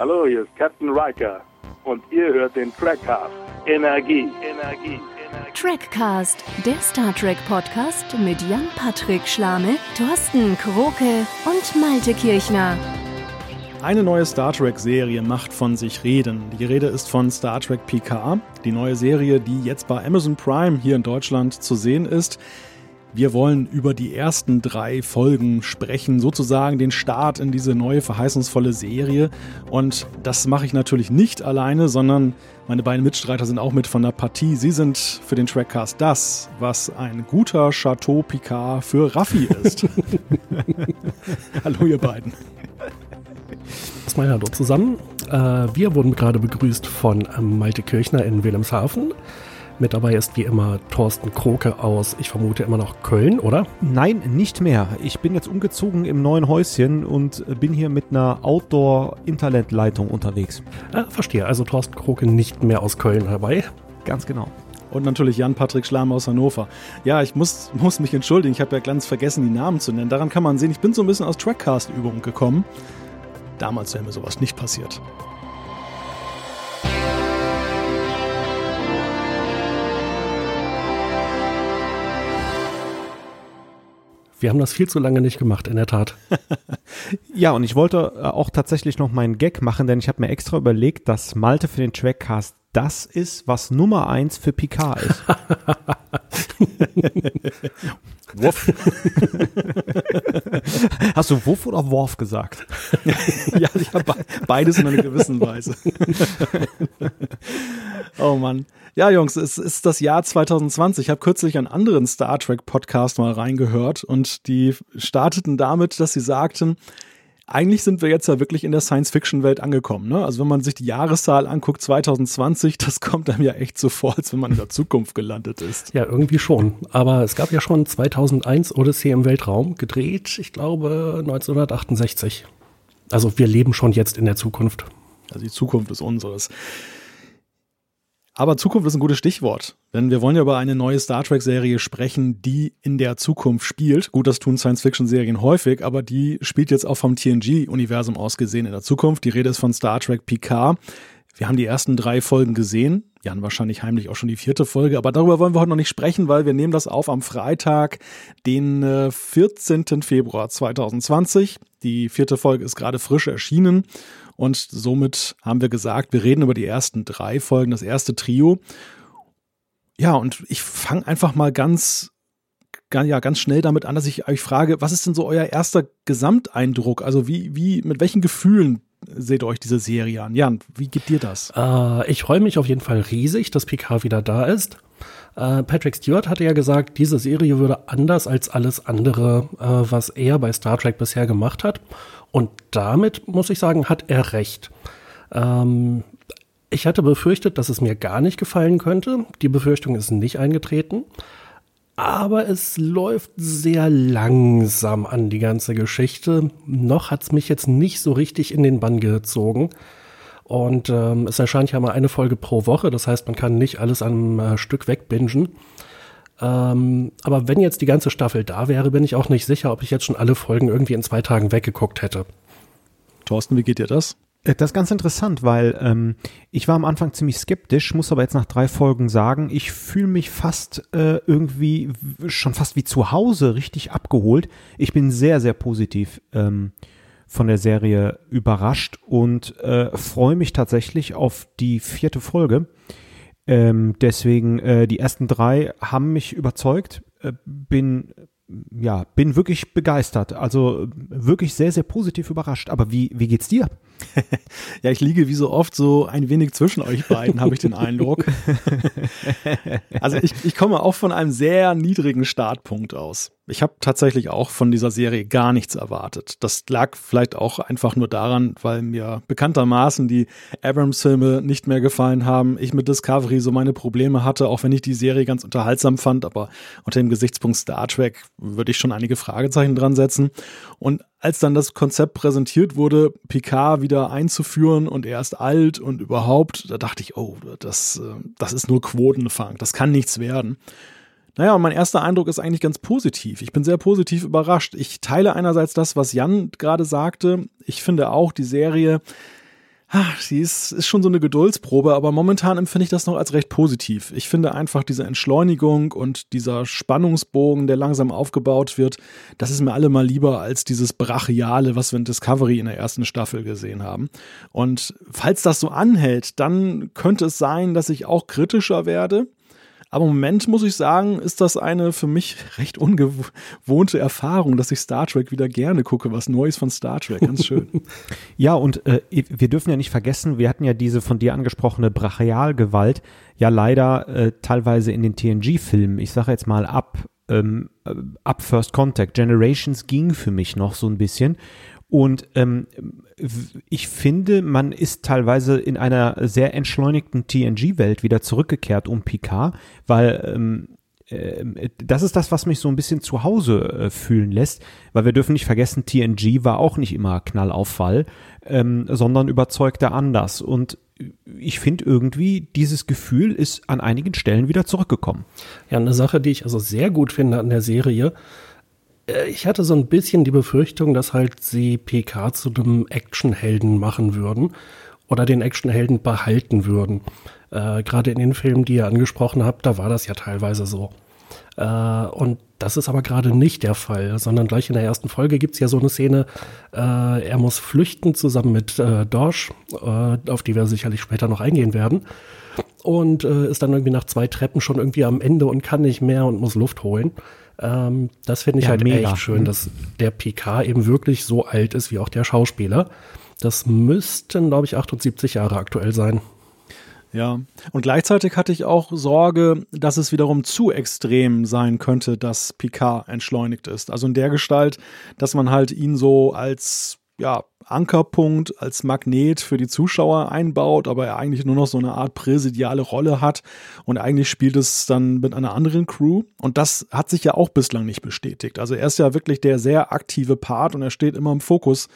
Hallo, hier ist Captain Riker und ihr hört den Trackcast. Energie, Energie, Energie. Trackcast, der Star Trek Podcast mit Jan-Patrick Schlame, Thorsten Kroke und Malte Kirchner. Eine neue Star Trek-Serie macht von sich reden. Die Rede ist von Star Trek PK, die neue Serie, die jetzt bei Amazon Prime hier in Deutschland zu sehen ist. Wir wollen über die ersten drei Folgen sprechen, sozusagen den Start in diese neue verheißungsvolle Serie. Und das mache ich natürlich nicht alleine, sondern meine beiden Mitstreiter sind auch mit von der Partie. Sie sind für den Trackcast das, was ein guter Chateau Picard für Raffi ist. Hallo ihr beiden. Erstmal hallo zusammen. Äh, wir wurden gerade begrüßt von Malte Kirchner in Wilhelmshaven. Mit dabei ist wie immer Thorsten Kroke aus, ich vermute immer noch Köln, oder? Nein, nicht mehr. Ich bin jetzt umgezogen im neuen Häuschen und bin hier mit einer Outdoor-Internetleitung unterwegs. Ah, verstehe. Also Thorsten Kroke nicht mehr aus Köln dabei. Ganz genau. Und natürlich Jan-Patrick Schlamm aus Hannover. Ja, ich muss, muss mich entschuldigen, ich habe ja ganz vergessen, die Namen zu nennen. Daran kann man sehen, ich bin so ein bisschen aus Trackcast-Übungen gekommen. Damals wäre mir sowas nicht passiert. Wir haben das viel zu lange nicht gemacht, in der Tat. ja, und ich wollte äh, auch tatsächlich noch meinen Gag machen, denn ich habe mir extra überlegt, dass Malte für den Trackcast das ist, was Nummer eins für Picard ist. Wuff. Hast du Wuff oder Worf gesagt? ja, ich habe beides in einer gewissen Weise. oh Mann. Ja, Jungs, es ist das Jahr 2020. Ich habe kürzlich einen anderen Star Trek Podcast mal reingehört und die starteten damit, dass sie sagten, eigentlich sind wir jetzt ja wirklich in der Science-Fiction-Welt angekommen. Ne? Also wenn man sich die Jahreszahl anguckt, 2020, das kommt einem ja echt so vor, als wenn man in der Zukunft gelandet ist. Ja, irgendwie schon. Aber es gab ja schon 2001 Odyssey im Weltraum, gedreht, ich glaube, 1968. Also wir leben schon jetzt in der Zukunft. Also die Zukunft ist unseres. Aber Zukunft ist ein gutes Stichwort, denn wir wollen ja über eine neue Star Trek-Serie sprechen, die in der Zukunft spielt. Gut, das tun Science-Fiction-Serien häufig, aber die spielt jetzt auch vom TNG-Universum aus gesehen in der Zukunft. Die Rede ist von Star Trek Picard. Wir haben die ersten drei Folgen gesehen. Jan wahrscheinlich heimlich auch schon die vierte Folge, aber darüber wollen wir heute noch nicht sprechen, weil wir nehmen das auf am Freitag, den 14. Äh, Februar 2020. Die vierte Folge ist gerade frisch erschienen und somit haben wir gesagt, wir reden über die ersten drei Folgen, das erste Trio. Ja, und ich fange einfach mal ganz, ja, ganz schnell damit an, dass ich euch frage, was ist denn so euer erster Gesamteindruck? Also wie, wie, mit welchen Gefühlen seht ihr euch diese Serie an? Jan, wie geht dir das? Äh, ich freue mich auf jeden Fall riesig, dass Picard wieder da ist. Äh, Patrick Stewart hatte ja gesagt, diese Serie würde anders als alles andere, äh, was er bei Star Trek bisher gemacht hat. Und damit, muss ich sagen, hat er recht. Ähm, ich hatte befürchtet, dass es mir gar nicht gefallen könnte. Die Befürchtung ist nicht eingetreten. Aber es läuft sehr langsam an die ganze Geschichte. Noch hat es mich jetzt nicht so richtig in den Bann gezogen. Und ähm, es erscheint ja mal eine Folge pro Woche. Das heißt, man kann nicht alles am äh, Stück wegbingen. Ähm, aber wenn jetzt die ganze Staffel da wäre, bin ich auch nicht sicher, ob ich jetzt schon alle Folgen irgendwie in zwei Tagen weggeguckt hätte. Thorsten, wie geht dir das? Äh, das ist ganz interessant, weil ähm, ich war am Anfang ziemlich skeptisch, muss aber jetzt nach drei Folgen sagen, ich fühle mich fast äh, irgendwie schon fast wie zu Hause richtig abgeholt. Ich bin sehr, sehr positiv ähm, von der Serie überrascht und äh, freue mich tatsächlich auf die vierte Folge. Ähm, deswegen, äh, die ersten drei haben mich überzeugt. Äh, bin, ja, bin wirklich begeistert. Also wirklich sehr, sehr positiv überrascht. Aber wie, wie geht's dir? ja, ich liege wie so oft so ein wenig zwischen euch beiden, habe ich den Eindruck. also ich, ich komme auch von einem sehr niedrigen Startpunkt aus. Ich habe tatsächlich auch von dieser Serie gar nichts erwartet. Das lag vielleicht auch einfach nur daran, weil mir bekanntermaßen die Abrams-Filme nicht mehr gefallen haben. Ich mit Discovery so meine Probleme hatte, auch wenn ich die Serie ganz unterhaltsam fand, aber unter dem Gesichtspunkt Star Trek würde ich schon einige Fragezeichen dran setzen. Und als dann das Konzept präsentiert wurde, Picard wieder einzuführen und er ist alt und überhaupt, da dachte ich, oh, das, äh, das ist nur Quotenfang, das kann nichts werden. Naja, und mein erster Eindruck ist eigentlich ganz positiv. Ich bin sehr positiv überrascht. Ich teile einerseits das, was Jan gerade sagte. Ich finde auch, die Serie Ach, sie ist, ist schon so eine Geduldsprobe, aber momentan empfinde ich das noch als recht positiv. Ich finde einfach diese Entschleunigung und dieser Spannungsbogen, der langsam aufgebaut wird, das ist mir allemal lieber als dieses Brachiale, was wir in Discovery in der ersten Staffel gesehen haben. Und falls das so anhält, dann könnte es sein, dass ich auch kritischer werde. Aber im Moment muss ich sagen, ist das eine für mich recht ungewohnte Erfahrung, dass ich Star Trek wieder gerne gucke, was Neues von Star Trek. Ganz schön. ja, und äh, wir dürfen ja nicht vergessen, wir hatten ja diese von dir angesprochene Brachialgewalt ja leider äh, teilweise in den TNG-Filmen. Ich sage jetzt mal ab ähm, äh, ab First Contact. Generations ging für mich noch so ein bisschen. Und ähm, ich finde, man ist teilweise in einer sehr entschleunigten TNG-Welt wieder zurückgekehrt um Picard, weil ähm, äh, das ist das, was mich so ein bisschen zu Hause äh, fühlen lässt, weil wir dürfen nicht vergessen, TNG war auch nicht immer Knallauffall, ähm, sondern überzeugte anders. Und ich finde irgendwie, dieses Gefühl ist an einigen Stellen wieder zurückgekommen. Ja, eine Sache, die ich also sehr gut finde an der Serie, ich hatte so ein bisschen die Befürchtung, dass halt sie PK zu einem Actionhelden machen würden oder den Actionhelden behalten würden. Äh, Gerade in den Filmen, die ihr angesprochen habt, da war das ja teilweise so. Äh, und das ist aber gerade nicht der Fall, sondern gleich in der ersten Folge gibt es ja so eine Szene, äh, er muss flüchten zusammen mit äh, Dorsch, äh, auf die wir sicherlich später noch eingehen werden. Und äh, ist dann irgendwie nach zwei Treppen schon irgendwie am Ende und kann nicht mehr und muss Luft holen. Ähm, das finde ich ja, halt mega. echt schön, dass der PK eben wirklich so alt ist wie auch der Schauspieler. Das müssten, glaube ich, 78 Jahre aktuell sein. Ja, und gleichzeitig hatte ich auch Sorge, dass es wiederum zu extrem sein könnte, dass Picard entschleunigt ist. Also in der Gestalt, dass man halt ihn so als ja, Ankerpunkt, als Magnet für die Zuschauer einbaut, aber er eigentlich nur noch so eine Art präsidiale Rolle hat. Und eigentlich spielt es dann mit einer anderen Crew. Und das hat sich ja auch bislang nicht bestätigt. Also er ist ja wirklich der sehr aktive Part und er steht immer im Fokus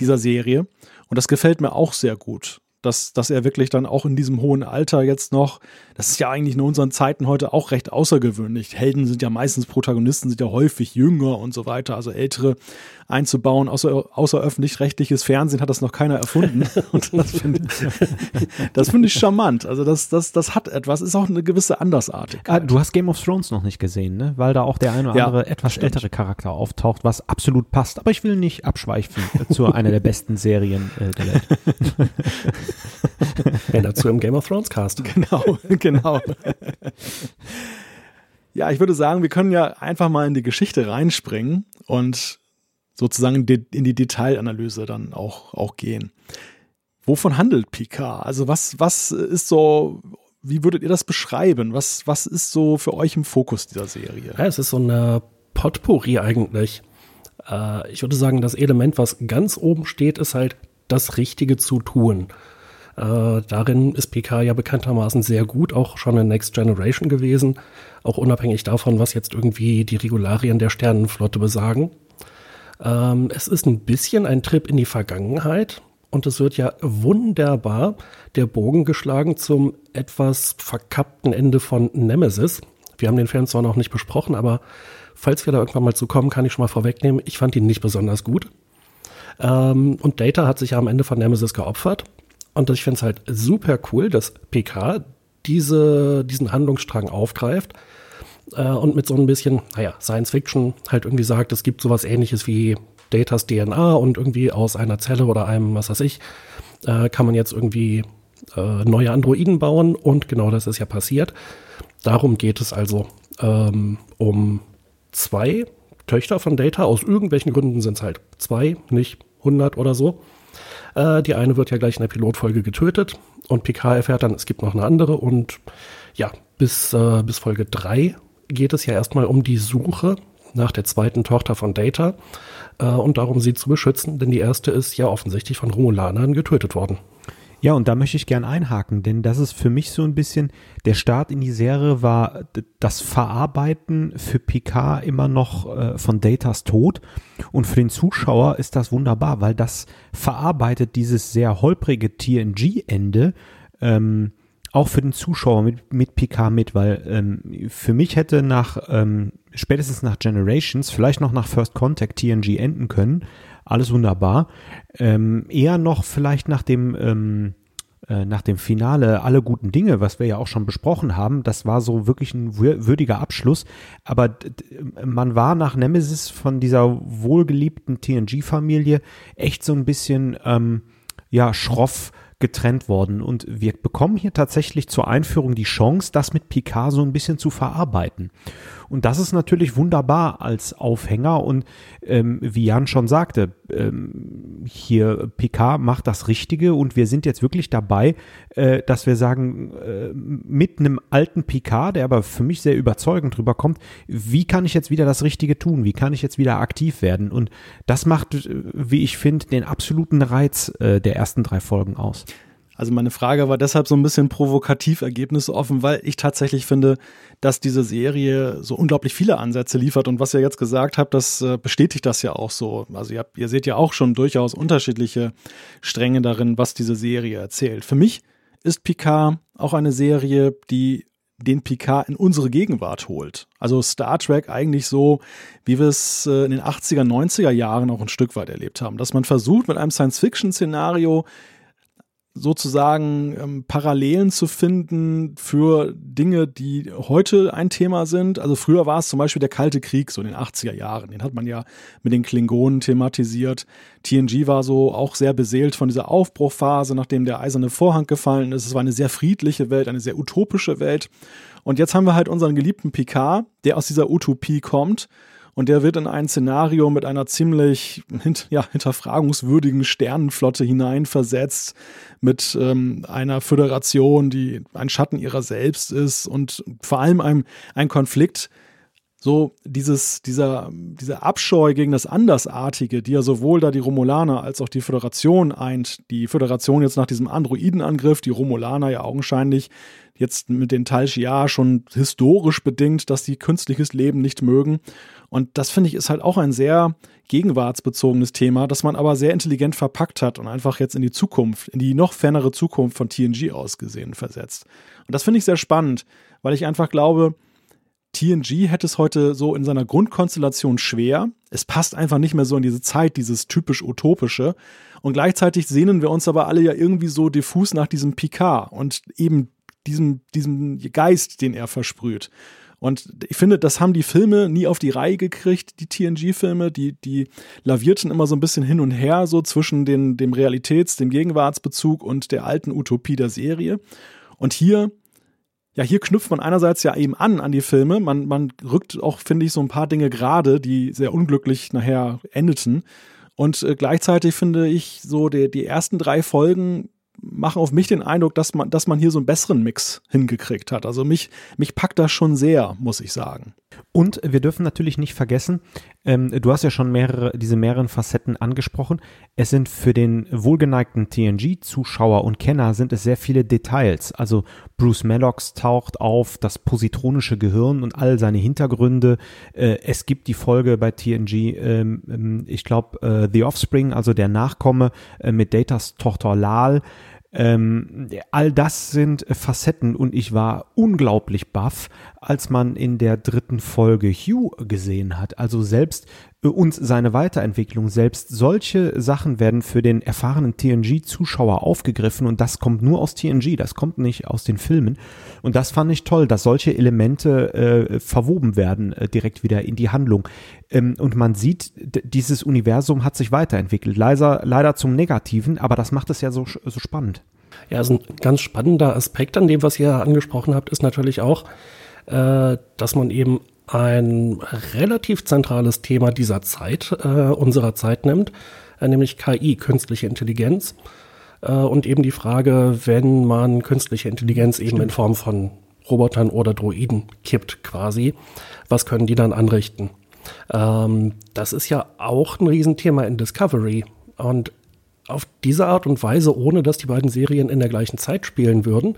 dieser Serie. Und das gefällt mir auch sehr gut dass, dass er wirklich dann auch in diesem hohen Alter jetzt noch, das ist ja eigentlich in unseren Zeiten heute auch recht außergewöhnlich. Helden sind ja meistens Protagonisten, sind ja häufig jünger und so weiter, also ältere einzubauen. Außer, außer öffentlich-rechtliches Fernsehen hat das noch keiner erfunden. Und das finde das find ich charmant. Also das, das, das hat etwas, ist auch eine gewisse Andersartigkeit. Ah, du hast Game of Thrones noch nicht gesehen, ne? Weil da auch der eine oder ja, andere etwas stimmt. ältere Charakter auftaucht, was absolut passt. Aber ich will nicht abschweifen zu einer der besten Serien äh, der Welt. Wenn dazu im Game of Thrones Cast. Genau, genau. Ja, ich würde sagen, wir können ja einfach mal in die Geschichte reinspringen und sozusagen in die Detailanalyse dann auch, auch gehen. Wovon handelt Picard? Also was, was ist so, wie würdet ihr das beschreiben? Was, was ist so für euch im Fokus dieser Serie? Ja, es ist so eine Potpourri eigentlich. Äh, ich würde sagen, das Element, was ganz oben steht, ist halt das Richtige zu tun. Äh, darin ist PK ja bekanntermaßen sehr gut, auch schon in Next Generation gewesen, auch unabhängig davon, was jetzt irgendwie die Regularien der Sternenflotte besagen. Ähm, es ist ein bisschen ein Trip in die Vergangenheit und es wird ja wunderbar der Bogen geschlagen zum etwas verkappten Ende von Nemesis. Wir haben den Film zwar noch nicht besprochen, aber falls wir da irgendwann mal zu kommen, kann ich schon mal vorwegnehmen, ich fand ihn nicht besonders gut. Ähm, und Data hat sich ja am Ende von Nemesis geopfert. Und ich finde es halt super cool, dass PK diese, diesen Handlungsstrang aufgreift äh, und mit so ein bisschen, naja, Science Fiction halt irgendwie sagt, es gibt sowas ähnliches wie Datas DNA und irgendwie aus einer Zelle oder einem, was weiß ich, äh, kann man jetzt irgendwie äh, neue Androiden bauen und genau das ist ja passiert. Darum geht es also ähm, um zwei Töchter von Data. Aus irgendwelchen Gründen sind es halt zwei, nicht 100 oder so. Äh, die eine wird ja gleich in der Pilotfolge getötet und Picard erfährt dann, es gibt noch eine andere und ja, bis, äh, bis Folge 3 geht es ja erstmal um die Suche nach der zweiten Tochter von Data äh, und darum, sie zu beschützen, denn die erste ist ja offensichtlich von Romulanern getötet worden. Ja, und da möchte ich gern einhaken, denn das ist für mich so ein bisschen, der Start in die Serie war das Verarbeiten für Picard immer noch äh, von Datas Tod. Und für den Zuschauer ist das wunderbar, weil das verarbeitet dieses sehr holprige TNG-Ende ähm, auch für den Zuschauer mit, mit Picard mit, weil ähm, für mich hätte nach ähm, spätestens nach Generations, vielleicht noch nach First Contact TNG enden können, alles wunderbar. Ähm, eher noch vielleicht nach dem ähm, äh, nach dem Finale alle guten Dinge, was wir ja auch schon besprochen haben, das war so wirklich ein würdiger Abschluss. Aber man war nach Nemesis von dieser wohlgeliebten TNG-Familie echt so ein bisschen ähm, ja schroff getrennt worden. Und wir bekommen hier tatsächlich zur Einführung die Chance, das mit Picard so ein bisschen zu verarbeiten. Und das ist natürlich wunderbar als Aufhänger. Und ähm, wie Jan schon sagte, ähm, hier Picard macht das Richtige und wir sind jetzt wirklich dabei, äh, dass wir sagen, äh, mit einem alten Picard, der aber für mich sehr überzeugend drüber kommt, wie kann ich jetzt wieder das Richtige tun? Wie kann ich jetzt wieder aktiv werden? Und das macht, wie ich finde, den absoluten Reiz äh, der ersten drei Folgen aus. Also meine Frage war deshalb so ein bisschen provokativ ergebnisoffen, weil ich tatsächlich finde, dass diese Serie so unglaublich viele Ansätze liefert und was ihr jetzt gesagt habt, das äh, bestätigt das ja auch so. Also ihr, habt, ihr seht ja auch schon durchaus unterschiedliche Stränge darin, was diese Serie erzählt. Für mich ist Picard auch eine Serie, die den Picard in unsere Gegenwart holt. Also Star Trek eigentlich so, wie wir es äh, in den 80er, 90er Jahren auch ein Stück weit erlebt haben. Dass man versucht, mit einem Science-Fiction-Szenario sozusagen ähm, Parallelen zu finden für Dinge, die heute ein Thema sind. Also früher war es zum Beispiel der Kalte Krieg, so in den 80er Jahren. Den hat man ja mit den Klingonen thematisiert. TNG war so auch sehr beseelt von dieser Aufbruchphase, nachdem der eiserne Vorhang gefallen ist. Es war eine sehr friedliche Welt, eine sehr utopische Welt. Und jetzt haben wir halt unseren geliebten Picard, der aus dieser Utopie kommt und der wird in ein Szenario mit einer ziemlich ja, hinterfragungswürdigen Sternenflotte hineinversetzt, mit ähm, einer Föderation, die ein Schatten ihrer selbst ist und vor allem einem, ein Konflikt, so dieses, dieser, dieser Abscheu gegen das Andersartige, die ja sowohl da die Romulaner als auch die Föderation eint. Die Föderation jetzt nach diesem Androidenangriff, die Romulaner ja augenscheinlich jetzt mit den Tal Shiar schon historisch bedingt, dass die künstliches Leben nicht mögen. Und das finde ich ist halt auch ein sehr gegenwartsbezogenes Thema, das man aber sehr intelligent verpackt hat und einfach jetzt in die Zukunft, in die noch fernere Zukunft von TNG ausgesehen versetzt. Und das finde ich sehr spannend, weil ich einfach glaube, TNG hätte es heute so in seiner Grundkonstellation schwer. Es passt einfach nicht mehr so in diese Zeit, dieses typisch utopische. Und gleichzeitig sehnen wir uns aber alle ja irgendwie so diffus nach diesem Picard und eben diesem, diesem Geist, den er versprüht. Und ich finde, das haben die Filme nie auf die Reihe gekriegt, die TNG-Filme. Die, die lavierten immer so ein bisschen hin und her, so zwischen den, dem Realitäts-, dem Gegenwartsbezug und der alten Utopie der Serie. Und hier ja, hier knüpft man einerseits ja eben an an die Filme. Man, man rückt auch, finde ich, so ein paar Dinge gerade, die sehr unglücklich nachher endeten. Und äh, gleichzeitig finde ich so, die, die ersten drei Folgen machen auf mich den Eindruck, dass man, dass man hier so einen besseren Mix hingekriegt hat. Also mich, mich packt das schon sehr, muss ich sagen. Und wir dürfen natürlich nicht vergessen, ähm, du hast ja schon mehrere, diese mehreren Facetten angesprochen. Es sind für den wohlgeneigten TNG-Zuschauer und Kenner sind es sehr viele Details. Also Bruce Maddox taucht auf, das positronische Gehirn und all seine Hintergründe. Äh, es gibt die Folge bei TNG, ähm, ähm, ich glaube, äh, The Offspring, also der Nachkomme äh, mit Datas Tochter Lal. Ähm, all das sind Facetten und ich war unglaublich baff, als man in der dritten Folge Hugh gesehen hat. Also selbst äh, uns seine Weiterentwicklung, selbst solche Sachen werden für den erfahrenen TNG-Zuschauer aufgegriffen und das kommt nur aus TNG, das kommt nicht aus den Filmen. Und das fand ich toll, dass solche Elemente äh, verwoben werden äh, direkt wieder in die Handlung. Ähm, und man sieht, dieses Universum hat sich weiterentwickelt. Leider, leider zum Negativen, aber das macht es ja so, so spannend. Ja, also ein ganz spannender Aspekt an dem, was ihr angesprochen habt, ist natürlich auch, äh, dass man eben ein relativ zentrales Thema dieser Zeit, äh, unserer Zeit nimmt, äh, nämlich KI, künstliche Intelligenz. Äh, und eben die Frage, wenn man künstliche Intelligenz eben Stimmt. in Form von Robotern oder Droiden kippt quasi, was können die dann anrichten? Ähm, das ist ja auch ein Riesenthema in Discovery. Und auf diese Art und Weise, ohne dass die beiden Serien in der gleichen Zeit spielen würden,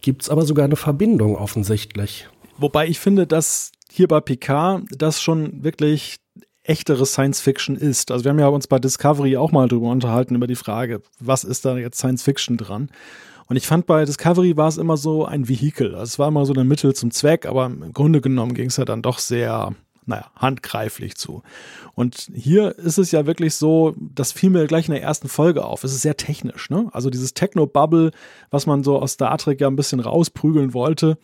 gibt es aber sogar eine Verbindung offensichtlich. Wobei ich finde, dass hier bei Picard das schon wirklich echteres Science Fiction ist. Also wir haben ja uns bei Discovery auch mal drüber unterhalten, über die Frage, was ist da jetzt Science Fiction dran? Und ich fand bei Discovery war es immer so ein Vehikel. Also es war immer so ein Mittel zum Zweck, aber im Grunde genommen ging es ja dann doch sehr naja, handgreiflich zu. Und hier ist es ja wirklich so, das fiel mir gleich in der ersten Folge auf. Es ist sehr technisch, ne? Also dieses Techno-Bubble, was man so aus Star Trek ja ein bisschen rausprügeln wollte,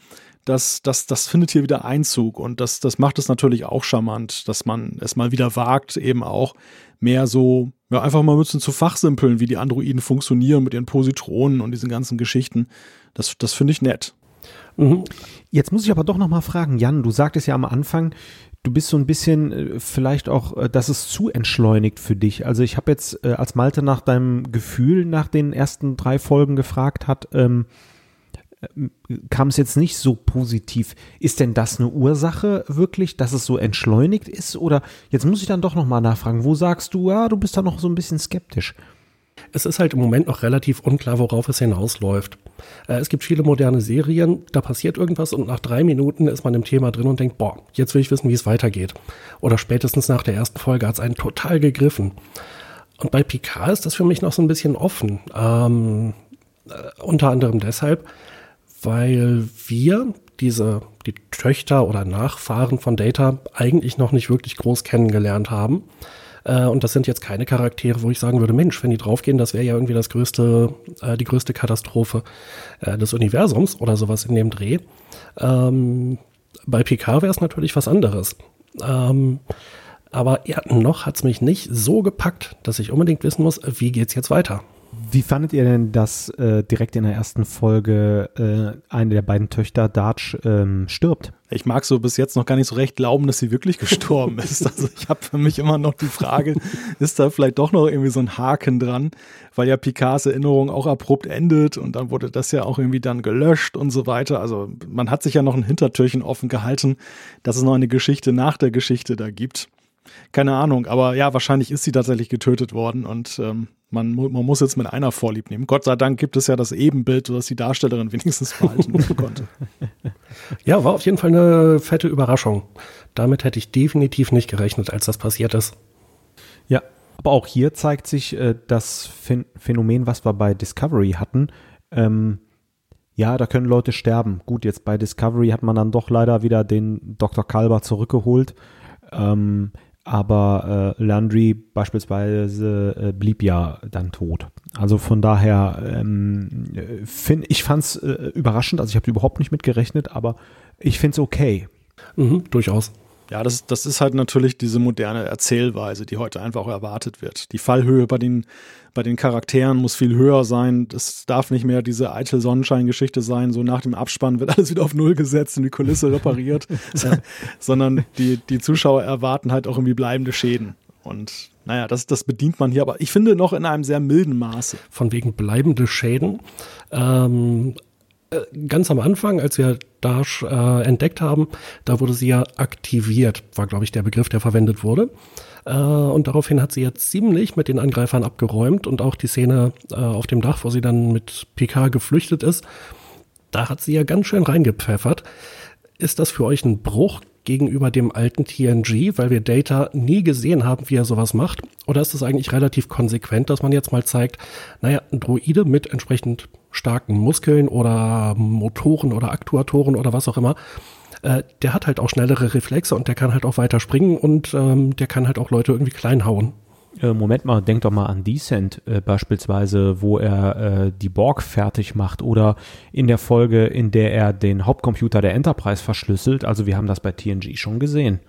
das, das, das findet hier wieder Einzug und das, das macht es natürlich auch charmant, dass man es mal wieder wagt, eben auch mehr so, ja, einfach mal ein bisschen zu fachsimpeln, wie die Androiden funktionieren mit ihren Positronen und diesen ganzen Geschichten. Das, das finde ich nett. Mhm. Jetzt muss ich aber doch noch mal fragen, Jan, du sagtest ja am Anfang, du bist so ein bisschen äh, vielleicht auch, äh, dass es zu entschleunigt für dich. Also ich habe jetzt, äh, als Malte nach deinem Gefühl nach den ersten drei Folgen gefragt hat, ähm, kam es jetzt nicht so positiv. Ist denn das eine Ursache wirklich, dass es so entschleunigt ist? Oder jetzt muss ich dann doch nochmal nachfragen, wo sagst du, ja, du bist da noch so ein bisschen skeptisch? Es ist halt im Moment noch relativ unklar, worauf es hinausläuft. Äh, es gibt viele moderne Serien, da passiert irgendwas und nach drei Minuten ist man im Thema drin und denkt, boah, jetzt will ich wissen, wie es weitergeht. Oder spätestens nach der ersten Folge hat es einen total gegriffen. Und bei Picard ist das für mich noch so ein bisschen offen. Ähm, äh, unter anderem deshalb, weil wir diese, die Töchter oder Nachfahren von Data eigentlich noch nicht wirklich groß kennengelernt haben. Äh, und das sind jetzt keine Charaktere, wo ich sagen würde, Mensch, wenn die draufgehen, das wäre ja irgendwie das größte, äh, die größte Katastrophe äh, des Universums oder sowas in dem Dreh. Ähm, bei Picard wäre es natürlich was anderes. Ähm, aber ja, noch hat es mich nicht so gepackt, dass ich unbedingt wissen muss, wie geht's jetzt weiter. Wie fandet ihr denn, dass äh, direkt in der ersten Folge äh, eine der beiden Töchter, Darch, ähm, stirbt? Ich mag so bis jetzt noch gar nicht so recht glauben, dass sie wirklich gestorben ist. Also ich habe für mich immer noch die Frage, ist da vielleicht doch noch irgendwie so ein Haken dran, weil ja Picards Erinnerung auch abrupt endet und dann wurde das ja auch irgendwie dann gelöscht und so weiter. Also man hat sich ja noch ein Hintertürchen offen gehalten, dass es noch eine Geschichte nach der Geschichte da gibt. Keine Ahnung, aber ja, wahrscheinlich ist sie tatsächlich getötet worden und ähm, man, man muss jetzt mit einer Vorlieb nehmen. Gott sei Dank gibt es ja das Ebenbild, sodass die Darstellerin wenigstens verhalten konnte. Ja, war auf jeden Fall eine fette Überraschung. Damit hätte ich definitiv nicht gerechnet, als das passiert ist. Ja, aber auch hier zeigt sich äh, das Phänomen, was wir bei Discovery hatten. Ähm, ja, da können Leute sterben. Gut, jetzt bei Discovery hat man dann doch leider wieder den Dr. Kalber zurückgeholt. Ähm, aber äh, Landry beispielsweise äh, blieb ja dann tot. Also von daher, ähm, find, ich fand es äh, überraschend, also ich habe überhaupt nicht mitgerechnet, aber ich finde es okay. Mhm, durchaus. Ja, das, das ist halt natürlich diese moderne Erzählweise, die heute einfach auch erwartet wird. Die Fallhöhe bei den, bei den Charakteren muss viel höher sein. Das darf nicht mehr diese eitel Sonnenschein-Geschichte sein. So nach dem Abspann wird alles wieder auf Null gesetzt und die Kulisse repariert. Sondern die, die Zuschauer erwarten halt auch irgendwie bleibende Schäden. Und naja, das, das bedient man hier, aber ich finde noch in einem sehr milden Maße. Von wegen bleibende Schäden. Ähm, äh, ganz am Anfang, als wir Dash äh, entdeckt haben, da wurde sie ja aktiviert, war glaube ich der Begriff, der verwendet wurde. Äh, und daraufhin hat sie jetzt ziemlich mit den Angreifern abgeräumt und auch die Szene äh, auf dem Dach, wo sie dann mit PK geflüchtet ist, da hat sie ja ganz schön reingepfeffert. Ist das für euch ein Bruch gegenüber dem alten TNG, weil wir Data nie gesehen haben, wie er sowas macht? Oder ist es eigentlich relativ konsequent, dass man jetzt mal zeigt, naja, ein Droide mit entsprechend starken Muskeln oder Motoren oder Aktuatoren oder was auch immer, äh, der hat halt auch schnellere Reflexe und der kann halt auch weiter springen und ähm, der kann halt auch Leute irgendwie klein hauen. Äh, Moment mal, denk doch mal an Descent äh, beispielsweise, wo er äh, die Borg fertig macht oder in der Folge, in der er den Hauptcomputer der Enterprise verschlüsselt. Also wir haben das bei TNG schon gesehen.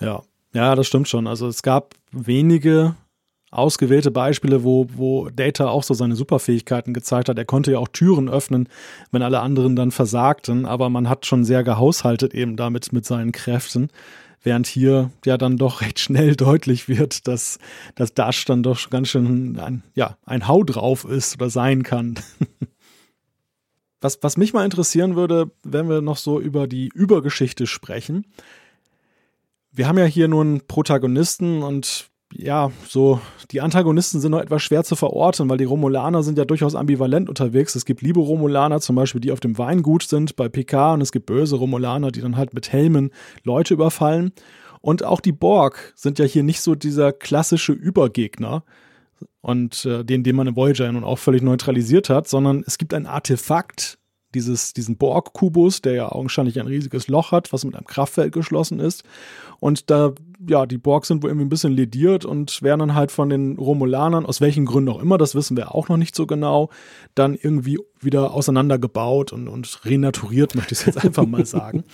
Ja, ja, das stimmt schon. Also es gab wenige ausgewählte Beispiele, wo, wo Data auch so seine Superfähigkeiten gezeigt hat. Er konnte ja auch Türen öffnen, wenn alle anderen dann versagten, aber man hat schon sehr gehaushaltet eben damit mit seinen Kräften. Während hier ja dann doch recht schnell deutlich wird, dass, dass Dash dann doch ganz schön ein, ja, ein Hau drauf ist oder sein kann. was, was mich mal interessieren würde, wenn wir noch so über die Übergeschichte sprechen. Wir haben ja hier nun Protagonisten und ja, so, die Antagonisten sind noch etwas schwer zu verorten, weil die Romulaner sind ja durchaus ambivalent unterwegs. Es gibt liebe Romulaner, zum Beispiel, die auf dem Weingut sind bei PK, und es gibt böse Romulaner, die dann halt mit Helmen Leute überfallen. Und auch die Borg sind ja hier nicht so dieser klassische Übergegner, und äh, den, den man in Voyager nun auch völlig neutralisiert hat, sondern es gibt ein Artefakt, dieses, diesen Borg-Kubus, der ja augenscheinlich ein riesiges Loch hat, was mit einem Kraftfeld geschlossen ist. Und da, ja, die Borg sind wohl irgendwie ein bisschen lediert und werden dann halt von den Romulanern, aus welchen Gründen auch immer, das wissen wir auch noch nicht so genau, dann irgendwie wieder auseinandergebaut und, und renaturiert, möchte ich es jetzt einfach mal sagen.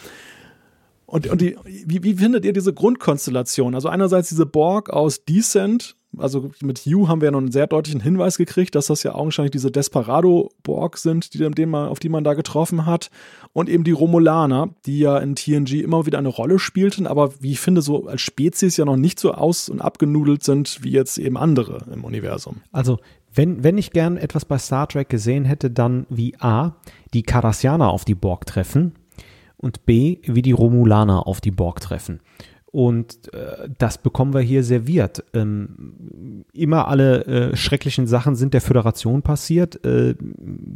Und, und die, wie, wie findet ihr diese Grundkonstellation? Also einerseits diese Borg aus Descent, also mit Hugh haben wir ja noch einen sehr deutlichen Hinweis gekriegt, dass das ja augenscheinlich diese Desperado-Borg sind, die, die man, auf die man da getroffen hat. Und eben die Romulaner, die ja in TNG immer wieder eine Rolle spielten, aber wie ich finde, so als Spezies ja noch nicht so aus- und abgenudelt sind wie jetzt eben andere im Universum. Also wenn, wenn ich gern etwas bei Star Trek gesehen hätte, dann wie A, die Cardassianer auf die Borg treffen und B, wie die Romulaner auf die Borg treffen. Und äh, das bekommen wir hier serviert. Ähm, immer alle äh, schrecklichen Sachen sind der Föderation passiert. Äh,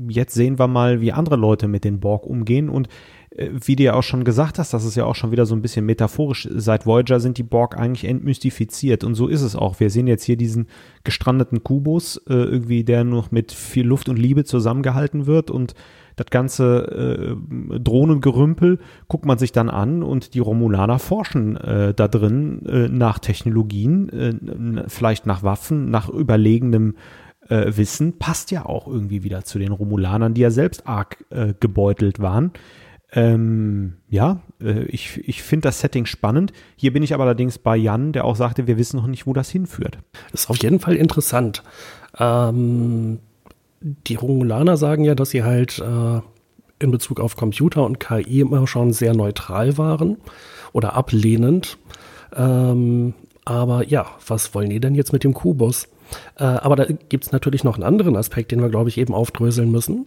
jetzt sehen wir mal, wie andere Leute mit den Borg umgehen. Und äh, wie du ja auch schon gesagt hast, das ist ja auch schon wieder so ein bisschen metaphorisch. Seit Voyager sind die Borg eigentlich entmystifiziert. Und so ist es auch. Wir sehen jetzt hier diesen gestrandeten Kubus, äh, irgendwie, der noch mit viel Luft und Liebe zusammengehalten wird. Und das ganze äh, Drohnengerümpel guckt man sich dann an und die Romulaner forschen äh, da drin äh, nach Technologien, äh, vielleicht nach Waffen, nach überlegenem äh, Wissen. Passt ja auch irgendwie wieder zu den Romulanern, die ja selbst arg äh, gebeutelt waren. Ähm, ja, ich, ich finde das Setting spannend. Hier bin ich aber allerdings bei Jan, der auch sagte, wir wissen noch nicht, wo das hinführt. Das ist auf jeden Fall interessant. Ähm, die Romulaner sagen ja, dass sie halt äh, in Bezug auf Computer und KI immer schon sehr neutral waren oder ablehnend. Ähm, aber ja, was wollen die denn jetzt mit dem Kubus? Äh, aber da gibt es natürlich noch einen anderen Aspekt, den wir, glaube ich, eben aufdröseln müssen.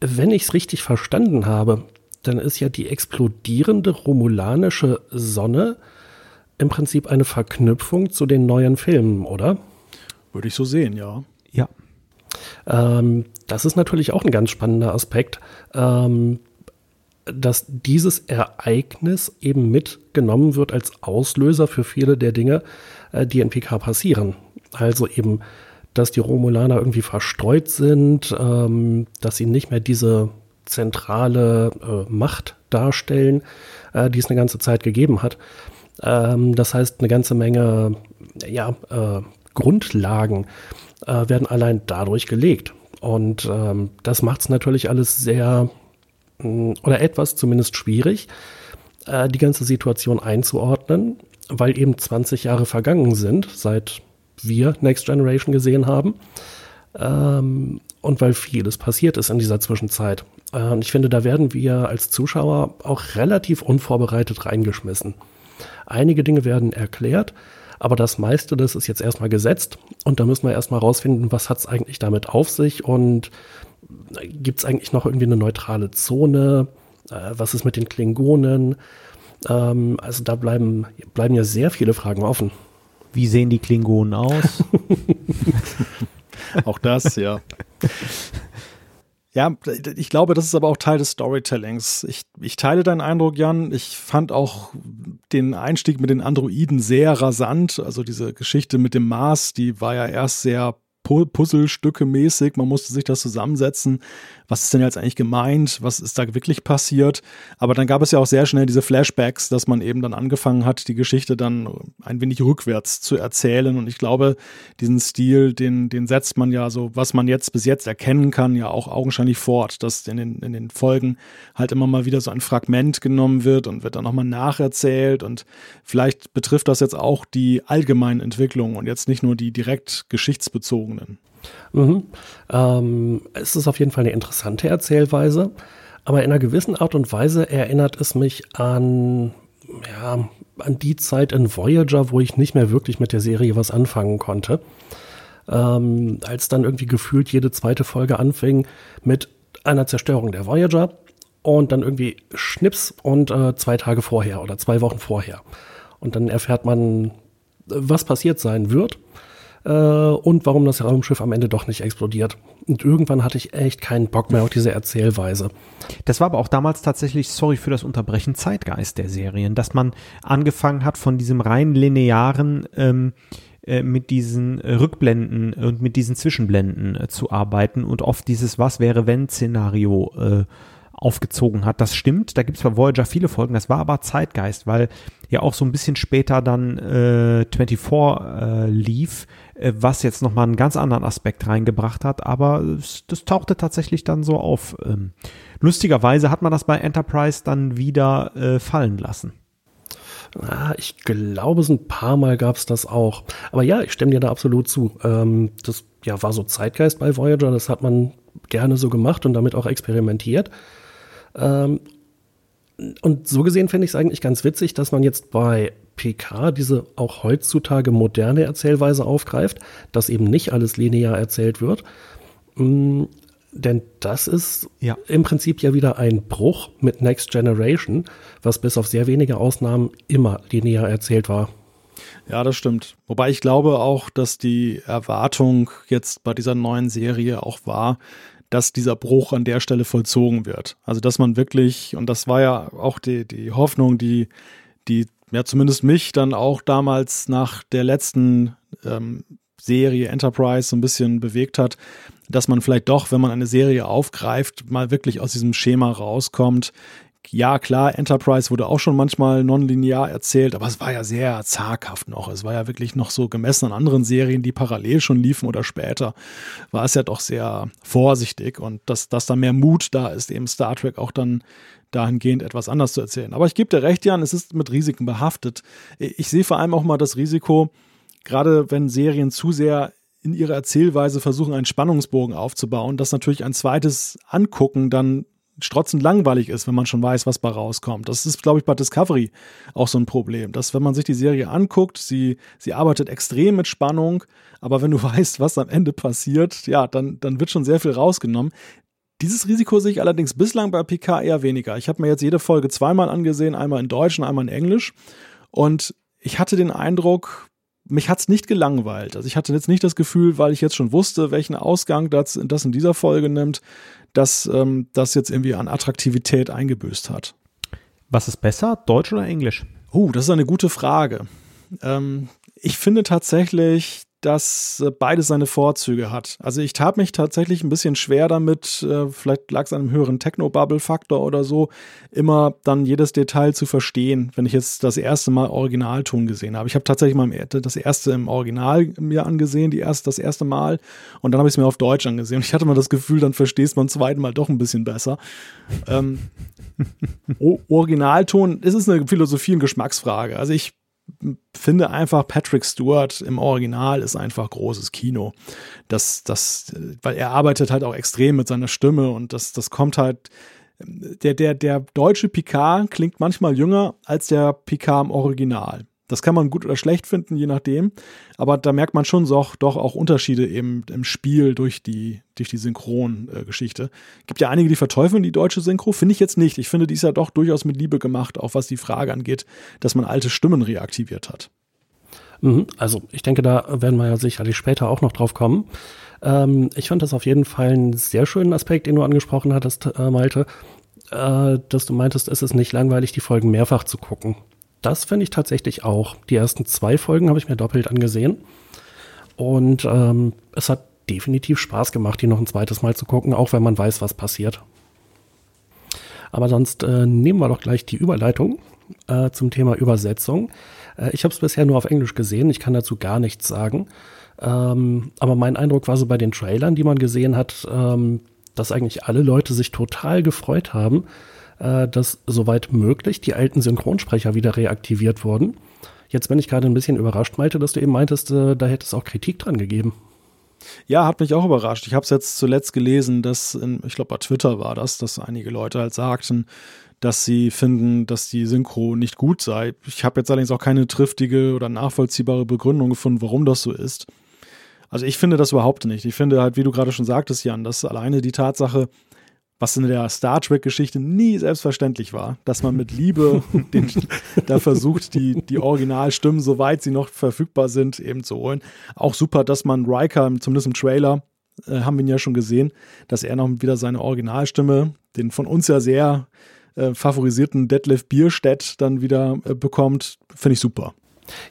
Wenn ich es richtig verstanden habe, dann ist ja die explodierende romulanische Sonne im Prinzip eine Verknüpfung zu den neuen Filmen, oder? Würde ich so sehen, ja. Ja. Ähm, das ist natürlich auch ein ganz spannender Aspekt, ähm, dass dieses Ereignis eben mitgenommen wird als Auslöser für viele der Dinge, äh, die in PK passieren. Also eben, dass die Romulaner irgendwie verstreut sind, ähm, dass sie nicht mehr diese zentrale äh, Macht darstellen, äh, die es eine ganze Zeit gegeben hat. Ähm, das heißt, eine ganze Menge ja, äh, Grundlagen äh, werden allein dadurch gelegt. Und ähm, das macht es natürlich alles sehr mm, oder etwas zumindest schwierig, äh, die ganze Situation einzuordnen, weil eben 20 Jahre vergangen sind, seit wir Next Generation gesehen haben. Ähm, und weil vieles passiert ist in dieser Zwischenzeit. Äh, und ich finde, da werden wir als Zuschauer auch relativ unvorbereitet reingeschmissen. Einige Dinge werden erklärt, aber das meiste, das ist jetzt erstmal gesetzt und da müssen wir erstmal rausfinden, was hat es eigentlich damit auf sich und äh, gibt es eigentlich noch irgendwie eine neutrale Zone? Äh, was ist mit den Klingonen? Ähm, also da bleiben, bleiben ja sehr viele Fragen offen. Wie sehen die Klingonen aus? Auch das, ja. Ja, ich glaube, das ist aber auch Teil des Storytellings. Ich, ich teile deinen Eindruck, Jan. Ich fand auch den Einstieg mit den Androiden sehr rasant. Also diese Geschichte mit dem Mars, die war ja erst sehr Puzzlestücke mäßig. Man musste sich das zusammensetzen. Was ist denn jetzt eigentlich gemeint? Was ist da wirklich passiert? Aber dann gab es ja auch sehr schnell diese Flashbacks, dass man eben dann angefangen hat, die Geschichte dann ein wenig rückwärts zu erzählen. Und ich glaube, diesen Stil, den, den setzt man ja so, was man jetzt bis jetzt erkennen kann, ja auch augenscheinlich fort, dass in den, in den Folgen halt immer mal wieder so ein Fragment genommen wird und wird dann nochmal nacherzählt. Und vielleicht betrifft das jetzt auch die allgemeinen Entwicklungen und jetzt nicht nur die direkt geschichtsbezogenen. Mhm. Ähm, es ist auf jeden Fall eine interessante Erzählweise, aber in einer gewissen Art und Weise erinnert es mich an, ja, an die Zeit in Voyager, wo ich nicht mehr wirklich mit der Serie was anfangen konnte. Ähm, als dann irgendwie gefühlt jede zweite Folge anfing mit einer Zerstörung der Voyager und dann irgendwie Schnips und äh, zwei Tage vorher oder zwei Wochen vorher. Und dann erfährt man, was passiert sein wird äh, und warum das Raumschiff am Ende doch nicht explodiert. Und irgendwann hatte ich echt keinen Bock mehr auf diese Erzählweise. Das war aber auch damals tatsächlich, sorry für das Unterbrechen, Zeitgeist der Serien, dass man angefangen hat von diesem rein linearen, ähm, äh, mit diesen Rückblenden und mit diesen Zwischenblenden äh, zu arbeiten und oft dieses Was wäre wenn Szenario äh, aufgezogen hat. Das stimmt, da gibt es bei Voyager viele Folgen, das war aber Zeitgeist, weil ja auch so ein bisschen später dann äh, 24 äh, lief, äh, was jetzt nochmal einen ganz anderen Aspekt reingebracht hat, aber das, das tauchte tatsächlich dann so auf. Ähm, lustigerweise hat man das bei Enterprise dann wieder äh, fallen lassen. Ah, ich glaube, es ein paar Mal gab es das auch. Aber ja, ich stimme dir da absolut zu. Ähm, das ja, war so Zeitgeist bei Voyager, das hat man gerne so gemacht und damit auch experimentiert. Ähm, und so gesehen finde ich es eigentlich ganz witzig, dass man jetzt bei PK diese auch heutzutage moderne Erzählweise aufgreift, dass eben nicht alles linear erzählt wird. Mm, denn das ist ja. im Prinzip ja wieder ein Bruch mit Next Generation, was bis auf sehr wenige Ausnahmen immer linear erzählt war. Ja, das stimmt. Wobei ich glaube auch, dass die Erwartung jetzt bei dieser neuen Serie auch war, dass dieser Bruch an der Stelle vollzogen wird. Also dass man wirklich, und das war ja auch die, die Hoffnung, die, die ja zumindest mich dann auch damals nach der letzten ähm, Serie Enterprise so ein bisschen bewegt hat, dass man vielleicht doch, wenn man eine Serie aufgreift, mal wirklich aus diesem Schema rauskommt, ja, klar, Enterprise wurde auch schon manchmal nonlinear erzählt, aber es war ja sehr zaghaft noch. Es war ja wirklich noch so gemessen an anderen Serien, die parallel schon liefen oder später, war es ja doch sehr vorsichtig und dass, dass da mehr Mut da ist, eben Star Trek auch dann dahingehend etwas anders zu erzählen. Aber ich gebe dir recht, Jan, es ist mit Risiken behaftet. Ich sehe vor allem auch mal das Risiko, gerade wenn Serien zu sehr in ihrer Erzählweise versuchen, einen Spannungsbogen aufzubauen, dass natürlich ein zweites Angucken dann strotzend langweilig ist, wenn man schon weiß, was bei rauskommt. Das ist, glaube ich, bei Discovery auch so ein Problem, dass wenn man sich die Serie anguckt, sie, sie arbeitet extrem mit Spannung, aber wenn du weißt, was am Ende passiert, ja, dann, dann wird schon sehr viel rausgenommen. Dieses Risiko sehe ich allerdings bislang bei PK eher weniger. Ich habe mir jetzt jede Folge zweimal angesehen, einmal in Deutsch und einmal in Englisch. Und ich hatte den Eindruck, mich hat's nicht gelangweilt. Also ich hatte jetzt nicht das Gefühl, weil ich jetzt schon wusste, welchen Ausgang das, das in dieser Folge nimmt, dass ähm, das jetzt irgendwie an Attraktivität eingebüßt hat. Was ist besser, Deutsch oder Englisch? Oh, das ist eine gute Frage. Ähm, ich finde tatsächlich, dass äh, beides seine Vorzüge hat. Also ich tat mich tatsächlich ein bisschen schwer damit, äh, vielleicht lag es an einem höheren Techno-Bubble-Faktor oder so, immer dann jedes Detail zu verstehen, wenn ich jetzt das erste Mal Originalton gesehen habe. Ich habe tatsächlich mal das erste im Original mir angesehen, die erste, das erste Mal, und dann habe ich es mir auf Deutsch angesehen. Und ich hatte mal das Gefühl, dann verstehst man zweiten Mal doch ein bisschen besser. ähm, Originalton, es ist eine Philosophie- und Geschmacksfrage. Also ich finde einfach, Patrick Stewart im Original ist einfach großes Kino. Das, das, weil er arbeitet halt auch extrem mit seiner Stimme und das, das kommt halt. Der, der, der deutsche Picard klingt manchmal jünger als der Picard im Original. Das kann man gut oder schlecht finden, je nachdem. Aber da merkt man schon so, doch auch Unterschiede eben im Spiel durch die, durch die Synchrongeschichte. Gibt ja einige, die verteufeln die deutsche Synchro. Finde ich jetzt nicht. Ich finde, die ist ja doch durchaus mit Liebe gemacht, auch was die Frage angeht, dass man alte Stimmen reaktiviert hat. Mhm. Also ich denke, da werden wir ja sicherlich später auch noch drauf kommen. Ähm, ich fand das auf jeden Fall einen sehr schönen Aspekt, den du angesprochen hattest, äh, Malte, äh, dass du meintest, es ist nicht langweilig, die Folgen mehrfach zu gucken. Das finde ich tatsächlich auch. Die ersten zwei Folgen habe ich mir doppelt angesehen. Und ähm, es hat definitiv Spaß gemacht, die noch ein zweites Mal zu gucken, auch wenn man weiß, was passiert. Aber sonst äh, nehmen wir doch gleich die Überleitung äh, zum Thema Übersetzung. Äh, ich habe es bisher nur auf Englisch gesehen, ich kann dazu gar nichts sagen. Ähm, aber mein Eindruck war so bei den Trailern, die man gesehen hat, ähm, dass eigentlich alle Leute sich total gefreut haben, äh, dass soweit möglich die alten Synchronsprecher wieder reaktiviert wurden. Jetzt bin ich gerade ein bisschen überrascht, Malte, dass du eben meintest, äh, da hätte es auch Kritik dran gegeben. Ja, hat mich auch überrascht. Ich habe es jetzt zuletzt gelesen, dass, in, ich glaube bei Twitter war das, dass einige Leute halt sagten, dass sie finden, dass die Synchro nicht gut sei. Ich habe jetzt allerdings auch keine triftige oder nachvollziehbare Begründung gefunden, warum das so ist. Also ich finde das überhaupt nicht. Ich finde halt, wie du gerade schon sagtest, Jan, dass alleine die Tatsache, was in der Star Trek-Geschichte nie selbstverständlich war, dass man mit Liebe den, da versucht, die, die Originalstimmen, soweit sie noch verfügbar sind, eben zu holen. Auch super, dass man Riker, zumindest im Trailer, äh, haben wir ihn ja schon gesehen, dass er noch wieder seine Originalstimme, den von uns ja sehr äh, favorisierten Detlef Bierstedt dann wieder äh, bekommt, finde ich super.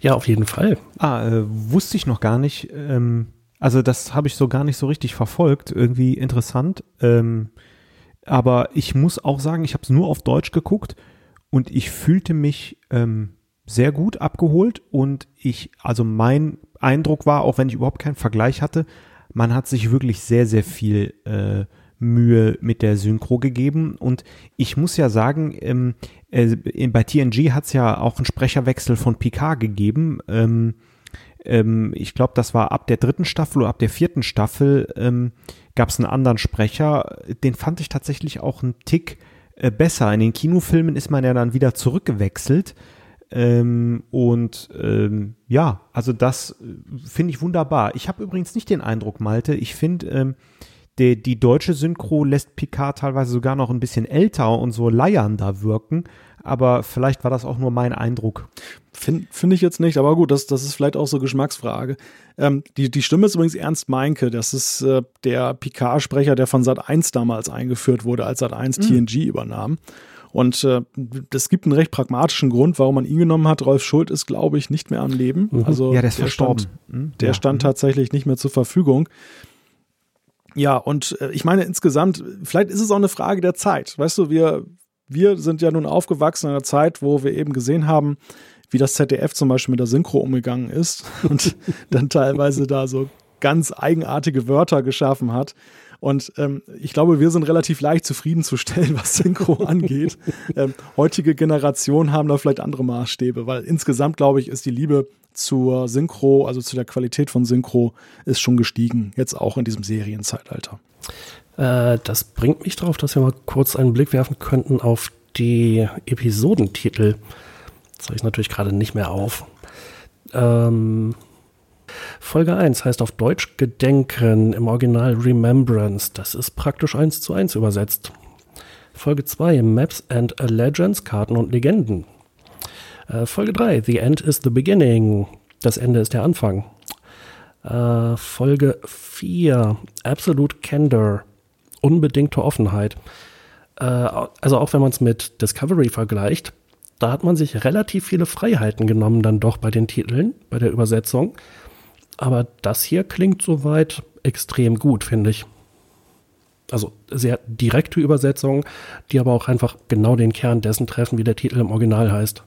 Ja, auf jeden Fall. Ah, äh, wusste ich noch gar nicht. Ähm, also das habe ich so gar nicht so richtig verfolgt. Irgendwie interessant. Ähm, aber ich muss auch sagen, ich habe es nur auf Deutsch geguckt und ich fühlte mich ähm, sehr gut abgeholt und ich, also mein Eindruck war, auch wenn ich überhaupt keinen Vergleich hatte, man hat sich wirklich sehr, sehr viel äh, Mühe mit der Synchro gegeben. Und ich muss ja sagen, ähm, äh, bei TNG hat es ja auch einen Sprecherwechsel von Picard gegeben. Ähm, ähm, ich glaube, das war ab der dritten Staffel oder ab der vierten Staffel ähm, gab es einen anderen Sprecher. Den fand ich tatsächlich auch einen Tick äh, besser. In den Kinofilmen ist man ja dann wieder zurückgewechselt. Ähm, und ähm, ja, also das äh, finde ich wunderbar. Ich habe übrigens nicht den Eindruck, Malte, ich finde, ähm, die, die deutsche Synchro lässt Picard teilweise sogar noch ein bisschen älter und so leiernder wirken. Aber vielleicht war das auch nur mein Eindruck. Finde find ich jetzt nicht, aber gut, das, das ist vielleicht auch so Geschmacksfrage. Ähm, die, die Stimme ist übrigens Ernst Meinke. Das ist äh, der Picard-Sprecher, der von Sat 1 damals eingeführt wurde, als Sat 1 mhm. TNG übernahm. Und äh, es gibt einen recht pragmatischen Grund, warum man ihn genommen hat. Rolf Schult ist, glaube ich, nicht mehr am Leben. Mhm. Also ja, der ist der verstorben. Stand, mhm. der ja. stand mhm. tatsächlich nicht mehr zur Verfügung. Ja, und äh, ich meine insgesamt, vielleicht ist es auch eine Frage der Zeit. Weißt du, wir, wir sind ja nun aufgewachsen in einer Zeit, wo wir eben gesehen haben, wie das ZDF zum Beispiel mit der Synchro umgegangen ist und dann teilweise da so ganz eigenartige Wörter geschaffen hat. Und ähm, ich glaube, wir sind relativ leicht zufriedenzustellen, was Synchro angeht. Ähm, heutige Generationen haben da vielleicht andere Maßstäbe, weil insgesamt, glaube ich, ist die Liebe zur Synchro, also zu der Qualität von Synchro, ist schon gestiegen, jetzt auch in diesem Serienzeitalter. Äh, das bringt mich darauf, dass wir mal kurz einen Blick werfen könnten auf die Episodentitel. Das habe ich natürlich gerade nicht mehr auf. Ähm, Folge 1 heißt auf Deutsch Gedenken, im Original Remembrance. Das ist praktisch eins zu eins übersetzt. Folge 2 Maps and Legends, Karten und Legenden. Äh, Folge 3 The End is the Beginning. Das Ende ist der Anfang. Äh, Folge 4 Absolute Candor, unbedingte Offenheit. Äh, also auch wenn man es mit Discovery vergleicht, da hat man sich relativ viele Freiheiten genommen dann doch bei den Titeln, bei der Übersetzung. Aber das hier klingt soweit extrem gut, finde ich. Also sehr direkte Übersetzungen, die aber auch einfach genau den Kern dessen treffen, wie der Titel im Original heißt.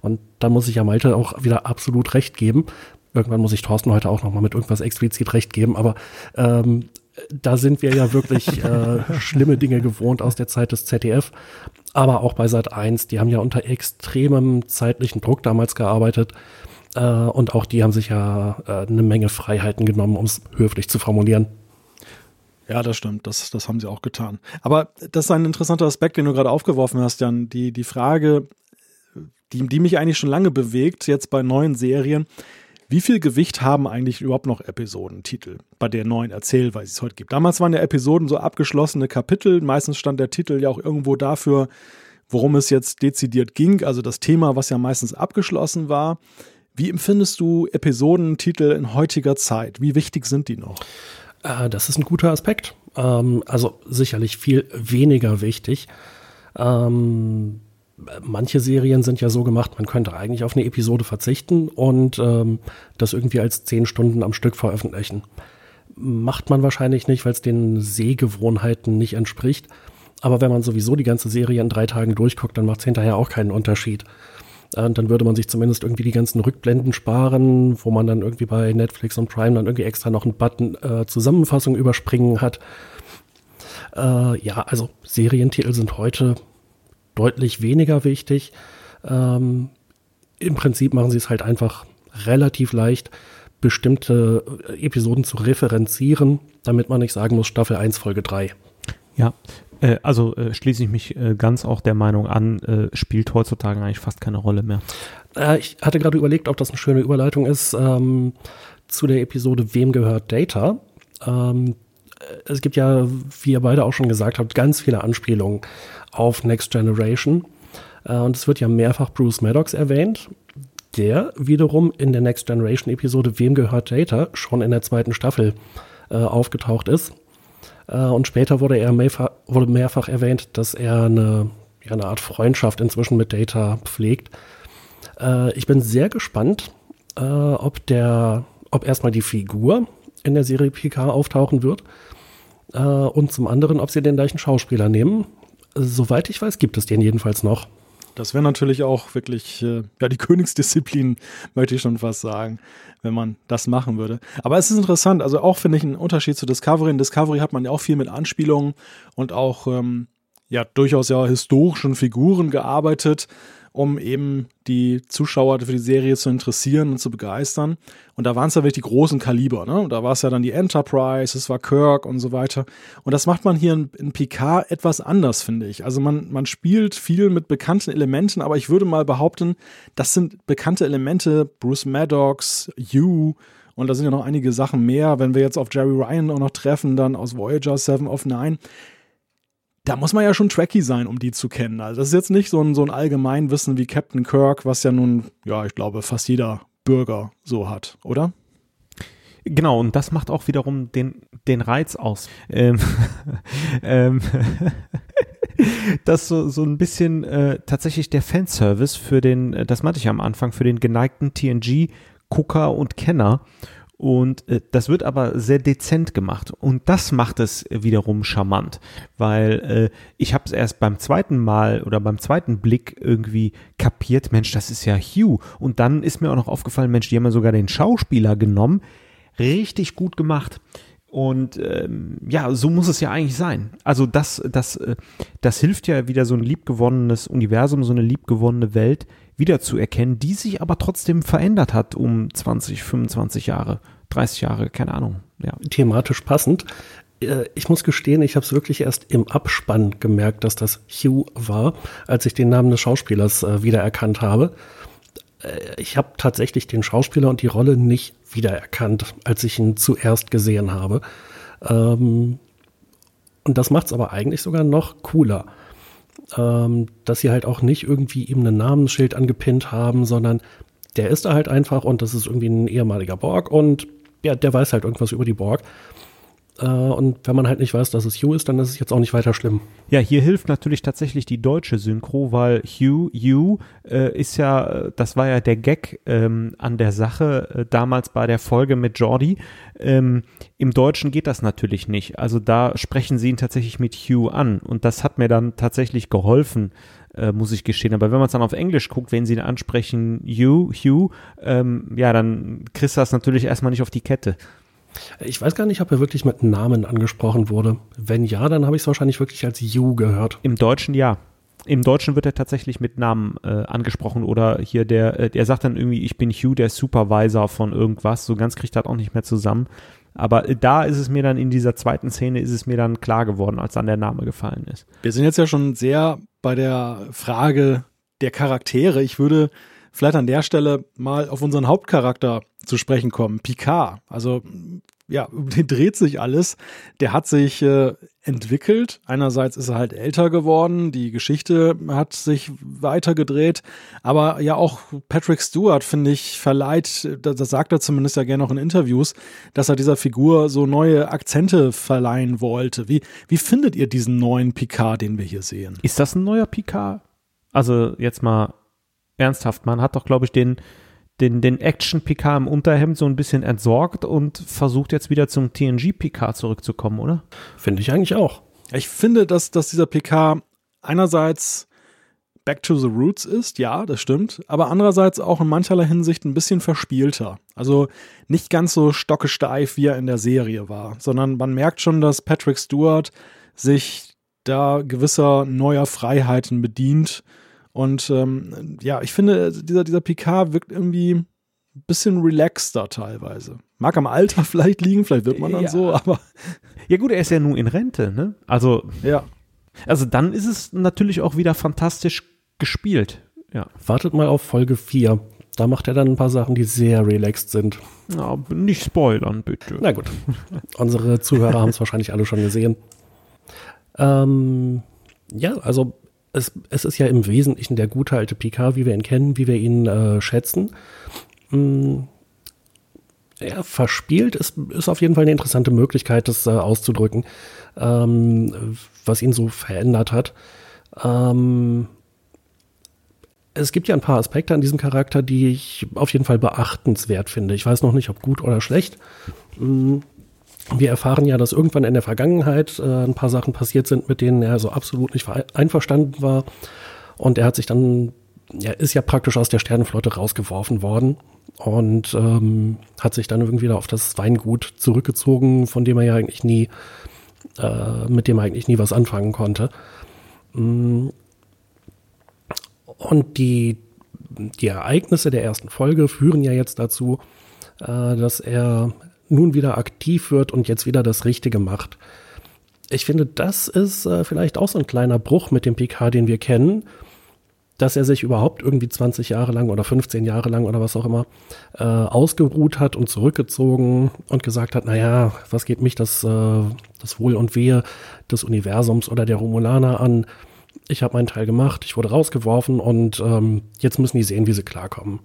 Und da muss ich ja Malte auch wieder absolut recht geben. Irgendwann muss ich Thorsten heute auch nochmal mit irgendwas explizit recht geben, aber ähm, da sind wir ja wirklich äh, schlimme Dinge gewohnt aus der Zeit des ZDF, aber auch bei Sat 1. Die haben ja unter extremem zeitlichen Druck damals gearbeitet. Äh, und auch die haben sich ja äh, eine Menge Freiheiten genommen, um es höflich zu formulieren. Ja, das stimmt. Das, das haben sie auch getan. Aber das ist ein interessanter Aspekt, den du gerade aufgeworfen hast, Jan. Die, die Frage, die, die mich eigentlich schon lange bewegt, jetzt bei neuen Serien. Wie viel Gewicht haben eigentlich überhaupt noch Episodentitel bei der neuen Erzählweise, die es heute gibt? Damals waren ja Episoden so abgeschlossene Kapitel. Meistens stand der Titel ja auch irgendwo dafür, worum es jetzt dezidiert ging. Also das Thema, was ja meistens abgeschlossen war. Wie empfindest du Episodentitel in heutiger Zeit? Wie wichtig sind die noch? Äh, das ist ein guter Aspekt. Ähm, also sicherlich viel weniger wichtig. Ähm, manche Serien sind ja so gemacht, man könnte eigentlich auf eine Episode verzichten und ähm, das irgendwie als zehn Stunden am Stück veröffentlichen. Macht man wahrscheinlich nicht, weil es den Sehgewohnheiten nicht entspricht. Aber wenn man sowieso die ganze Serie in drei Tagen durchguckt, dann macht es hinterher auch keinen Unterschied. Und dann würde man sich zumindest irgendwie die ganzen Rückblenden sparen, wo man dann irgendwie bei Netflix und Prime dann irgendwie extra noch einen Button äh, Zusammenfassung überspringen hat. Äh, ja, also Serientitel sind heute deutlich weniger wichtig. Ähm, Im Prinzip machen sie es halt einfach relativ leicht, bestimmte äh, Episoden zu referenzieren, damit man nicht sagen muss, Staffel 1, Folge 3. Ja, äh, also äh, schließe ich mich äh, ganz auch der Meinung an, äh, spielt heutzutage eigentlich fast keine Rolle mehr. Äh, ich hatte gerade überlegt, ob das eine schöne Überleitung ist ähm, zu der Episode Wem gehört Data? Ähm, äh, es gibt ja, wie ihr beide auch schon gesagt habt, ganz viele Anspielungen auf Next Generation. und es wird ja mehrfach Bruce Maddox erwähnt, der wiederum in der Next Generation Episode Wem gehört Data schon in der zweiten Staffel aufgetaucht ist. Äh, und später wurde er mehrfach, wurde mehrfach erwähnt, dass er eine, ja, eine Art Freundschaft inzwischen mit Data pflegt. Äh, ich bin sehr gespannt, äh, ob der, ob erstmal die Figur in der Serie PK auftauchen wird äh, und zum anderen, ob sie den gleichen Schauspieler nehmen. Soweit ich weiß, gibt es den jedenfalls noch. Das wäre natürlich auch wirklich äh, ja, die Königsdisziplin, möchte ich schon fast sagen, wenn man das machen würde. Aber es ist interessant, also auch finde ich einen Unterschied zu Discovery. In Discovery hat man ja auch viel mit Anspielungen und auch ähm, ja durchaus ja historischen Figuren gearbeitet um eben die Zuschauer für die Serie zu interessieren und zu begeistern. Und da waren es ja wirklich die großen Kaliber, ne? Und da war es ja dann die Enterprise, es war Kirk und so weiter. Und das macht man hier in, in Picard etwas anders, finde ich. Also man, man spielt viel mit bekannten Elementen, aber ich würde mal behaupten, das sind bekannte Elemente, Bruce Maddox, You, und da sind ja noch einige Sachen mehr. Wenn wir jetzt auf Jerry Ryan auch noch treffen, dann aus Voyager 7 of Nine da muss man ja schon tracky sein, um die zu kennen. Also das ist jetzt nicht so ein, so ein Allgemeinwissen wie Captain Kirk, was ja nun, ja, ich glaube, fast jeder Bürger so hat, oder? Genau, und das macht auch wiederum den, den Reiz aus. Ähm, ähm, dass so, so ein bisschen äh, tatsächlich der Fanservice für den, äh, das meinte ich am Anfang, für den geneigten TNG-Gucker und Kenner und äh, das wird aber sehr dezent gemacht. Und das macht es wiederum charmant, weil äh, ich habe es erst beim zweiten Mal oder beim zweiten Blick irgendwie kapiert, Mensch, das ist ja Hugh. Und dann ist mir auch noch aufgefallen, Mensch, die haben ja sogar den Schauspieler genommen. Richtig gut gemacht. Und ähm, ja, so muss es ja eigentlich sein. Also das, das, äh, das hilft ja wieder so ein liebgewonnenes Universum, so eine liebgewonnene Welt wiederzuerkennen, die sich aber trotzdem verändert hat um 20, 25 Jahre, 30 Jahre, keine Ahnung. Ja. Thematisch passend. Äh, ich muss gestehen, ich habe es wirklich erst im Abspann gemerkt, dass das Hugh war, als ich den Namen des Schauspielers äh, wiedererkannt habe. Äh, ich habe tatsächlich den Schauspieler und die Rolle nicht wiedererkannt, als ich ihn zuerst gesehen habe. Ähm, und das macht es aber eigentlich sogar noch cooler ähm, dass sie halt auch nicht irgendwie ihm ein Namensschild angepinnt haben, sondern der ist da halt einfach und das ist irgendwie ein ehemaliger Borg und ja, der weiß halt irgendwas über die Borg. Äh, und wenn man halt nicht weiß, dass es Hugh ist, dann ist es jetzt auch nicht weiter schlimm. Ja, hier hilft natürlich tatsächlich die deutsche Synchro, weil Hugh, Hugh äh, ist ja, das war ja der Gag ähm, an der Sache äh, damals bei der Folge mit Jordi. Ähm, Im Deutschen geht das natürlich nicht. Also da sprechen sie ihn tatsächlich mit Hugh an. Und das hat mir dann tatsächlich geholfen, äh, muss ich gestehen. Aber wenn man es dann auf Englisch guckt, wenn sie ihn ansprechen, Hugh, Hugh, ähm, ja, dann kriegst du das natürlich erstmal nicht auf die Kette. Ich weiß gar nicht, ob er wirklich mit Namen angesprochen wurde. Wenn ja, dann habe ich es wahrscheinlich wirklich als You gehört. Im Deutschen ja. Im Deutschen wird er tatsächlich mit Namen äh, angesprochen oder hier der, äh, der sagt dann irgendwie, ich bin Hugh, der Supervisor von irgendwas. So ganz kriegt er auch nicht mehr zusammen. Aber äh, da ist es mir dann in dieser zweiten Szene ist es mir dann klar geworden, als dann der Name gefallen ist. Wir sind jetzt ja schon sehr bei der Frage der Charaktere. Ich würde vielleicht an der Stelle mal auf unseren Hauptcharakter zu sprechen kommen, Picard. Also ja, um den dreht sich alles. Der hat sich äh, entwickelt. Einerseits ist er halt älter geworden, die Geschichte hat sich weitergedreht, aber ja auch Patrick Stewart, finde ich, verleiht, das, sagt er zumindest ja gerne auch in Interviews, dass er dieser Figur so neue Akzente verleihen wollte. Wie, wie findet ihr diesen neuen Picard, den wir hier sehen? Ist das ein neuer Picard? Also jetzt mal ernsthaft, man hat doch, glaube ich, den, den, den Action-PK im Unterhemd so ein bisschen entsorgt und versucht jetzt wieder zum TNG-PK zurückzukommen, oder? Finde ich eigentlich auch. Ich finde, dass, dass dieser PK einerseits Back to the Roots ist, ja, das stimmt, aber andererseits auch in mancherlei Hinsicht ein bisschen verspielter. Also nicht ganz so stockesteif, wie er in der Serie war, sondern man merkt schon, dass Patrick Stewart sich da gewisser neuer Freiheiten bedient und ähm, ja, ich finde, dieser, dieser Picard wirkt irgendwie ein bisschen relaxter teilweise. Mag am Alter vielleicht liegen, vielleicht wird man dann ja. so, aber. Ja, gut, er ist ja nur in Rente, ne? Also. Ja. Also dann ist es natürlich auch wieder fantastisch gespielt. Ja. Wartet mal auf Folge 4. Da macht er dann ein paar Sachen, die sehr relaxed sind. Na, nicht spoilern, bitte. Na gut. Unsere Zuhörer haben es wahrscheinlich alle schon gesehen. Ähm, ja, also es, es ist ja im Wesentlichen der gute alte Picard, wie wir ihn kennen, wie wir ihn äh, schätzen. Hm, ja, verspielt ist, ist auf jeden Fall eine interessante Möglichkeit, das äh, auszudrücken, ähm, was ihn so verändert hat. Ähm, es gibt ja ein paar Aspekte an diesem Charakter, die ich auf jeden Fall beachtenswert finde. Ich weiß noch nicht, ob gut oder schlecht. Mm, wir erfahren ja, dass irgendwann in der Vergangenheit äh, ein paar Sachen passiert sind, mit denen er so absolut nicht einverstanden war. Und er hat sich dann, er ist ja praktisch aus der Sternenflotte rausgeworfen worden und ähm, hat sich dann irgendwie da auf das Weingut zurückgezogen, von dem er ja eigentlich nie, äh, mit dem er eigentlich nie was anfangen konnte. Mm. Und die, die Ereignisse der ersten Folge führen ja jetzt dazu, äh, dass er nun wieder aktiv wird und jetzt wieder das Richtige macht. Ich finde, das ist äh, vielleicht auch so ein kleiner Bruch mit dem PK, den wir kennen, dass er sich überhaupt irgendwie 20 Jahre lang oder 15 Jahre lang oder was auch immer äh, ausgeruht hat und zurückgezogen und gesagt hat, naja, was geht mich das, äh, das Wohl und Wehe des Universums oder der Romulaner an? Ich habe meinen Teil gemacht, ich wurde rausgeworfen und ähm, jetzt müssen die sehen, wie sie klarkommen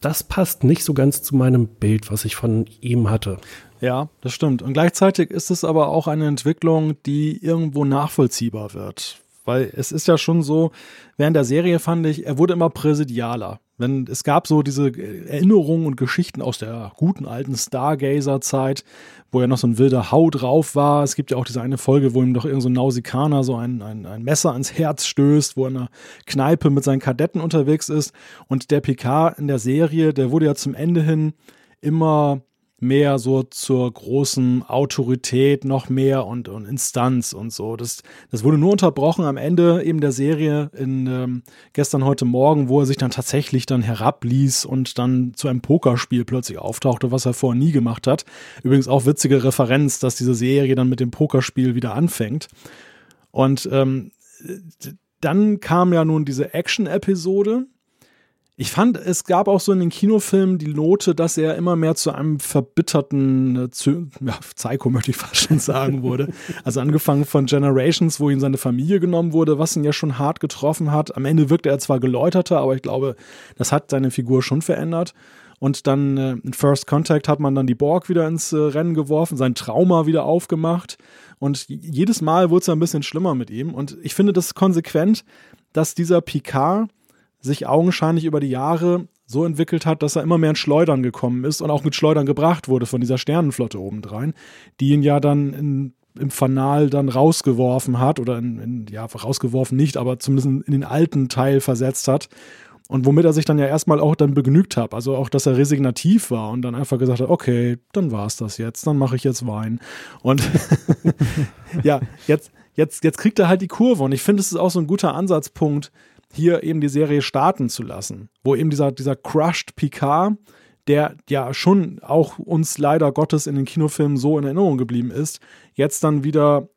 das passt nicht so ganz zu meinem Bild, was ich von ihm hatte. Ja, das stimmt. Und gleichzeitig ist es aber auch eine Entwicklung, die irgendwo nachvollziehbar wird. Weil es ist ja schon so, während der Serie fand ich, er wurde immer präsidialer. Wenn, es gab so diese Erinnerungen und Geschichten aus der guten alten Stargazer-Zeit, wo er noch so ein wilder Hau drauf war. Es gibt ja auch diese eine Folge, wo ihm doch irgendein so Nausikaner so ein, ein, ein Messer ans Herz stößt, wo er in einer Kneipe mit seinen Kadetten unterwegs ist. Und der PK in der Serie, der wurde ja zum Ende hin immer mehr so zur großen Autorität, noch mehr und, und Instanz und so. Das, das wurde nur unterbrochen am Ende eben der Serie in ähm, gestern, heute Morgen, wo er sich dann tatsächlich dann herabließ und dann zu einem Pokerspiel plötzlich auftauchte, was er vorher nie gemacht hat. Übrigens auch witzige Referenz, dass diese Serie dann mit dem Pokerspiel wieder anfängt. Und ähm, dann kam ja nun diese Action-Episode, ich fand, es gab auch so in den Kinofilmen die Note, dass er immer mehr zu einem verbitterten äh, ja, Psycho, möchte ich fast schon sagen, wurde. Also angefangen von Generations, wo ihm seine Familie genommen wurde, was ihn ja schon hart getroffen hat. Am Ende wirkte er zwar geläuterter, aber ich glaube, das hat seine Figur schon verändert. Und dann äh, in First Contact hat man dann die Borg wieder ins äh, Rennen geworfen, sein Trauma wieder aufgemacht. Und jedes Mal wurde es ein bisschen schlimmer mit ihm. Und ich finde das konsequent, dass dieser Picard sich augenscheinlich über die Jahre so entwickelt hat, dass er immer mehr in Schleudern gekommen ist und auch mit Schleudern gebracht wurde von dieser Sternenflotte obendrein, die ihn ja dann in, im Fanal dann rausgeworfen hat oder in, in, ja, rausgeworfen nicht, aber zumindest in den alten Teil versetzt hat. Und womit er sich dann ja erstmal auch dann begnügt hat. Also auch, dass er resignativ war und dann einfach gesagt hat, okay, dann war's das jetzt, dann mache ich jetzt Wein. Und ja, jetzt, jetzt, jetzt kriegt er halt die Kurve. Und ich finde, es ist auch so ein guter Ansatzpunkt, hier eben die Serie starten zu lassen, wo eben dieser, dieser Crushed Picard, der ja schon auch uns leider Gottes in den Kinofilmen so in Erinnerung geblieben ist, jetzt dann wieder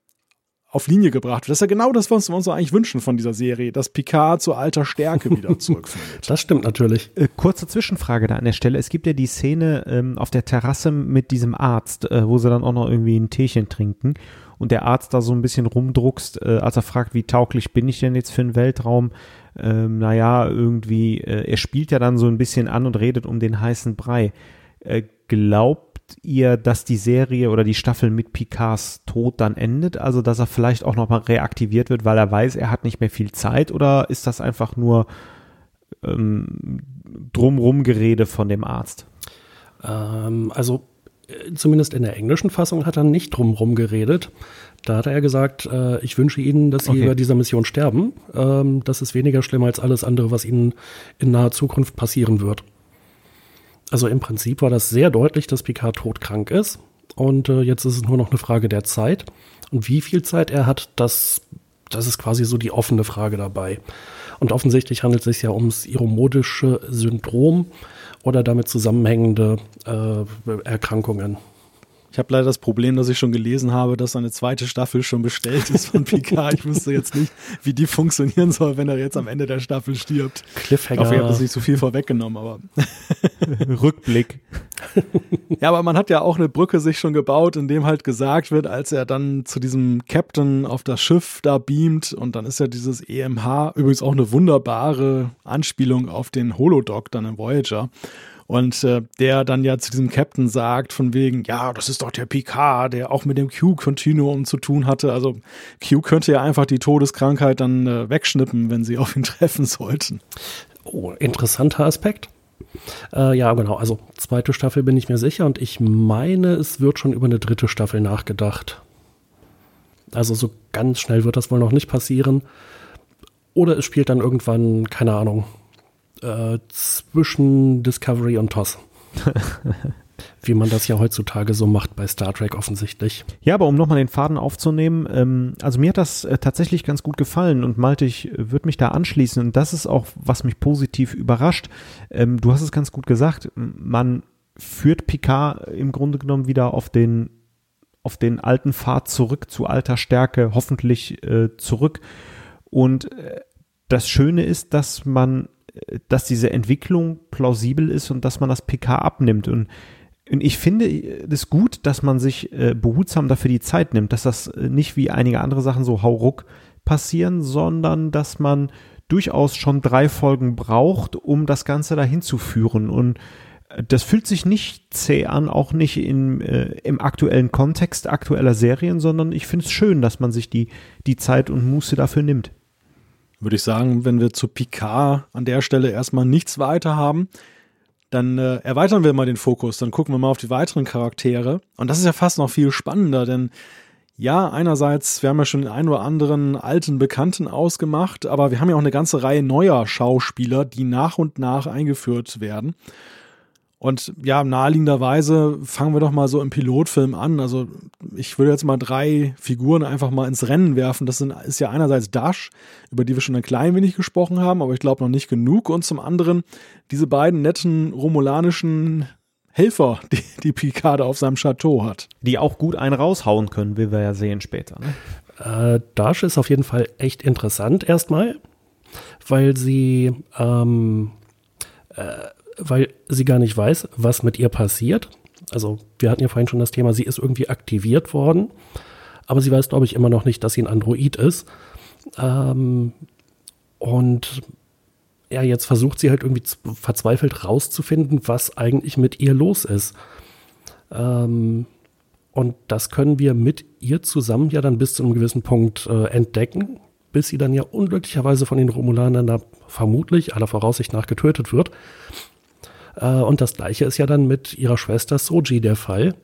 auf Linie gebracht wird. Das ist ja genau das, was wir uns eigentlich wünschen von dieser Serie, dass Picard zu alter Stärke wieder zurückfindet. Das stimmt natürlich. Äh, kurze Zwischenfrage da an der Stelle. Es gibt ja die Szene ähm, auf der Terrasse mit diesem Arzt, äh, wo sie dann auch noch irgendwie ein Teechen trinken und der Arzt da so ein bisschen rumdruckst, äh, als er fragt, wie tauglich bin ich denn jetzt für den Weltraum? Ähm, naja, irgendwie, äh, er spielt ja dann so ein bisschen an und redet um den heißen Brei. Äh, glaubt ihr, dass die Serie oder die Staffel mit Picards Tod dann endet? Also, dass er vielleicht auch nochmal reaktiviert wird, weil er weiß, er hat nicht mehr viel Zeit? Oder ist das einfach nur ähm, drumrum Gerede von dem Arzt? Ähm, also, äh, zumindest in der englischen Fassung hat er nicht drumrum geredet. Da hat er gesagt, äh, ich wünsche Ihnen, dass Sie okay. über dieser Mission sterben. Ähm, das ist weniger schlimm als alles andere, was Ihnen in naher Zukunft passieren wird. Also im Prinzip war das sehr deutlich, dass Picard todkrank ist. Und äh, jetzt ist es nur noch eine Frage der Zeit. Und wie viel Zeit er hat, das, das ist quasi so die offene Frage dabei. Und offensichtlich handelt es sich ja ums iromodische Syndrom oder damit zusammenhängende äh, Erkrankungen. Ich habe leider das Problem, dass ich schon gelesen habe, dass eine zweite Staffel schon bestellt ist von Picard. Ich wüsste jetzt nicht, wie die funktionieren soll, wenn er jetzt am Ende der Staffel stirbt. Cliffhanger. Ich hoffe, ich habe das nicht zu so viel vorweggenommen, aber Rückblick. ja, aber man hat ja auch eine Brücke sich schon gebaut, in dem halt gesagt wird, als er dann zu diesem Captain auf das Schiff da beamt und dann ist ja dieses EMH übrigens auch eine wunderbare Anspielung auf den Holodoc dann in Voyager. Und äh, der dann ja zu diesem Captain sagt, von wegen, ja, das ist doch der Picard, der auch mit dem Q-Continuum zu tun hatte. Also Q könnte ja einfach die Todeskrankheit dann äh, wegschnippen, wenn sie auf ihn treffen sollten. Oh, interessanter Aspekt. Äh, ja, genau. Also zweite Staffel bin ich mir sicher und ich meine, es wird schon über eine dritte Staffel nachgedacht. Also so ganz schnell wird das wohl noch nicht passieren. Oder es spielt dann irgendwann, keine Ahnung, äh, zwischen Discovery und TOS. Wie man das ja heutzutage so macht bei Star Trek offensichtlich. Ja, aber um nochmal den Faden aufzunehmen, ähm, also mir hat das äh, tatsächlich ganz gut gefallen und Malte, ich äh, würde mich da anschließen und das ist auch, was mich positiv überrascht. Ähm, du hast es ganz gut gesagt, man führt Picard im Grunde genommen wieder auf den, auf den alten Pfad zurück, zu alter Stärke, hoffentlich äh, zurück. Und äh, das Schöne ist, dass man dass diese Entwicklung plausibel ist und dass man das PK abnimmt. Und, und ich finde es gut, dass man sich äh, behutsam dafür die Zeit nimmt, dass das äh, nicht wie einige andere Sachen so hauruck passieren, sondern dass man durchaus schon drei Folgen braucht, um das Ganze dahin zu führen. Und äh, das fühlt sich nicht zäh an, auch nicht in, äh, im aktuellen Kontext aktueller Serien, sondern ich finde es schön, dass man sich die, die Zeit und Muße dafür nimmt würde ich sagen, wenn wir zu Picard an der Stelle erstmal nichts weiter haben, dann äh, erweitern wir mal den Fokus, dann gucken wir mal auf die weiteren Charaktere. Und das ist ja fast noch viel spannender, denn ja, einerseits, wir haben ja schon den einen oder anderen alten Bekannten ausgemacht, aber wir haben ja auch eine ganze Reihe neuer Schauspieler, die nach und nach eingeführt werden. Und ja, naheliegenderweise fangen wir doch mal so im Pilotfilm an. Also ich würde jetzt mal drei Figuren einfach mal ins Rennen werfen. Das sind, ist ja einerseits Dash, über die wir schon ein klein wenig gesprochen haben, aber ich glaube noch nicht genug. Und zum anderen diese beiden netten romulanischen Helfer, die, die Picard auf seinem Chateau hat. Die auch gut einen raushauen können, wie wir ja sehen später. Ne? Äh, Dash ist auf jeden Fall echt interessant erstmal, weil sie ähm, äh, weil sie gar nicht weiß, was mit ihr passiert. Also wir hatten ja vorhin schon das Thema, sie ist irgendwie aktiviert worden, aber sie weiß, glaube ich, immer noch nicht, dass sie ein Android ist. Ähm, und ja, jetzt versucht sie halt irgendwie verzweifelt rauszufinden, was eigentlich mit ihr los ist. Ähm, und das können wir mit ihr zusammen ja dann bis zu einem gewissen Punkt äh, entdecken, bis sie dann ja unglücklicherweise von den Romulanern da vermutlich aller Voraussicht nach getötet wird. Äh, und das gleiche ist ja dann mit ihrer Schwester Soji der Fall.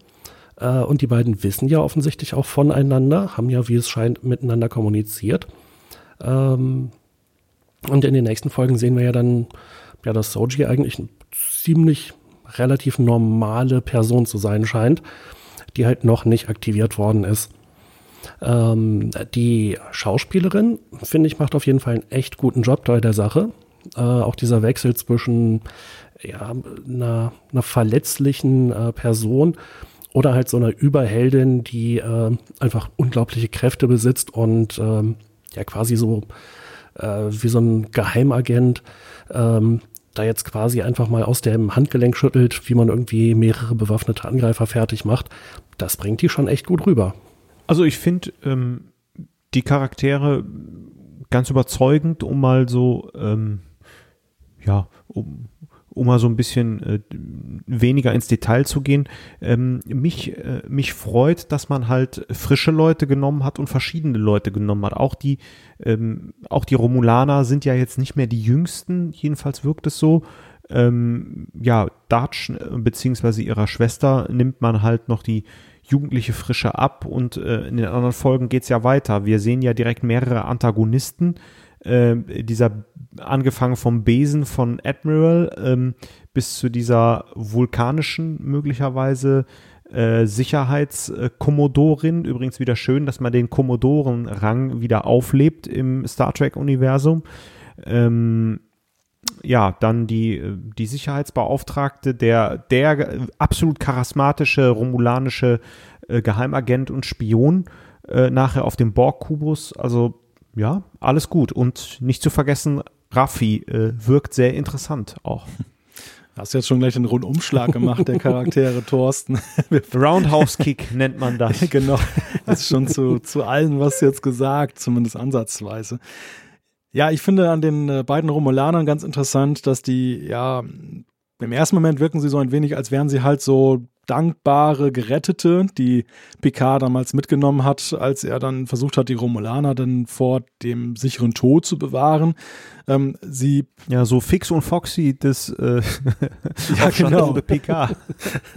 Äh, und die beiden wissen ja offensichtlich auch voneinander, haben ja, wie es scheint, miteinander kommuniziert. Ähm, und in den nächsten Folgen sehen wir ja dann, ja, dass Soji eigentlich eine ziemlich relativ normale Person zu sein scheint, die halt noch nicht aktiviert worden ist. Ähm, die Schauspielerin, finde ich, macht auf jeden Fall einen echt guten Job bei der Sache. Äh, auch dieser Wechsel zwischen ja, einer, einer verletzlichen äh, Person oder halt so einer Überheldin, die äh, einfach unglaubliche Kräfte besitzt und ähm, ja quasi so äh, wie so ein Geheimagent ähm, da jetzt quasi einfach mal aus dem Handgelenk schüttelt, wie man irgendwie mehrere bewaffnete Angreifer fertig macht. Das bringt die schon echt gut rüber. Also ich finde ähm, die Charaktere ganz überzeugend, um mal so ähm, ja, um um mal so ein bisschen äh, weniger ins Detail zu gehen, ähm, mich, äh, mich freut, dass man halt frische Leute genommen hat und verschiedene Leute genommen hat. Auch die, ähm, auch die Romulaner sind ja jetzt nicht mehr die jüngsten, jedenfalls wirkt es so. Ähm, ja, Dutch äh, beziehungsweise ihrer Schwester nimmt man halt noch die jugendliche Frische ab und äh, in den anderen Folgen geht's ja weiter. Wir sehen ja direkt mehrere Antagonisten, äh, dieser angefangen vom Besen von Admiral ähm, bis zu dieser vulkanischen möglicherweise äh, Sicherheitskommodorin. Übrigens wieder schön, dass man den Kommodoren-Rang wieder auflebt im Star Trek-Universum. Ähm, ja, dann die, die Sicherheitsbeauftragte, der, der absolut charismatische romulanische äh, Geheimagent und Spion äh, nachher auf dem Borg-Kubus. Also ja, alles gut. Und nicht zu vergessen, Raffi äh, wirkt sehr interessant auch. Hast jetzt schon gleich einen Rundumschlag gemacht der Charaktere, Thorsten. Roundhouse Kick nennt man das. genau. Das ist schon zu, zu allen was jetzt gesagt, zumindest ansatzweise. Ja, ich finde an den äh, beiden Romulanern ganz interessant, dass die ja im ersten Moment wirken sie so ein wenig, als wären sie halt so dankbare Gerettete, die Picard damals mitgenommen hat, als er dann versucht hat, die Romulaner dann vor dem sicheren Tod zu bewahren. Ähm, sie ja, so Fix und Foxy des äh, ja, genau. Picard.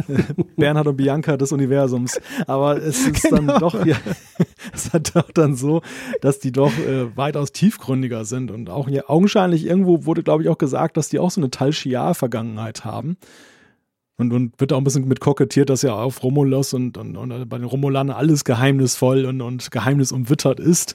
Bernhard und Bianca des Universums. Aber es ist genau. dann doch, ja, es ist doch dann so, dass die doch äh, weitaus tiefgründiger sind und auch ja, augenscheinlich irgendwo wurde, glaube ich, auch gesagt, dass die auch so eine Tal Shiar-Vergangenheit haben. Und, und wird auch ein bisschen mit kokettiert, dass ja auf Romulus und, und, und bei den Romulanern alles geheimnisvoll und, und geheimnisumwittert ist.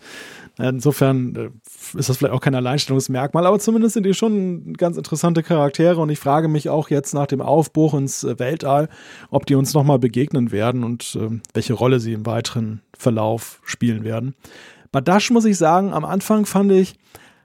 Insofern äh, ist das vielleicht auch kein Alleinstellungsmerkmal, aber zumindest sind die schon ganz interessante Charaktere und ich frage mich auch jetzt nach dem Aufbruch ins äh, Weltall, ob die uns nochmal begegnen werden und äh, welche Rolle sie im weiteren Verlauf spielen werden. Bei muss ich sagen, am Anfang fand ich,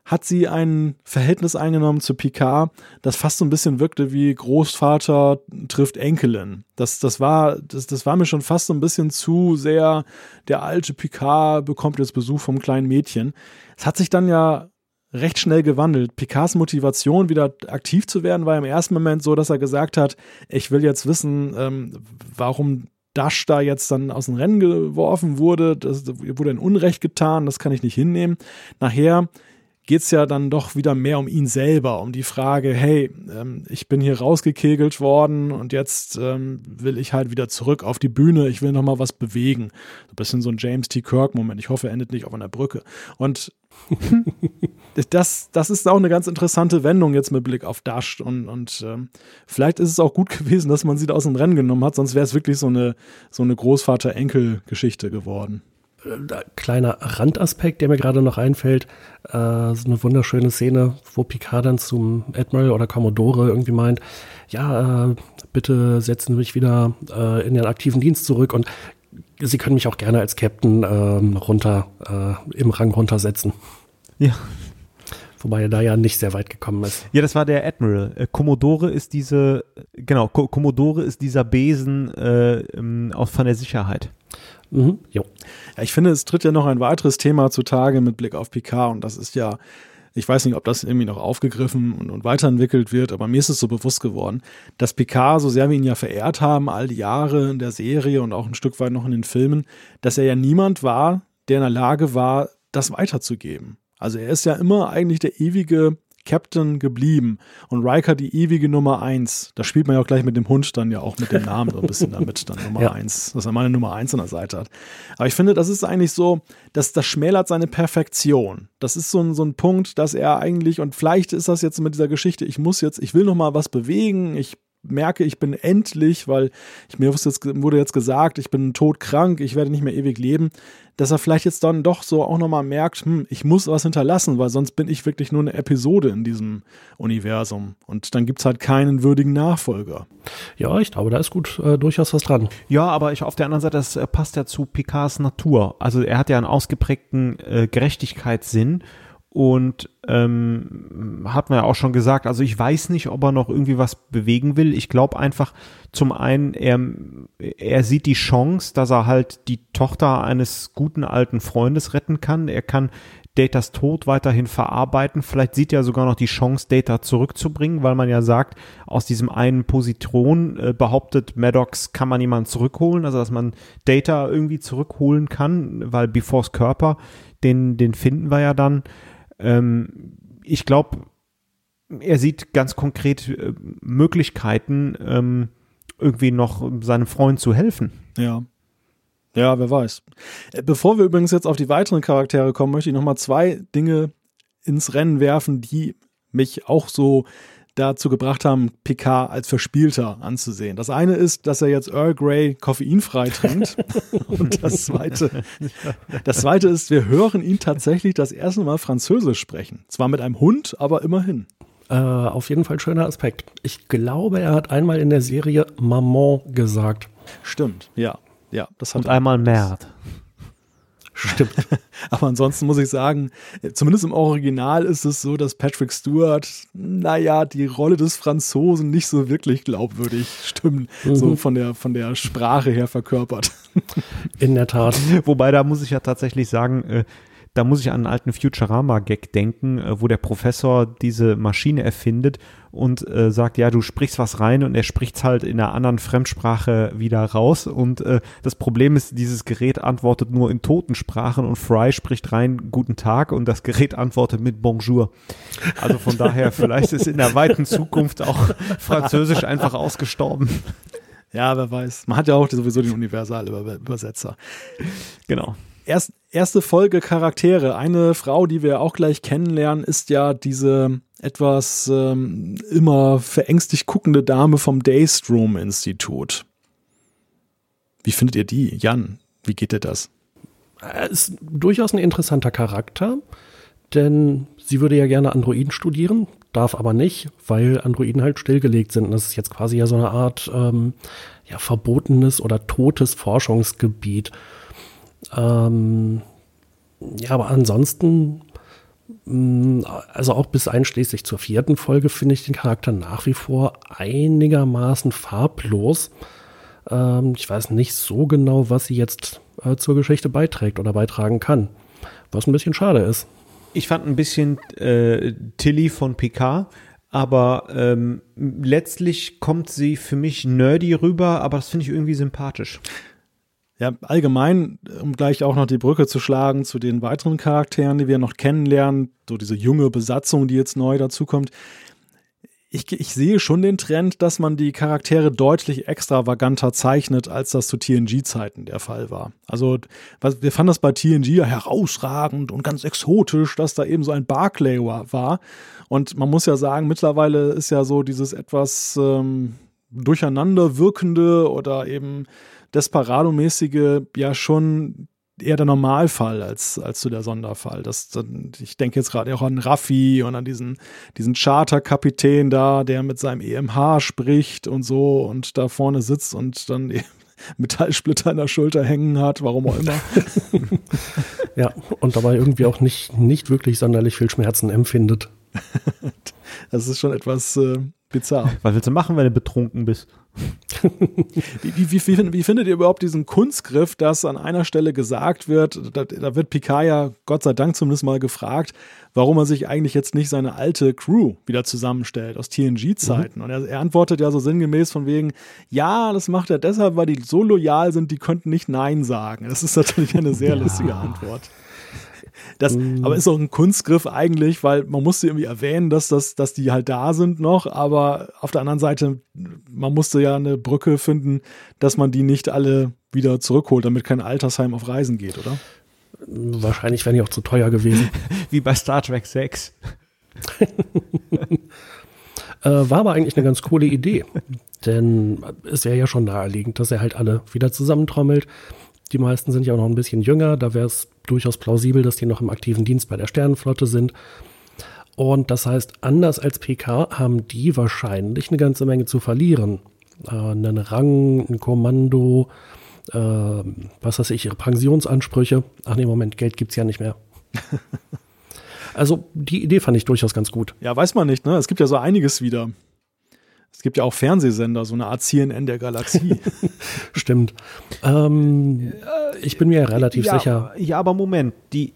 hat sie ein Verhältnis eingenommen zu Picard, das fast so ein bisschen wirkte wie Großvater trifft Enkelin. Das, das, war, das, das war mir schon fast so ein bisschen zu sehr, der alte Picard bekommt jetzt Besuch vom kleinen Mädchen. Es hat sich dann ja recht schnell gewandelt. Picards Motivation, wieder aktiv zu werden, war im ersten Moment so, dass er gesagt hat, ich will jetzt wissen, ähm, warum Dash da jetzt dann aus dem Rennen geworfen wurde. Das wurde ein Unrecht getan, das kann ich nicht hinnehmen. Nachher geht es ja dann doch wieder mehr um ihn selber, um die Frage, hey, ähm, ich bin hier rausgekegelt worden und jetzt ähm, will ich halt wieder zurück auf die Bühne, ich will nochmal was bewegen. So ein bisschen so ein James T. Kirk-Moment. Ich hoffe, er endet nicht auf einer Brücke. Und das, das ist auch eine ganz interessante Wendung jetzt mit Blick auf Dash und, und ähm, vielleicht ist es auch gut gewesen, dass man sie da aus dem Rennen genommen hat, sonst wäre es wirklich so eine, so eine Großvater-Enkel-Geschichte geworden kleiner Randaspekt, der mir gerade noch einfällt. Äh, so eine wunderschöne Szene, wo Picard dann zum Admiral oder Commodore irgendwie meint, ja, äh, bitte setzen Sie mich wieder äh, in den aktiven Dienst zurück und Sie können mich auch gerne als Captain ähm, runter, äh, im Rang runtersetzen. Ja. Wobei er da ja nicht sehr weit gekommen ist. Ja, das war der Admiral. Äh, Commodore ist diese, genau, Commodore ist dieser Besen äh, ähm, aus, von der Sicherheit. Mhm, jo. Ja, ich finde, es tritt ja noch ein weiteres Thema zutage mit Blick auf Picard und das ist ja, ich weiß nicht, ob das irgendwie noch aufgegriffen und, und weiterentwickelt wird, aber mir ist es so bewusst geworden, dass Picard, so sehr wir ihn ja verehrt haben, all die Jahre in der Serie und auch ein Stück weit noch in den Filmen, dass er ja niemand war, der in der Lage war, das weiterzugeben. Also er ist ja immer eigentlich der ewige Captain geblieben und Riker die ewige Nummer eins. Da spielt man ja auch gleich mit dem Hund dann ja auch mit dem Namen so ein bisschen damit, dann Nummer ja. eins, dass er mal eine Nummer eins an der Seite hat. Aber ich finde, das ist eigentlich so, dass das schmälert seine Perfektion. Das ist so ein, so ein Punkt, dass er eigentlich, und vielleicht ist das jetzt mit dieser Geschichte, ich muss jetzt, ich will noch mal was bewegen, ich merke, ich bin endlich, weil ich mir wurde jetzt gesagt, ich bin todkrank, ich werde nicht mehr ewig leben, dass er vielleicht jetzt dann doch so auch nochmal merkt, hm, ich muss was hinterlassen, weil sonst bin ich wirklich nur eine Episode in diesem Universum. Und dann gibt es halt keinen würdigen Nachfolger. Ja, ich glaube, da ist gut äh, durchaus was dran. Ja, aber ich auf der anderen Seite, das äh, passt ja zu Picards Natur. Also er hat ja einen ausgeprägten äh, Gerechtigkeitssinn und ähm, hat man ja auch schon gesagt, also ich weiß nicht, ob er noch irgendwie was bewegen will. Ich glaube einfach, zum einen, er, er sieht die Chance, dass er halt die Tochter eines guten alten Freundes retten kann. Er kann Datas Tod weiterhin verarbeiten. Vielleicht sieht er sogar noch die Chance, Data zurückzubringen, weil man ja sagt, aus diesem einen Positron äh, behauptet Maddox, kann man jemanden zurückholen, also dass man Data irgendwie zurückholen kann, weil Befores Körper, den, den finden wir ja dann. Ähm, ich glaube, er sieht ganz konkret äh, Möglichkeiten, ähm, irgendwie noch seinem Freund zu helfen. Ja. Ja, wer weiß. Äh, bevor wir übrigens jetzt auf die weiteren Charaktere kommen, möchte ich noch mal zwei Dinge ins Rennen werfen, die mich auch so dazu gebracht haben, Picard als Verspielter anzusehen. Das eine ist, dass er jetzt Earl Grey koffeinfrei trinkt. Und das zweite, das zweite ist, wir hören ihn tatsächlich das erste Mal Französisch sprechen. Zwar mit einem Hund, aber immerhin. Äh, auf jeden Fall schöner Aspekt. Ich glaube, er hat einmal in der Serie Maman gesagt. Stimmt, ja. Ja, das hat Und einmal Merd. Stimmt. Aber ansonsten muss ich sagen, zumindest im Original ist es so, dass Patrick Stewart, naja, die Rolle des Franzosen nicht so wirklich glaubwürdig stimmt, mhm. so von der, von der Sprache her verkörpert. In der Tat. Wobei, da muss ich ja tatsächlich sagen, äh, da muss ich an einen alten Futurama-Gag denken, äh, wo der Professor diese Maschine erfindet und äh, sagt, ja, du sprichst was rein und er spricht's halt in einer anderen Fremdsprache wieder raus. Und äh, das Problem ist, dieses Gerät antwortet nur in Totensprachen und Fry spricht rein Guten Tag und das Gerät antwortet mit Bonjour. Also von daher, vielleicht ist in der weiten Zukunft auch Französisch einfach ausgestorben. Ja, wer weiß. Man hat ja auch sowieso den Universalübersetzer. Genau. Erst, erste Folge Charaktere. Eine Frau, die wir auch gleich kennenlernen, ist ja diese etwas ähm, immer verängstigt guckende Dame vom Daystrom Institut. Wie findet ihr die? Jan, wie geht dir das? Er ist durchaus ein interessanter Charakter, denn sie würde ja gerne Androiden studieren, darf aber nicht, weil Androiden halt stillgelegt sind. Und das ist jetzt quasi ja so eine Art ähm, ja, verbotenes oder totes Forschungsgebiet. Ähm, ja, aber ansonsten, mh, also auch bis einschließlich zur vierten Folge finde ich den Charakter nach wie vor einigermaßen farblos. Ähm, ich weiß nicht so genau, was sie jetzt äh, zur Geschichte beiträgt oder beitragen kann. Was ein bisschen schade ist. Ich fand ein bisschen äh, Tilly von Picard, aber ähm, letztlich kommt sie für mich nerdy rüber, aber das finde ich irgendwie sympathisch. Ja, allgemein, um gleich auch noch die Brücke zu schlagen zu den weiteren Charakteren, die wir noch kennenlernen, so diese junge Besatzung, die jetzt neu dazukommt. Ich, ich sehe schon den Trend, dass man die Charaktere deutlich extravaganter zeichnet, als das zu TNG-Zeiten der Fall war. Also, was, wir fanden das bei TNG herausragend und ganz exotisch, dass da eben so ein Barclay war. Und man muss ja sagen, mittlerweile ist ja so dieses etwas ähm, durcheinander wirkende oder eben Desperado-mäßige ja schon eher der Normalfall als, als so der Sonderfall. Das, ich denke jetzt gerade auch an Raffi und an diesen, diesen Charterkapitän da, der mit seinem EMH spricht und so und da vorne sitzt und dann Metallsplitter in der Schulter hängen hat, warum auch immer. ja, und dabei irgendwie auch nicht, nicht wirklich sonderlich viel Schmerzen empfindet. das ist schon etwas äh, bizarr. Was willst du machen, wenn du betrunken bist? Wie, wie, wie, wie, findet ihr überhaupt diesen Kunstgriff, dass an einer Stelle gesagt wird, da, da, wird Picard ja Gott sei Dank zumindest mal gefragt, warum er sich eigentlich jetzt nicht seine alte Crew wieder zusammenstellt aus TNG-Zeiten. Mhm. Und er, er, antwortet ja so sinngemäß von wegen, ja, das macht er deshalb, weil die so loyal sind, die könnten nicht Nein sagen. Das ist natürlich eine sehr ja. lustige Antwort. Das, mm. aber ist auch ein Kunstgriff eigentlich, weil man musste irgendwie erwähnen, dass, das, dass die halt da sind noch, aber auf der anderen Seite, man musste ja eine Brücke finden, dass man die nicht alle wieder zurückholt, damit kein Altersheim auf Reisen geht, oder? Wahrscheinlich wären die auch zu teuer gewesen. Wie bei Star Trek 6. äh, war aber eigentlich eine ganz coole Idee. Denn es wäre ja schon naheliegend, dass er halt alle wieder zusammentrommelt. Die meisten sind ja auch noch ein bisschen jünger, da wäre es durchaus plausibel, dass die noch im aktiven Dienst bei der Sternenflotte sind. Und das heißt, anders als PK haben die wahrscheinlich eine ganze Menge zu verlieren. Äh, einen Rang, ein Kommando, äh, was weiß ich, ihre Pensionsansprüche. Ach nee, Moment, Geld gibt es ja nicht mehr. also die Idee fand ich durchaus ganz gut. Ja, weiß man nicht, ne? Es gibt ja so einiges wieder. Es gibt ja auch Fernsehsender, so eine Art CNN der Galaxie. Stimmt. Ähm, ich bin mir relativ ja, sicher. Ja, aber Moment, die,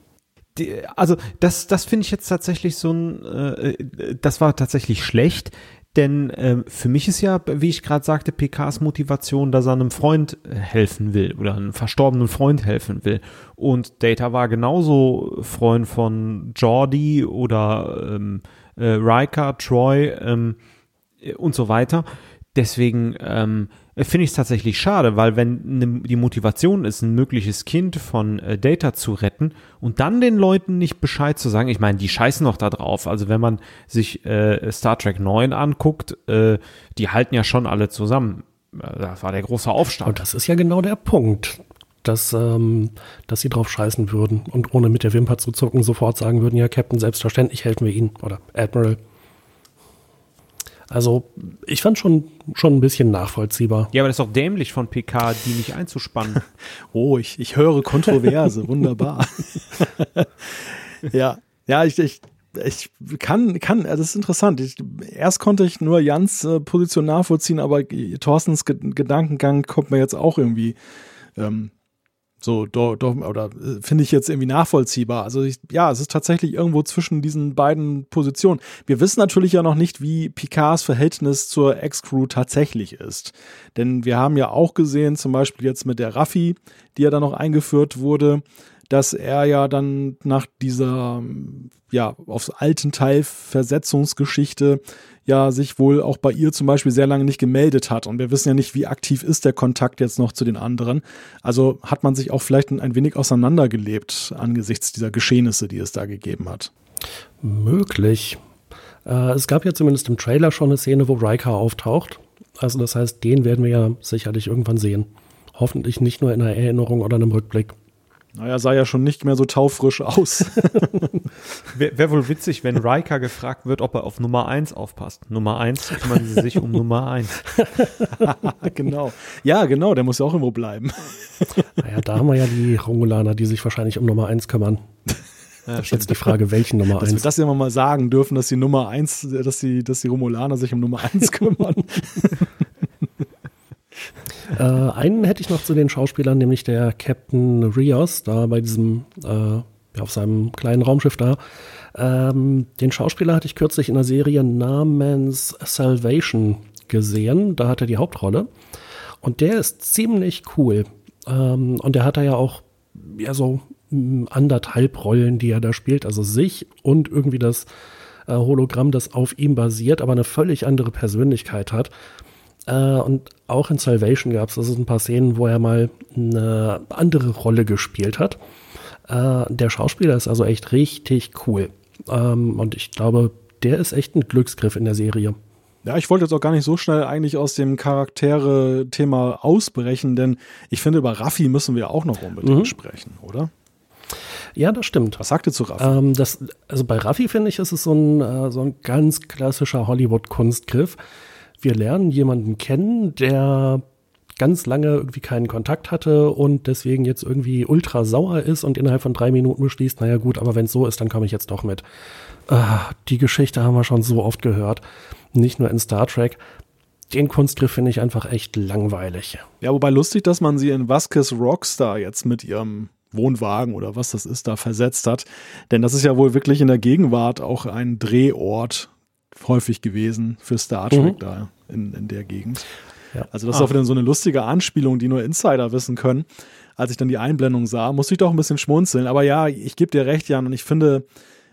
die also das, das finde ich jetzt tatsächlich so ein, äh, das war tatsächlich schlecht, denn äh, für mich ist ja, wie ich gerade sagte, PKs Motivation, dass er einem Freund helfen will oder einem verstorbenen Freund helfen will. Und Data war genauso Freund von Jordi oder ähm, äh, Riker, Troy, ähm, und so weiter. Deswegen ähm, finde ich es tatsächlich schade, weil wenn ne, die Motivation ist, ein mögliches Kind von äh, Data zu retten und dann den Leuten nicht Bescheid zu sagen, ich meine, die scheißen noch da drauf. Also wenn man sich äh, Star Trek 9 anguckt, äh, die halten ja schon alle zusammen. Äh, das war der große Aufstand. Und das ist ja genau der Punkt. Dass, ähm, dass sie drauf scheißen würden und ohne mit der Wimper zu zucken sofort sagen würden, ja, Captain, selbstverständlich helfen wir Ihnen. Oder Admiral. Also ich fand schon, schon ein bisschen nachvollziehbar. Ja, aber das ist doch dämlich von PK, die nicht einzuspannen. oh, ich, ich höre Kontroverse, wunderbar. ja, ja, ich, ich, ich kann, kann, das ist interessant. Ich, erst konnte ich nur Jans äh, Position nachvollziehen, aber Thorstens Ge Gedankengang kommt mir jetzt auch irgendwie ähm, So, do, do, oder äh, finde ich jetzt irgendwie nachvollziehbar. Also ich, ja, es ist tatsächlich irgendwo zwischen diesen beiden Positionen. Wir wissen natürlich ja noch nicht, wie Picards Verhältnis zur Ex-Crew tatsächlich ist. Denn wir haben ja auch gesehen, zum Beispiel jetzt mit der Raffi, die ja dann noch eingeführt wurde, dass er ja dann nach dieser, ja, aufs alten Teil Versetzungsgeschichte ja sich wohl auch bei ihr zum Beispiel sehr lange nicht gemeldet hat. Und wir wissen ja nicht, wie aktiv ist der Kontakt jetzt noch zu den anderen. Also hat man sich auch vielleicht ein wenig auseinandergelebt angesichts dieser Geschehnisse, die es da gegeben hat. Möglich. Äh, es gab ja zumindest im Trailer schon eine Szene, wo Riker auftaucht. Also das heißt, den werden wir ja sicherlich irgendwann sehen. Hoffentlich nicht nur in einer Erinnerung oder einem Rückblick. Naja, sah ja schon nicht mehr so taufrisch aus. Wäre wär wohl witzig, wenn Riker gefragt wird, ob er auf Nummer 1 aufpasst. Nummer 1 kümmern sie sich um Nummer 1. genau. Ja, genau, der muss ja auch irgendwo bleiben. Naja, da haben wir ja die Romulaner, die sich wahrscheinlich um Nummer 1 kümmern. Ja, ist jetzt die Frage, welchen Nummer 1? Dass wir das ja mal sagen dürfen, dass die Nummer 1, dass die, dass die Romulaner sich um Nummer 1 kümmern. Äh, einen hätte ich noch zu den Schauspielern, nämlich der Captain Rios, da bei diesem, äh, auf seinem kleinen Raumschiff da. Ähm, den Schauspieler hatte ich kürzlich in der Serie namens Salvation gesehen. Da hat er die Hauptrolle. Und der ist ziemlich cool. Ähm, und der hat da ja auch ja so mm, anderthalb Rollen, die er da spielt. Also sich und irgendwie das äh, Hologramm, das auf ihm basiert, aber eine völlig andere Persönlichkeit hat. Äh, und auch in Salvation gab es also ein paar Szenen, wo er mal eine andere Rolle gespielt hat. Äh, der Schauspieler ist also echt richtig cool. Ähm, und ich glaube, der ist echt ein Glücksgriff in der Serie. Ja, ich wollte jetzt auch gar nicht so schnell eigentlich aus dem Charaktere-Thema ausbrechen, denn ich finde, über Raffi müssen wir auch noch unbedingt mhm. sprechen, oder? Ja, das stimmt. Was sagt ihr zu Raffi? Ähm, das, also bei Raffi finde ich, ist es so ein, äh, so ein ganz klassischer Hollywood-Kunstgriff wir lernen jemanden kennen, der ganz lange irgendwie keinen Kontakt hatte und deswegen jetzt irgendwie ultra sauer ist und innerhalb von drei Minuten beschließt, naja gut, aber wenn es so ist, dann komme ich jetzt doch mit. Ah, die Geschichte haben wir schon so oft gehört. Nicht nur in Star Trek. Den Kunstgriff finde ich einfach echt langweilig. Ja, wobei lustig, dass man sie in Vasquez Rockstar jetzt mit ihrem Wohnwagen oder was das ist, da versetzt hat. Denn das ist ja wohl wirklich in der Gegenwart auch ein Drehort häufig gewesen für Star Trek mhm. da in, in der Gegend. Ja. Also das ist ah. auch wieder so eine lustige Anspielung, die nur Insider wissen können. Als ich dann die Einblendung sah, musste ich doch ein bisschen schmunzeln. Aber ja, ich gebe dir recht, Jan, und ich finde,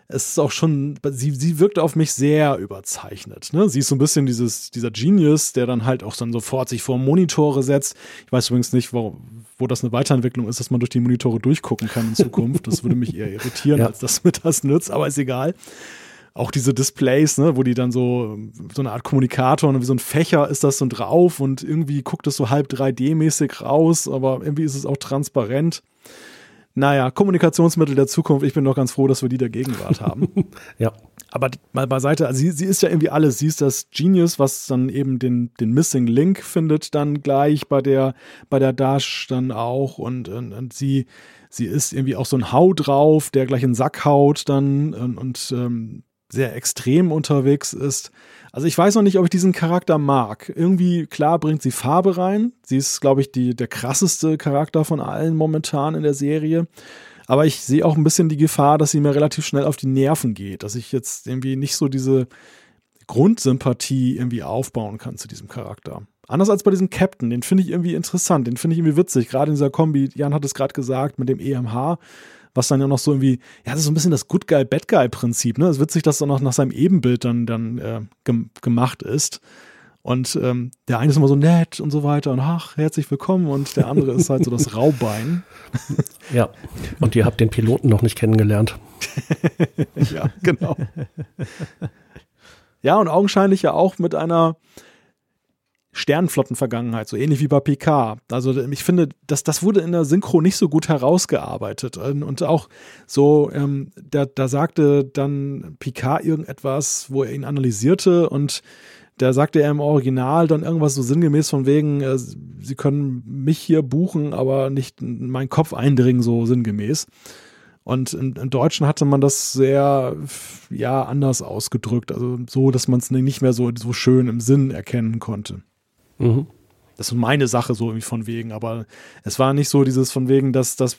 es ist auch schon, sie, sie wirkt auf mich sehr überzeichnet. Ne? Sie ist so ein bisschen dieses, dieser Genius, der dann halt auch dann sofort sich vor Monitore setzt. Ich weiß übrigens nicht, wo, wo das eine Weiterentwicklung ist, dass man durch die Monitore durchgucken kann in Zukunft. Das würde mich eher irritieren, ja. als dass mir das nützt, aber ist egal auch diese Displays, ne, wo die dann so, so eine Art Kommunikator und wie so ein Fächer ist das so drauf und irgendwie guckt es so halb 3D-mäßig raus, aber irgendwie ist es auch transparent. Naja, Kommunikationsmittel der Zukunft, ich bin doch ganz froh, dass wir die der Gegenwart haben. ja. Aber mal beiseite, also sie, sie ist ja irgendwie alles. Sie ist das Genius, was dann eben den, den Missing Link findet, dann gleich bei der, bei der Dash dann auch. Und, und, und sie, sie ist irgendwie auch so ein Hau drauf, der gleich in den Sack haut dann und, und ähm, sehr extrem unterwegs ist. Also ich weiß noch nicht, ob ich diesen Charakter mag. Irgendwie, klar, bringt sie Farbe rein. Sie ist, glaube ich, die, der krasseste Charakter von allen momentan in der Serie. Aber ich sehe auch ein bisschen die Gefahr, dass sie mir relativ schnell auf die Nerven geht. Dass ich jetzt irgendwie nicht so diese Grundsympathie irgendwie aufbauen kann zu diesem Charakter. Anders als bei diesem Captain, den finde ich irgendwie interessant, den finde ich irgendwie witzig. Gerade in dieser Kombi, Jan hat es gerade gesagt, mit dem EMH was dann ja noch so irgendwie, ja, das ist so ein bisschen das Good Guy, Bad Guy Prinzip, ne? Es wird sich das dann auch nach seinem Ebenbild dann, dann äh, gem gemacht ist. Und ähm, der eine ist immer so nett und so weiter und ach, herzlich willkommen und der andere ist halt so das Raubein. Ja, und ihr habt den Piloten noch nicht kennengelernt. ja, genau. Ja, und augenscheinlich ja auch mit einer Sternenflottenvergangenheit, so ähnlich wie bei PK. Also ich finde, das, das wurde in der Synchro nicht so gut herausgearbeitet. Und auch so, ähm, da, da sagte dann Picard irgendetwas, wo er ihn analysierte und da sagte er im Original dann irgendwas so sinngemäß von wegen, äh, sie können mich hier buchen, aber nicht in meinen Kopf eindringen, so sinngemäß. Und im, im, Deutschen hatte man das sehr, ja, anders ausgedrückt. Also so, dass man es nicht mehr so, so schön im Sinn erkennen konnte. Mhm. Das ist meine Sache so irgendwie von wegen, aber es war nicht so dieses von wegen, dass das.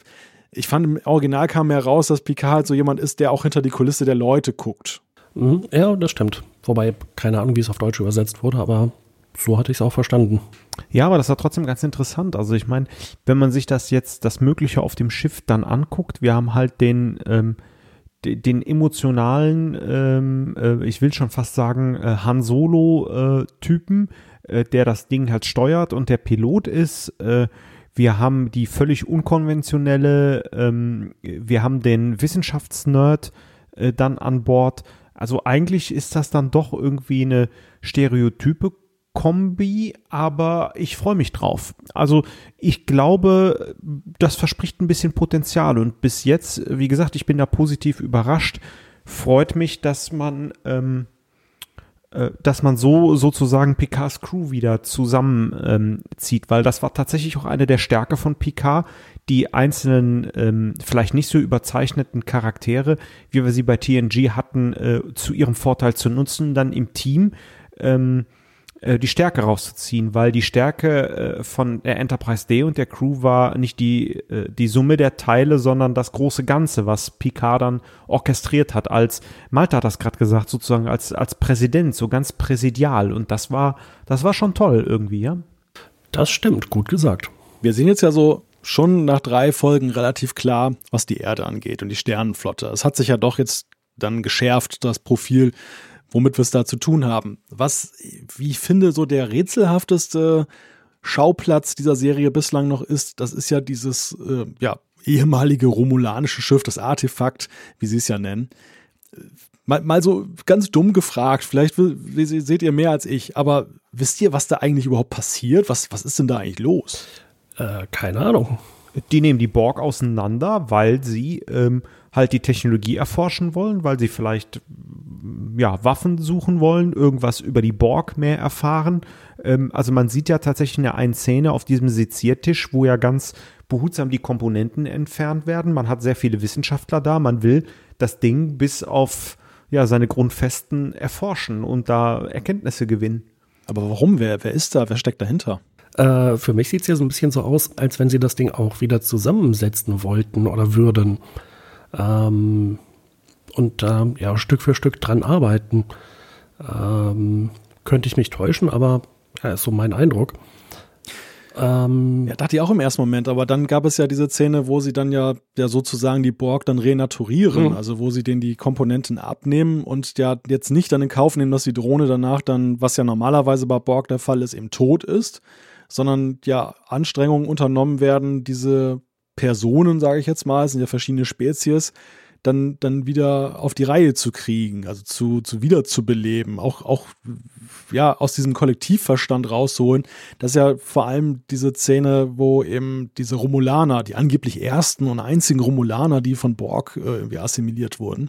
Ich fand im Original kam mehr raus, dass Picard halt so jemand ist, der auch hinter die Kulisse der Leute guckt. Mhm, ja, das stimmt. Wobei, keine Ahnung, wie es auf Deutsch übersetzt wurde, aber so hatte ich es auch verstanden. Ja, aber das war trotzdem ganz interessant. Also ich meine, wenn man sich das jetzt, das Mögliche auf dem Schiff dann anguckt, wir haben halt den, ähm, den emotionalen, ähm, äh, ich will schon fast sagen, äh, Han Solo-Typen, äh, der das Ding halt steuert und der Pilot ist. Äh, wir haben die völlig unkonventionelle, ähm, wir haben den Wissenschaftsnerd äh, dann an Bord. Also eigentlich ist das dann doch irgendwie eine Stereotype Kombi, aber ich freue mich drauf. Also ich glaube, das verspricht ein bisschen Potenzial und bis jetzt, wie gesagt, ich bin da positiv überrascht. Freut mich, dass man, ähm, äh, dass man so sozusagen Picards Crew wieder zusammenzieht, ähm, weil das war tatsächlich auch eine der Stärke von Picard, die einzelnen ähm, vielleicht nicht so überzeichneten Charaktere, wie wir sie bei TNG hatten, äh, zu ihrem Vorteil zu nutzen, dann im Team. Ähm, äh, die Stärke rauszuziehen, weil die Stärke äh, von der Enterprise D und der Crew war nicht die, äh, die Summe der Teile, sondern das große Ganze, was Picard dann orchestriert hat, als, Malta hat das gerade gesagt, sozusagen als, als Präsident, so ganz präsidial. Und das war, das war schon toll irgendwie, ja. Das stimmt, gut gesagt. Wir sehen jetzt ja so schon nach drei Folgen relativ klar, was die Erde angeht und die Sternenflotte. Es hat sich ja doch jetzt dann geschärft, das Profil womit wir es da zu tun haben. Was, wie ich finde, so der rätselhafteste Schauplatz dieser Serie bislang noch ist, das ist ja dieses, äh, ja, ehemalige romulanische Schiff, das Artefakt, wie sie es ja nennen. Mal, mal so ganz dumm gefragt, vielleicht seht ihr mehr als ich, aber wisst ihr, was da eigentlich überhaupt passiert? Was, was ist denn da eigentlich los? Äh, keine Ahnung. Die nehmen die Borg auseinander, weil sie ähm, halt die Technologie erforschen wollen, weil sie vielleicht ja, Waffen suchen wollen, irgendwas über die Borg mehr erfahren. Ähm, also man sieht ja tatsächlich in der einen Szene auf diesem Seziertisch, wo ja ganz behutsam die Komponenten entfernt werden. Man hat sehr viele Wissenschaftler da. Man will das Ding bis auf ja, seine Grundfesten erforschen und da Erkenntnisse gewinnen. Aber warum? Wer, wer ist da? Wer steckt dahinter? Äh, für mich sieht es ja so ein bisschen so aus, als wenn sie das Ding auch wieder zusammensetzen wollten oder würden. Ähm, und da ja Stück für Stück dran arbeiten. Ähm, könnte ich mich täuschen, aber ja, ist so mein Eindruck. Ähm, ja, dachte ich auch im ersten Moment, aber dann gab es ja diese Szene, wo sie dann ja, ja sozusagen die Borg dann renaturieren, mhm. also wo sie denen die Komponenten abnehmen und ja jetzt nicht dann in Kauf nehmen, dass die Drohne danach dann, was ja normalerweise bei Borg der Fall ist, eben tot ist, sondern ja Anstrengungen unternommen werden, diese Personen, sage ich jetzt mal, es sind ja verschiedene Spezies, dann, dann wieder auf die Reihe zu kriegen, also zu, zu wiederzubeleben, auch, auch ja, aus diesem Kollektivverstand rauszuholen. Das ist ja vor allem diese Szene, wo eben diese Romulaner, die angeblich ersten und einzigen Romulaner, die von Borg äh, irgendwie assimiliert wurden,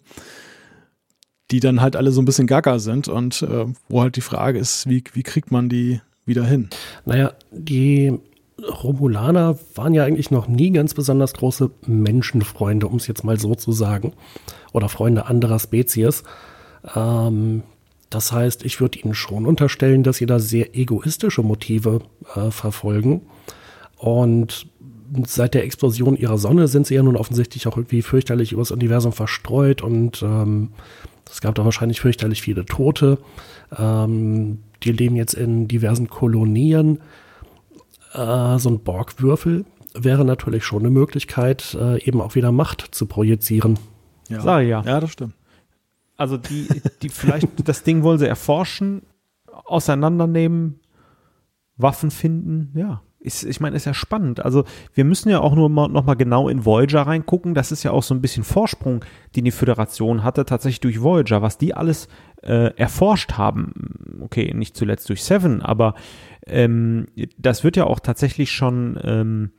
die dann halt alle so ein bisschen gaga sind und äh, wo halt die Frage ist, wie, wie kriegt man die wieder hin? Naja, die Romulaner waren ja eigentlich noch nie ganz besonders große Menschenfreunde, um es jetzt mal so zu sagen. Oder Freunde anderer Spezies. Ähm, das heißt, ich würde Ihnen schon unterstellen, dass Sie da sehr egoistische Motive äh, verfolgen. Und seit der Explosion Ihrer Sonne sind Sie ja nun offensichtlich auch irgendwie fürchterlich übers Universum verstreut und ähm, es gab da wahrscheinlich fürchterlich viele Tote. Ähm, die leben jetzt in diversen Kolonien äh, so ein Borgwürfel wäre natürlich schon eine Möglichkeit, äh, eben auch wieder Macht zu projizieren. Ja. Sag ja. Ja, das stimmt. Also die, die vielleicht, das Ding wollen sie erforschen, auseinandernehmen, Waffen finden, ja. Ich, ich meine, ist ja spannend. Also wir müssen ja auch nur mal, noch mal genau in Voyager reingucken. Das ist ja auch so ein bisschen Vorsprung, den die Föderation hatte, tatsächlich durch Voyager, was die alles äh, erforscht haben. Okay, nicht zuletzt durch Seven, aber ähm, das wird ja auch tatsächlich schon ähm,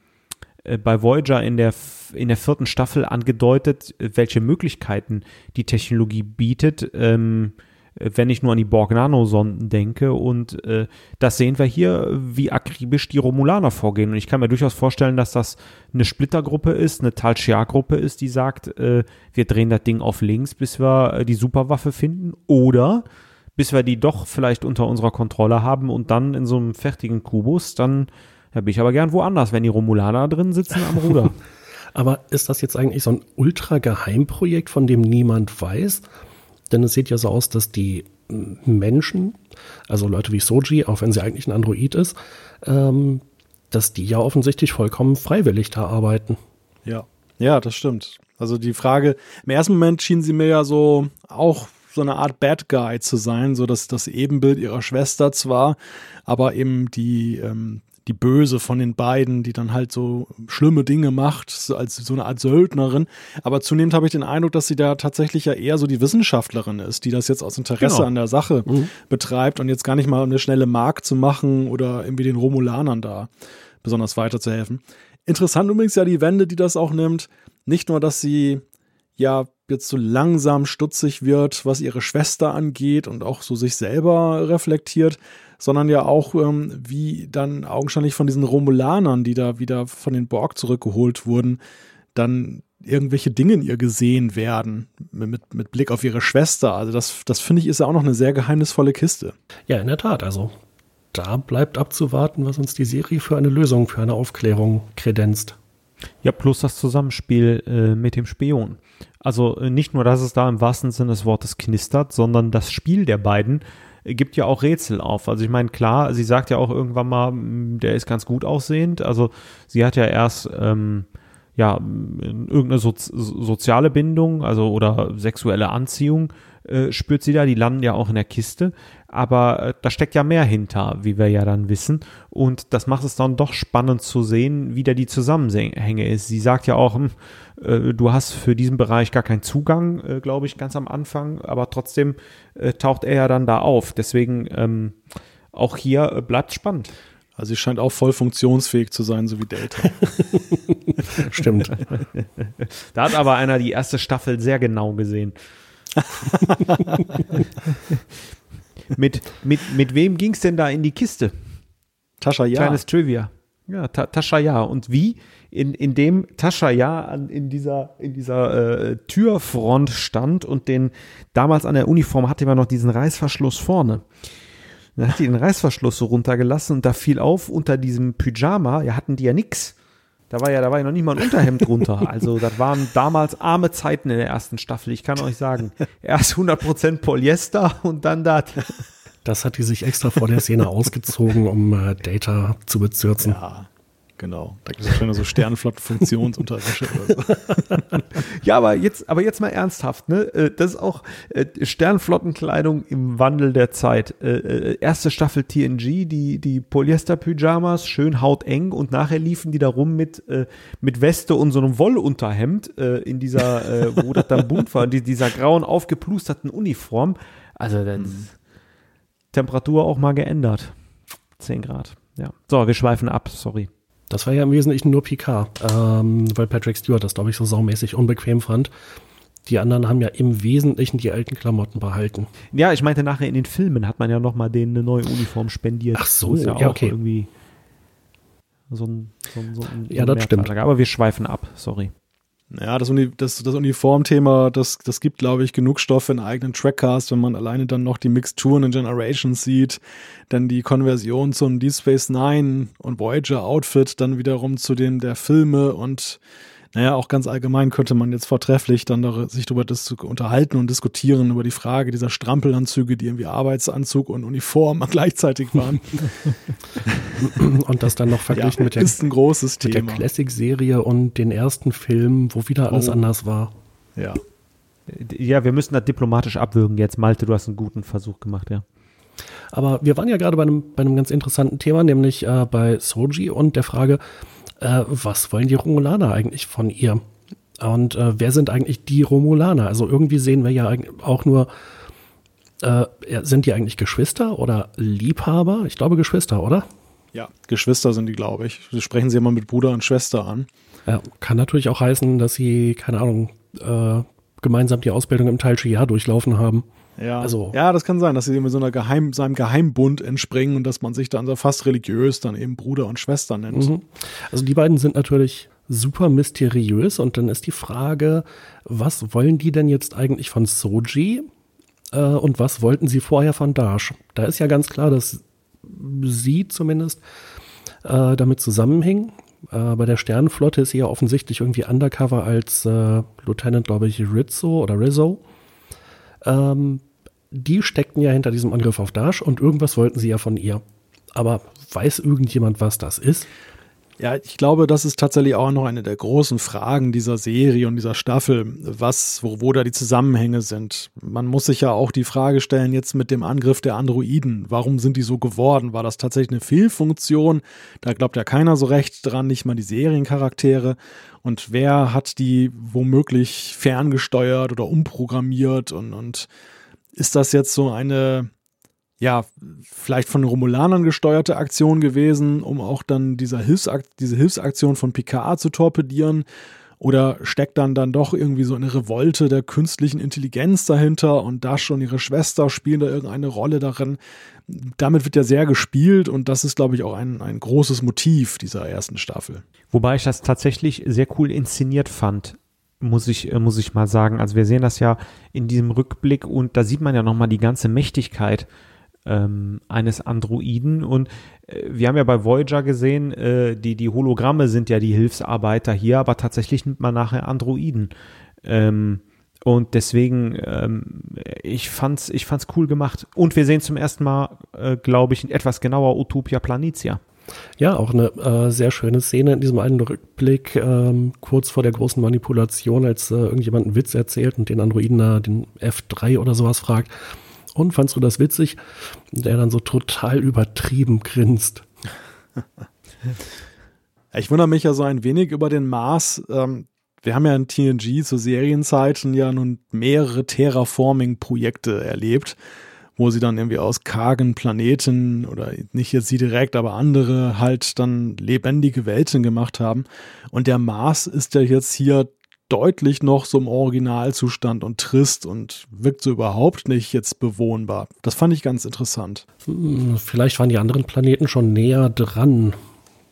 äh, bei Voyager in der, in der vierten Staffel angedeutet, welche Möglichkeiten die Technologie bietet. Ähm, wenn ich nur an die Borg-Nanosonden denke. Und äh, das sehen wir hier, wie akribisch die Romulaner vorgehen. Und ich kann mir durchaus vorstellen, dass das eine Splittergruppe ist, eine Tal Shiar-Gruppe ist, die sagt, äh, wir drehen das Ding auf links, bis wir äh, die Superwaffe finden. Oder bis wir die doch vielleicht unter unserer Kontrolle haben und dann in so einem fertigen Kubus, dann ja, bin ich aber gern woanders, wenn die Romulaner drin sitzen am Ruder. aber ist das jetzt eigentlich so ein ultra-Geheimprojekt, von dem niemand weiß? Denn es sieht ja so aus, dass die Menschen, also Leute wie Soji, auch wenn sie eigentlich ein Android ist, ähm, dass die ja offensichtlich vollkommen freiwillig da arbeiten. Ja, ja, das stimmt. Also die Frage, im ersten Moment schien sie mir ja so auch so eine Art Bad Guy zu sein, so dass das Ebenbild ihrer Schwester zwar, aber eben die, ähm, die Böse von den beiden, die dann halt so schlimme Dinge macht, so als so eine Art Söldnerin. Aber zunehmend habe ich den Eindruck, dass sie da tatsächlich ja eher so die Wissenschaftlerin ist, die das jetzt aus Interesse genau. an der Sache mhm. betreibt und jetzt gar nicht mal um eine schnelle Mark zu machen oder irgendwie den Romulanern da besonders weiterzuhelfen. Interessant übrigens ja die Wende, die das auch nimmt. Nicht nur, dass sie ja jetzt so langsam stutzig wird, was ihre Schwester angeht und auch so sich selber reflektiert, sondern ja auch, ähm, wie dann augenscheinlich von diesen Romulanern, die da wieder von den Borg zurückgeholt wurden, dann irgendwelche Dinge in ihr gesehen werden, mit, mit Blick auf ihre Schwester. Also das, das finde ich ist ja auch noch eine sehr geheimnisvolle Kiste. Ja, in der Tat. Also da bleibt abzuwarten, was uns die Serie für eine Lösung, für eine Aufklärung kredenzt. Ja, plus das Zusammenspiel äh, mit dem Spion. Also äh, nicht nur, dass es da im wahrsten Sinne des Wortes knistert, sondern das Spiel der beiden gibt ja auch Rätsel auf. Also ich meine, klar, sie sagt ja auch irgendwann mal, mm, der ist ganz gut aussehend. Also sie hat ja erst ähm, ja irgendeine so soziale Bindung, also oder sexuelle Anziehung äh, spürt sie da. Die landen ja auch in der Kiste, aber äh, da steckt ja mehr hinter, wie wir ja dann wissen. Und das macht es dann doch spannend zu sehen, wie da die Zusammenhänge ist. Sie sagt ja auch, hm, äh, du hast für diesen Bereich gar keinen Zugang, äh, glaube ich, ganz am Anfang, aber trotzdem äh, taucht er ja dann da auf. Deswegen ähm, auch hier äh, bleibt spannend. Also sie scheint auch voll funktionsfähig zu sein, so wie Delta. Stimmt. da hat aber einer die erste Staffel sehr genau gesehen. mit, mit, mit wem ging es denn da in die Kiste? Tascha Ja. Kleines Trivia. Ja, Ta Tascha Ja. Und wie? in, in dem Tascha ja an, in dieser, in dieser äh, Türfront stand und den damals an der Uniform hatte man noch diesen Reißverschluss vorne. Dann hat die den Reißverschluss so runtergelassen und da fiel auf, unter diesem Pyjama, ja, hatten die ja nix. Da war ja, da war ja noch nicht mal ein Unterhemd drunter. Also, das waren damals arme Zeiten in der ersten Staffel. Ich kann euch sagen, erst 100% Polyester und dann das. Das hat die sich extra vor der Szene ausgezogen, um äh, Data zu bezürzen. Ja. Genau, da gibt es schon so Sternflottenfunktionsunterwäsche oder so. ja, aber jetzt, aber jetzt mal ernsthaft, ne? Äh, das ist auch äh, Sternflottenkleidung im Wandel der Zeit. Äh, erste Staffel TNG, die, die Polyester-Pyjamas, schön hauteng und nachher liefen die da rum mit, mit Weste und so einem Wollunterhemd in dieser, wo das dann bunt war, die, dieser grauen, aufgeplusterten Uniform. Also, das hm. Temperatur auch mal geändert. 10 Grad. Ja. So, wir schweifen ab, sorry. Das war ja im Wesentlichen nur Picard, ähm, weil Patrick Stewart das, glaube ich, so saumäßig unbequem fand. Die anderen haben ja im Wesentlichen die alten Klamotten behalten. Ja, ich meinte nachher in den Filmen hat man ja nochmal denen eine neue Uniform spendiert. Ach so, ja, ja okay. Irgendwie so ein, so ein, so ein ja, das stimmt. Aber wir schweifen ab, sorry. Ja, das, Uni das, das Uniformthema, das, das gibt, glaube ich, genug Stoff einen eigenen Trackcast, wenn man alleine dann noch die Mixturen in Generations sieht, dann die Konversion zum Deep Space Nine und Voyager Outfit, dann wiederum zu dem der Filme und naja, auch ganz allgemein könnte man jetzt vortrefflich dann da, sich darüber unterhalten und diskutieren über die Frage dieser Strampelanzüge, die irgendwie Arbeitsanzug und Uniform gleichzeitig waren. und das dann noch verglichen ja, mit, der, ist ein großes mit Thema. der Classic-Serie und den ersten Film, wo wieder alles oh. anders war. Ja. Ja, wir müssen das diplomatisch abwürgen jetzt. Malte, du hast einen guten Versuch gemacht, ja. Aber wir waren ja gerade bei einem, bei einem ganz interessanten Thema, nämlich äh, bei Soji und der Frage, äh, was wollen die Romulaner eigentlich von ihr? Und äh, wer sind eigentlich die Romulaner? Also irgendwie sehen wir ja auch nur, äh, sind die eigentlich Geschwister oder Liebhaber? Ich glaube Geschwister, oder? Ja, Geschwister sind die, glaube ich. Sie sprechen sie immer mit Bruder und Schwester an. Ja, kann natürlich auch heißen, dass sie, keine Ahnung, äh, gemeinsam die Ausbildung im Teil Jahr durchlaufen haben. Ja, also, ja, das kann sein, dass sie mit so einer Geheim, seinem Geheimbund entspringen und dass man sich dann so fast religiös dann eben Bruder und Schwester nennt. Mhm. Also die beiden sind natürlich super mysteriös und dann ist die Frage, was wollen die denn jetzt eigentlich von Soji? Äh, und was wollten sie vorher von Dash? Da ist ja ganz klar, dass sie zumindest äh, damit zusammenhing. Äh, bei der Sternenflotte ist sie ja offensichtlich irgendwie undercover als äh, Lieutenant, glaube ich, Rizzo oder Rizzo. Ähm, die steckten ja hinter diesem Angriff auf Dash und irgendwas wollten sie ja von ihr. Aber weiß irgendjemand, was das ist? Ja, ich glaube, das ist tatsächlich auch noch eine der großen Fragen dieser Serie und dieser Staffel, was, wo, wo da die Zusammenhänge sind. Man muss sich ja auch die Frage stellen, jetzt mit dem Angriff der Androiden, warum sind die so geworden? War das tatsächlich eine Fehlfunktion? Da glaubt ja keiner so recht dran, nicht mal die Seriencharaktere. Und wer hat die womöglich ferngesteuert oder umprogrammiert und, und ist das jetzt so eine ja, vielleicht von Romulanern gesteuerte Aktion gewesen, um auch dann dieser Hilfsakt diese Hilfsaktion von Picard zu torpedieren? Oder steckt dann dann doch irgendwie so eine Revolte der künstlichen Intelligenz dahinter und Dash und ihre Schwester spielen da irgendeine Rolle darin? Damit wird ja sehr gespielt und das ist, glaube ich, auch ein, ein großes Motiv dieser ersten Staffel. Wobei ich das tatsächlich sehr cool inszeniert fand muss ich, muss ich mal sagen. Also wir sehen das ja in diesem Rückblick und da sieht man ja nochmal die ganze Mächtigkeit ähm, eines Androiden. Und äh, wir haben ja bei Voyager gesehen, äh, die, die Hologramme sind ja die Hilfsarbeiter hier, aber tatsächlich nimmt man nachher Androiden. Ähm, und deswegen, ähm, ich fand's, ich fand's cool gemacht. Und wir sehen zum ersten Mal, äh, glaube ich, etwas genauer Utopia Planitia. Ja, auch eine äh, sehr schöne Szene in diesem einen Rückblick, ähm, kurz vor der großen Manipulation, als äh, irgendjemand einen Witz erzählt und den Androiden da, den F3 oder sowas fragt und fandst du das witzig? Der dann so total übertrieben grinst. Ich wundere mich ja so ein wenig über den Mars. Ähm, wir haben ja in TNG zu Serienzeiten ja nun mehrere Terraforming-Projekte erlebt, wo sie dann irgendwie aus kargen Planeten oder nicht jetzt sie direkt, aber andere halt dann lebendige Welten gemacht haben. Und der Mars ist ja jetzt hier deutlich noch so im Originalzustand und trist und wirkt so überhaupt nicht jetzt bewohnbar. Das fand ich ganz interessant. Hm, vielleicht waren die anderen Planeten schon näher dran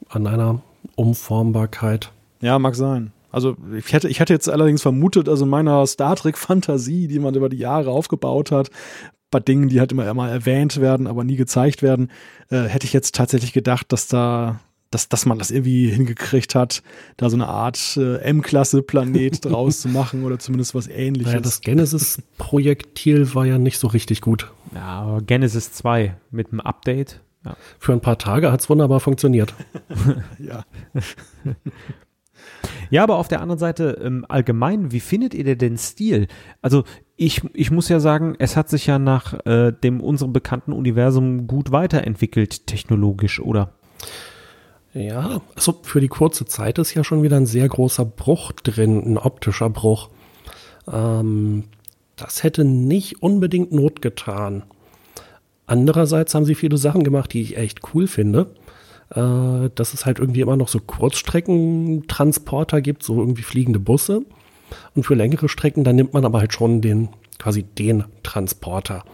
an einer Umformbarkeit. Ja, mag sein. Also ich hätte, ich hätte jetzt allerdings vermutet, also in meiner Star Trek-Fantasie, die man über die Jahre aufgebaut hat, bei Dingen, die halt immer, immer erwähnt werden, aber nie gezeigt werden, äh, hätte ich jetzt tatsächlich gedacht, dass da dass, dass man das irgendwie hingekriegt hat, da so eine Art äh, M-Klasse-Planet draus zu machen oder zumindest was ähnliches. Naja, das Genesis-Projektil war ja nicht so richtig gut. Ja, aber Genesis 2 mit einem Update. Ja. Für ein paar Tage hat es wunderbar funktioniert. ja. Ja, aber auf der anderen Seite ähm, allgemein, wie findet ihr den Stil? Also ich, ich muss ja sagen, es hat sich ja nach äh, dem unserem bekannten Universum gut weiterentwickelt, technologisch, oder? Ja, also für die kurze Zeit ist ja schon wieder ein sehr großer Bruch drin, ein optischer Bruch. Ähm, das hätte nicht unbedingt Not getan. Andererseits haben sie viele Sachen gemacht, die ich echt cool finde. Äh, dass es halt irgendwie immer noch so Kurzstreckentransporter gibt, so irgendwie fliegende Busse. Und für längere Strecken, dann nimmt man aber halt schon den, quasi den Transporter.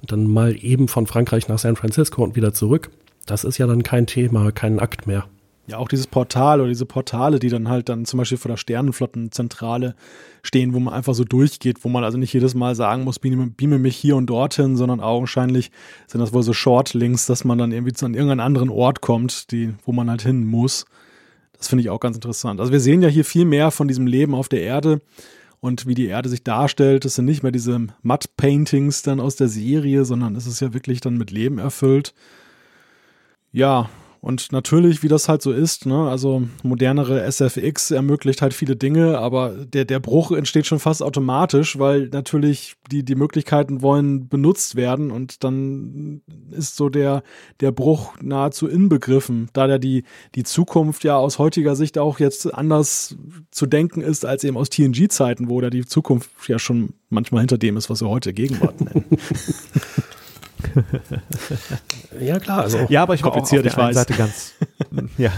Und dann mal eben von Frankreich nach San Francisco und wieder zurück. Das ist ja dann kein Thema, kein Akt mehr. Ja, auch dieses Portal oder diese Portale, die dann halt dann zum Beispiel vor der Sternenflottenzentrale stehen, wo man einfach so durchgeht, wo man also nicht jedes Mal sagen muss, beame, beame mich hier und dorthin, sondern augenscheinlich sind das wohl so Shortlinks, dass man dann irgendwie zu irgendeinem anderen Ort kommt, die, wo man halt hin muss. Das finde ich auch ganz interessant. Also wir sehen ja hier viel mehr von diesem Leben auf der Erde und wie die Erde sich darstellt. Das sind nicht mehr diese Matt-Paintings dann aus der Serie, sondern es ist ja wirklich dann mit Leben erfüllt. Ja, und natürlich, wie das halt so ist, ne, also modernere SFX ermöglicht halt viele Dinge, aber der, der Bruch entsteht schon fast automatisch, weil natürlich die, die Möglichkeiten wollen benutzt werden und dann ist so der, der Bruch nahezu inbegriffen, da der die, die Zukunft ja aus heutiger Sicht auch jetzt anders zu denken ist als eben aus TNG-Zeiten, wo da die Zukunft ja schon manchmal hinter dem ist, was wir heute Gegenwart nennen. ja, klar. Also ja, aber ich war auch auf der einen Seite ganz, ja,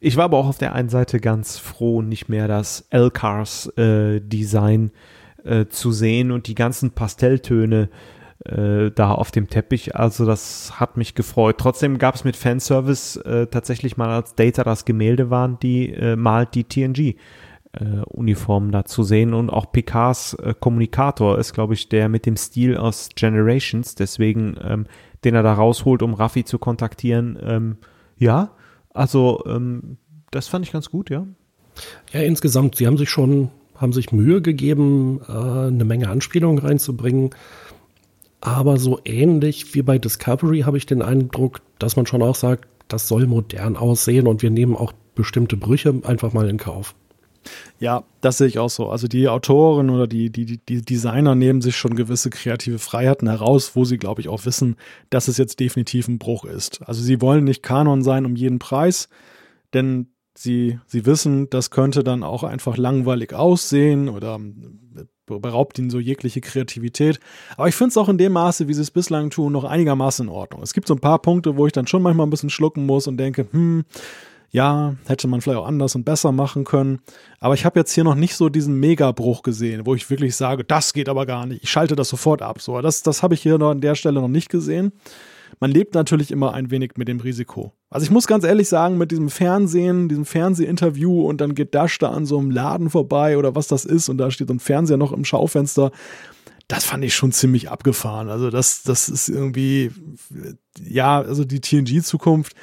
ich war aber auch auf der einen Seite ganz froh, nicht mehr das L-Cars äh, äh, zu sehen und die ganzen Pastelltöne äh, da auf dem Teppich. Also das hat mich gefreut. Trotzdem gab es mit Fanservice äh, tatsächlich mal als Data das Gemälde waren, die äh, malt die TNG äh, Uniform da zu sehen. Und auch Picards äh, Kommunikator ist, glaube ich, der mit dem Stil aus Generations, deswegen, ähm, den er da rausholt, um Raffi zu kontaktieren. Ähm, ja, also ähm, das fand ich ganz gut, ja. Ja, insgesamt, sie haben sich schon, haben sich Mühe gegeben, äh, eine Menge Anspielungen reinzubringen. Aber so ähnlich wie bei Discovery habe ich den Eindruck, dass man schon auch sagt, das soll modern aussehen und wir nehmen auch bestimmte Brüche einfach mal in Kauf. Ja, das sehe ich auch so. Also die Autoren oder die, die, die Designer nehmen sich schon gewisse kreative Freiheiten heraus, wo sie, glaube ich, auch wissen, dass es jetzt definitiv ein Bruch ist. Also sie wollen nicht Kanon sein um jeden Preis, denn sie, sie wissen, das könnte dann auch einfach langweilig aussehen oder beraubt ihnen so jegliche Kreativität. Aber ich finde es auch in dem Maße, wie sie es bislang tun, noch einigermaßen in Ordnung. Es gibt so ein paar Punkte, wo ich dann schon manchmal ein bisschen schlucken muss und denke, hm, ja, hätte man vielleicht auch anders und besser machen können. Aber ich habe jetzt hier noch nicht so diesen Megabruch gesehen, wo ich wirklich sage, das geht aber gar nicht. Ich schalte das sofort ab. So, das, das habe ich hier noch an der Stelle noch nicht gesehen. Man lebt natürlich immer ein wenig mit dem Risiko. Also ich muss ganz ehrlich sagen, mit diesem Fernsehen, diesem Fernsehinterview und dann geht Dash da an so einem Laden vorbei oder was das ist und da steht so ein Fernseher noch im Schaufenster. Das fand ich schon ziemlich abgefahren. Also das, das ist irgendwie, ja, also die TNG-Zukunft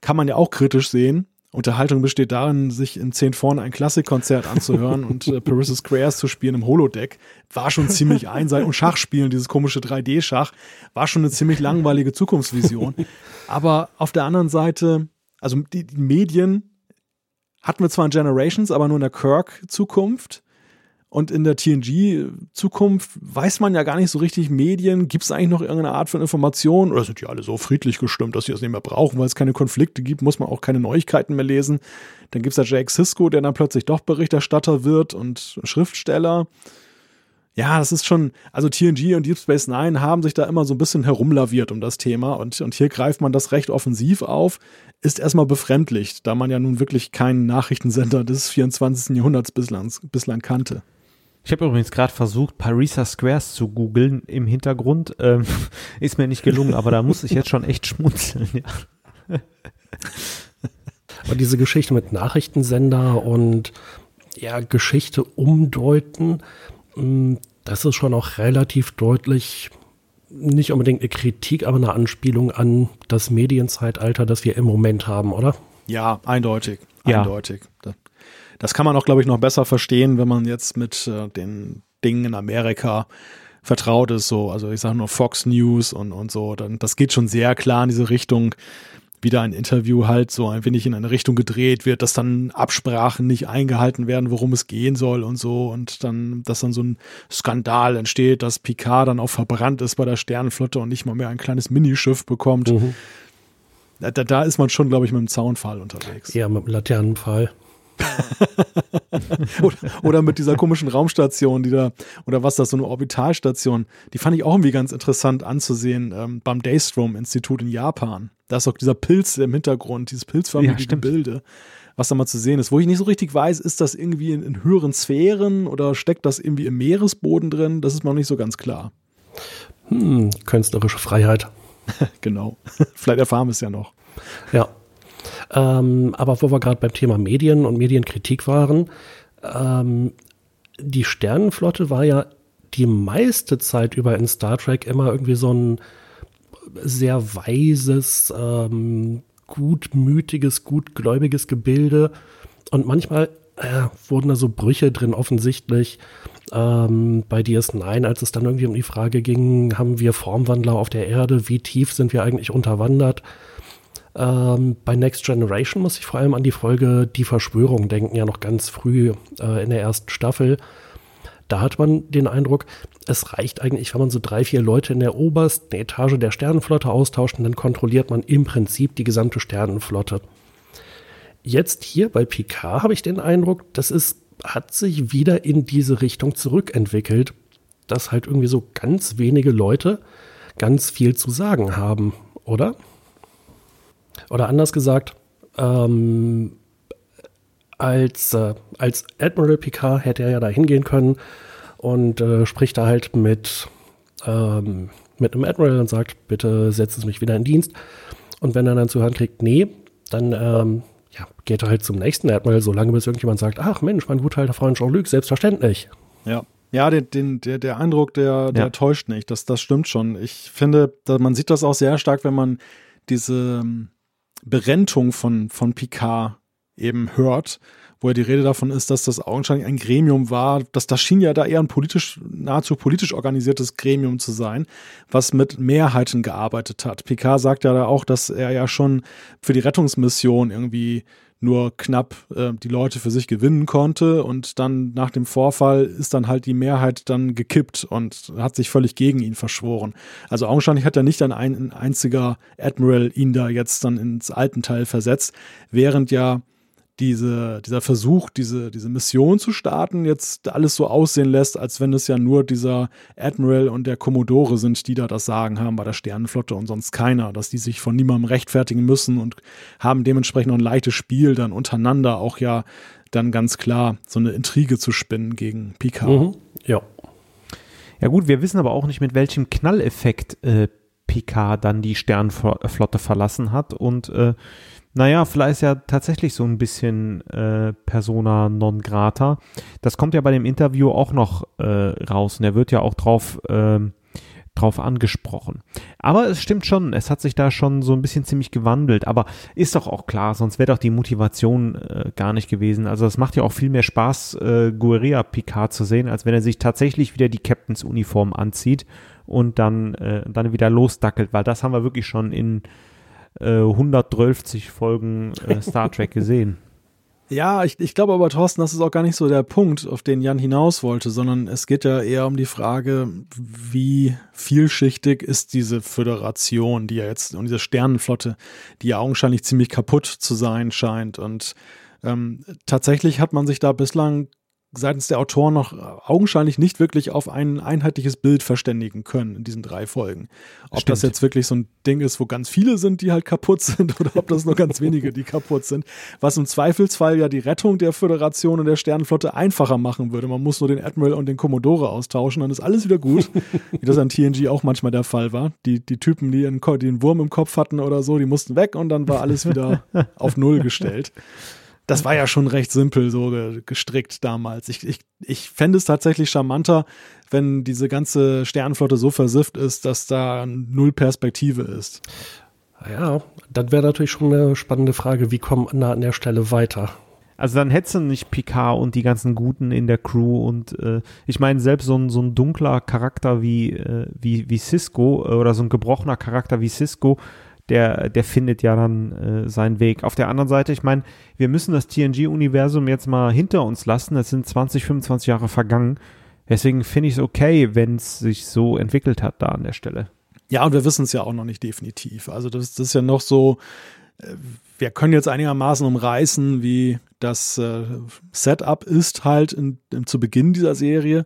kann man ja auch kritisch sehen. Unterhaltung besteht darin, sich in 10 vorne ein Klassikkonzert anzuhören und äh, Parissa Squares zu spielen im Holodeck. War schon ziemlich einseitig. Und Schachspielen, dieses komische 3D-Schach, war schon eine ziemlich langweilige Zukunftsvision. Aber auf der anderen Seite, also die, die Medien hatten wir zwar in Generations, aber nur in der Kirk-Zukunft. Und in der TNG-Zukunft weiß man ja gar nicht so richtig Medien. Gibt es eigentlich noch irgendeine Art von Information? Oder sind die alle so friedlich gestimmt, dass sie das nicht mehr brauchen, weil es keine Konflikte gibt, muss man auch keine Neuigkeiten mehr lesen. Dann gibt es da Jake Sisko, der dann plötzlich doch Berichterstatter wird und Schriftsteller. Ja, das ist schon, also TNG und Deep Space Nine haben sich da immer so ein bisschen herumlaviert um das Thema und, und hier greift man das recht offensiv auf. Ist erstmal befremdlich, da man ja nun wirklich keinen Nachrichtensender des 24. Jahrhunderts bislang, bislang kannte. Ich habe übrigens gerade versucht, Parisa Squares zu googeln im Hintergrund. Ähm, ist mir nicht gelungen, aber da muss ich jetzt schon echt schmunzeln. Ja. Aber diese Geschichte mit Nachrichtensender und ja, Geschichte umdeuten, mm, das ist schon auch relativ deutlich nicht unbedingt eine Kritik, aber eine Anspielung an das Medienzeitalter, das wir im Moment haben, oder? Ja, eindeutig. Ja. Eindeutig. Das kann man auch, glaube ich, noch besser verstehen, wenn man jetzt mit äh, den Dingen in Amerika vertraut ist, so, also ich sage nur Fox News und, und so, dann, das geht schon sehr klar in diese Richtung, wieder ein Interview halt so ein wenig in eine Richtung gedreht wird, dass dann Absprachen nicht eingehalten werden, worum es gehen soll und so und dann, dass dann so ein Skandal entsteht, dass Picard dann auch verbrannt ist bei der Sternenflotte und nicht mal mehr ein kleines Minischiff bekommt. Mhm. Da, da ist man schon, glaube ich, mit dem Zaunfall unterwegs. Ja, mit dem Laternenpfahl. oder, oder, mit dieser komischen Raumstation, die da, oder was das, so eine Orbitalstation, die fand ich auch irgendwie ganz interessant anzusehen ähm, beim Daystrom-Institut in Japan. Da ist auch dieser Pilz im Hintergrund, dieses pilzförmige ja, Gebilde, was da mal zu sehen ist. Wo ich nicht so richtig weiß, ist das irgendwie in, in höheren Sphären oder steckt das irgendwie im Meeresboden drin? Das ist mir noch nicht so ganz klar. Hm, künstlerische Freiheit. genau. Vielleicht erfahren wir es ja noch. Ja. Ähm, aber wo wir gerade beim Thema Medien und Medienkritik waren, ähm, die Sternenflotte war ja die meiste Zeit über in Star Trek immer irgendwie so ein sehr weises, ähm, gutmütiges, gutgläubiges Gebilde. Und manchmal äh, wurden da so Brüche drin offensichtlich. Ähm, bei DS9, als es dann irgendwie um die Frage ging, haben wir Formwandler auf der Erde, wie tief sind wir eigentlich unterwandert? Ähm, bei Next Generation muss ich vor allem an die Folge Die Verschwörung denken, ja noch ganz früh äh, in der ersten Staffel. Da hat man den Eindruck, es reicht eigentlich, wenn man so drei, vier Leute in der obersten Etage der Sternenflotte austauscht und dann kontrolliert man im Prinzip die gesamte Sternenflotte. Jetzt hier bei Picard habe ich den Eindruck, das ist, hat sich wieder in diese Richtung zurückentwickelt, dass halt irgendwie so ganz wenige Leute ganz viel zu sagen haben, oder? Oder anders gesagt, ähm, als, äh, als Admiral Picard hätte er ja da hingehen können und äh, spricht da halt mit, ähm, mit einem Admiral und sagt, bitte setzt es mich wieder in Dienst. Und wenn er dann zu hören kriegt, nee, dann ähm, ja, geht halt zum nächsten Admiral, solange bis irgendjemand sagt, ach Mensch, mein guter alter Freund Jean-Luc, selbstverständlich. Ja. Ja, den, den, der, der Eindruck, der, der ja. täuscht nicht. Das, das stimmt schon. Ich finde, man sieht das auch sehr stark, wenn man diese ähm, Berentung von, von Picard eben hört, wo ja die Rede davon ist, dass das augenscheinlich ein Gremium war, dass das schien ja da eher ein politisch, nahezu politisch organisiertes Gremium zu sein, was mit Mehrheiten gearbeitet hat. Picard sagt ja da auch, dass er ja schon für die Rettungsmission irgendwie nur knapp äh, die Leute für sich gewinnen konnte und dann nach dem Vorfall ist dann halt die Mehrheit dann gekippt und hat sich völlig gegen ihn verschworen. Also augenscheinlich hat er nicht ein, ein einziger Admiral ihn da jetzt dann ins alten Teil versetzt, während ja diese, dieser Versuch, diese, diese Mission zu starten, jetzt alles so aussehen lässt, als wenn es ja nur dieser Admiral und der Commodore sind, die da das Sagen haben bei der Sternenflotte und sonst keiner, dass die sich von niemandem rechtfertigen müssen und haben dementsprechend noch ein leichtes Spiel dann untereinander auch ja dann ganz klar so eine Intrige zu spinnen gegen Picard. Mhm. Ja. Ja gut, wir wissen aber auch nicht, mit welchem Knalleffekt äh, Picard dann die Sternenflotte verlassen hat und äh, naja, vielleicht ist ja tatsächlich so ein bisschen äh, Persona non grata. Das kommt ja bei dem Interview auch noch äh, raus und er wird ja auch drauf, äh, drauf angesprochen. Aber es stimmt schon, es hat sich da schon so ein bisschen ziemlich gewandelt. Aber ist doch auch klar, sonst wäre doch die Motivation äh, gar nicht gewesen. Also es macht ja auch viel mehr Spaß, äh, Guerilla Picard zu sehen, als wenn er sich tatsächlich wieder die Captains Uniform anzieht und dann, äh, dann wieder losdackelt, weil das haben wir wirklich schon in äh, 112 Folgen äh, Star Trek gesehen. Ja, ich, ich glaube aber, Thorsten, das ist auch gar nicht so der Punkt, auf den Jan hinaus wollte, sondern es geht ja eher um die Frage, wie vielschichtig ist diese Föderation, die ja jetzt, und diese Sternenflotte, die ja augenscheinlich ziemlich kaputt zu sein scheint. Und ähm, tatsächlich hat man sich da bislang seitens der Autoren noch augenscheinlich nicht wirklich auf ein einheitliches Bild verständigen können in diesen drei Folgen. Ob Stimmt. das jetzt wirklich so ein Ding ist, wo ganz viele sind, die halt kaputt sind, oder ob das nur ganz wenige, die kaputt sind. Was im Zweifelsfall ja die Rettung der Föderation und der Sternenflotte einfacher machen würde. Man muss nur den Admiral und den Commodore austauschen, dann ist alles wieder gut. Wie das an TNG auch manchmal der Fall war. Die, die Typen, die einen, die einen Wurm im Kopf hatten oder so, die mussten weg und dann war alles wieder auf Null gestellt das war ja schon recht simpel so gestrickt damals. Ich, ich, ich fände es tatsächlich charmanter, wenn diese ganze Sternenflotte so versifft ist, dass da null Perspektive ist. Ja, dann wäre natürlich schon eine spannende Frage, wie kommen wir an der Stelle weiter? Also dann hättest du nicht Picard und die ganzen Guten in der Crew und äh, ich meine selbst so ein, so ein dunkler Charakter wie, äh, wie, wie Cisco äh, oder so ein gebrochener Charakter wie Cisco der, der findet ja dann äh, seinen Weg. Auf der anderen Seite, ich meine, wir müssen das TNG-Universum jetzt mal hinter uns lassen. Es sind 20, 25 Jahre vergangen. Deswegen finde ich es okay, wenn es sich so entwickelt hat da an der Stelle. Ja, und wir wissen es ja auch noch nicht definitiv. Also das, das ist ja noch so, äh, wir können jetzt einigermaßen umreißen, wie das äh, Setup ist halt in, in, zu Beginn dieser Serie.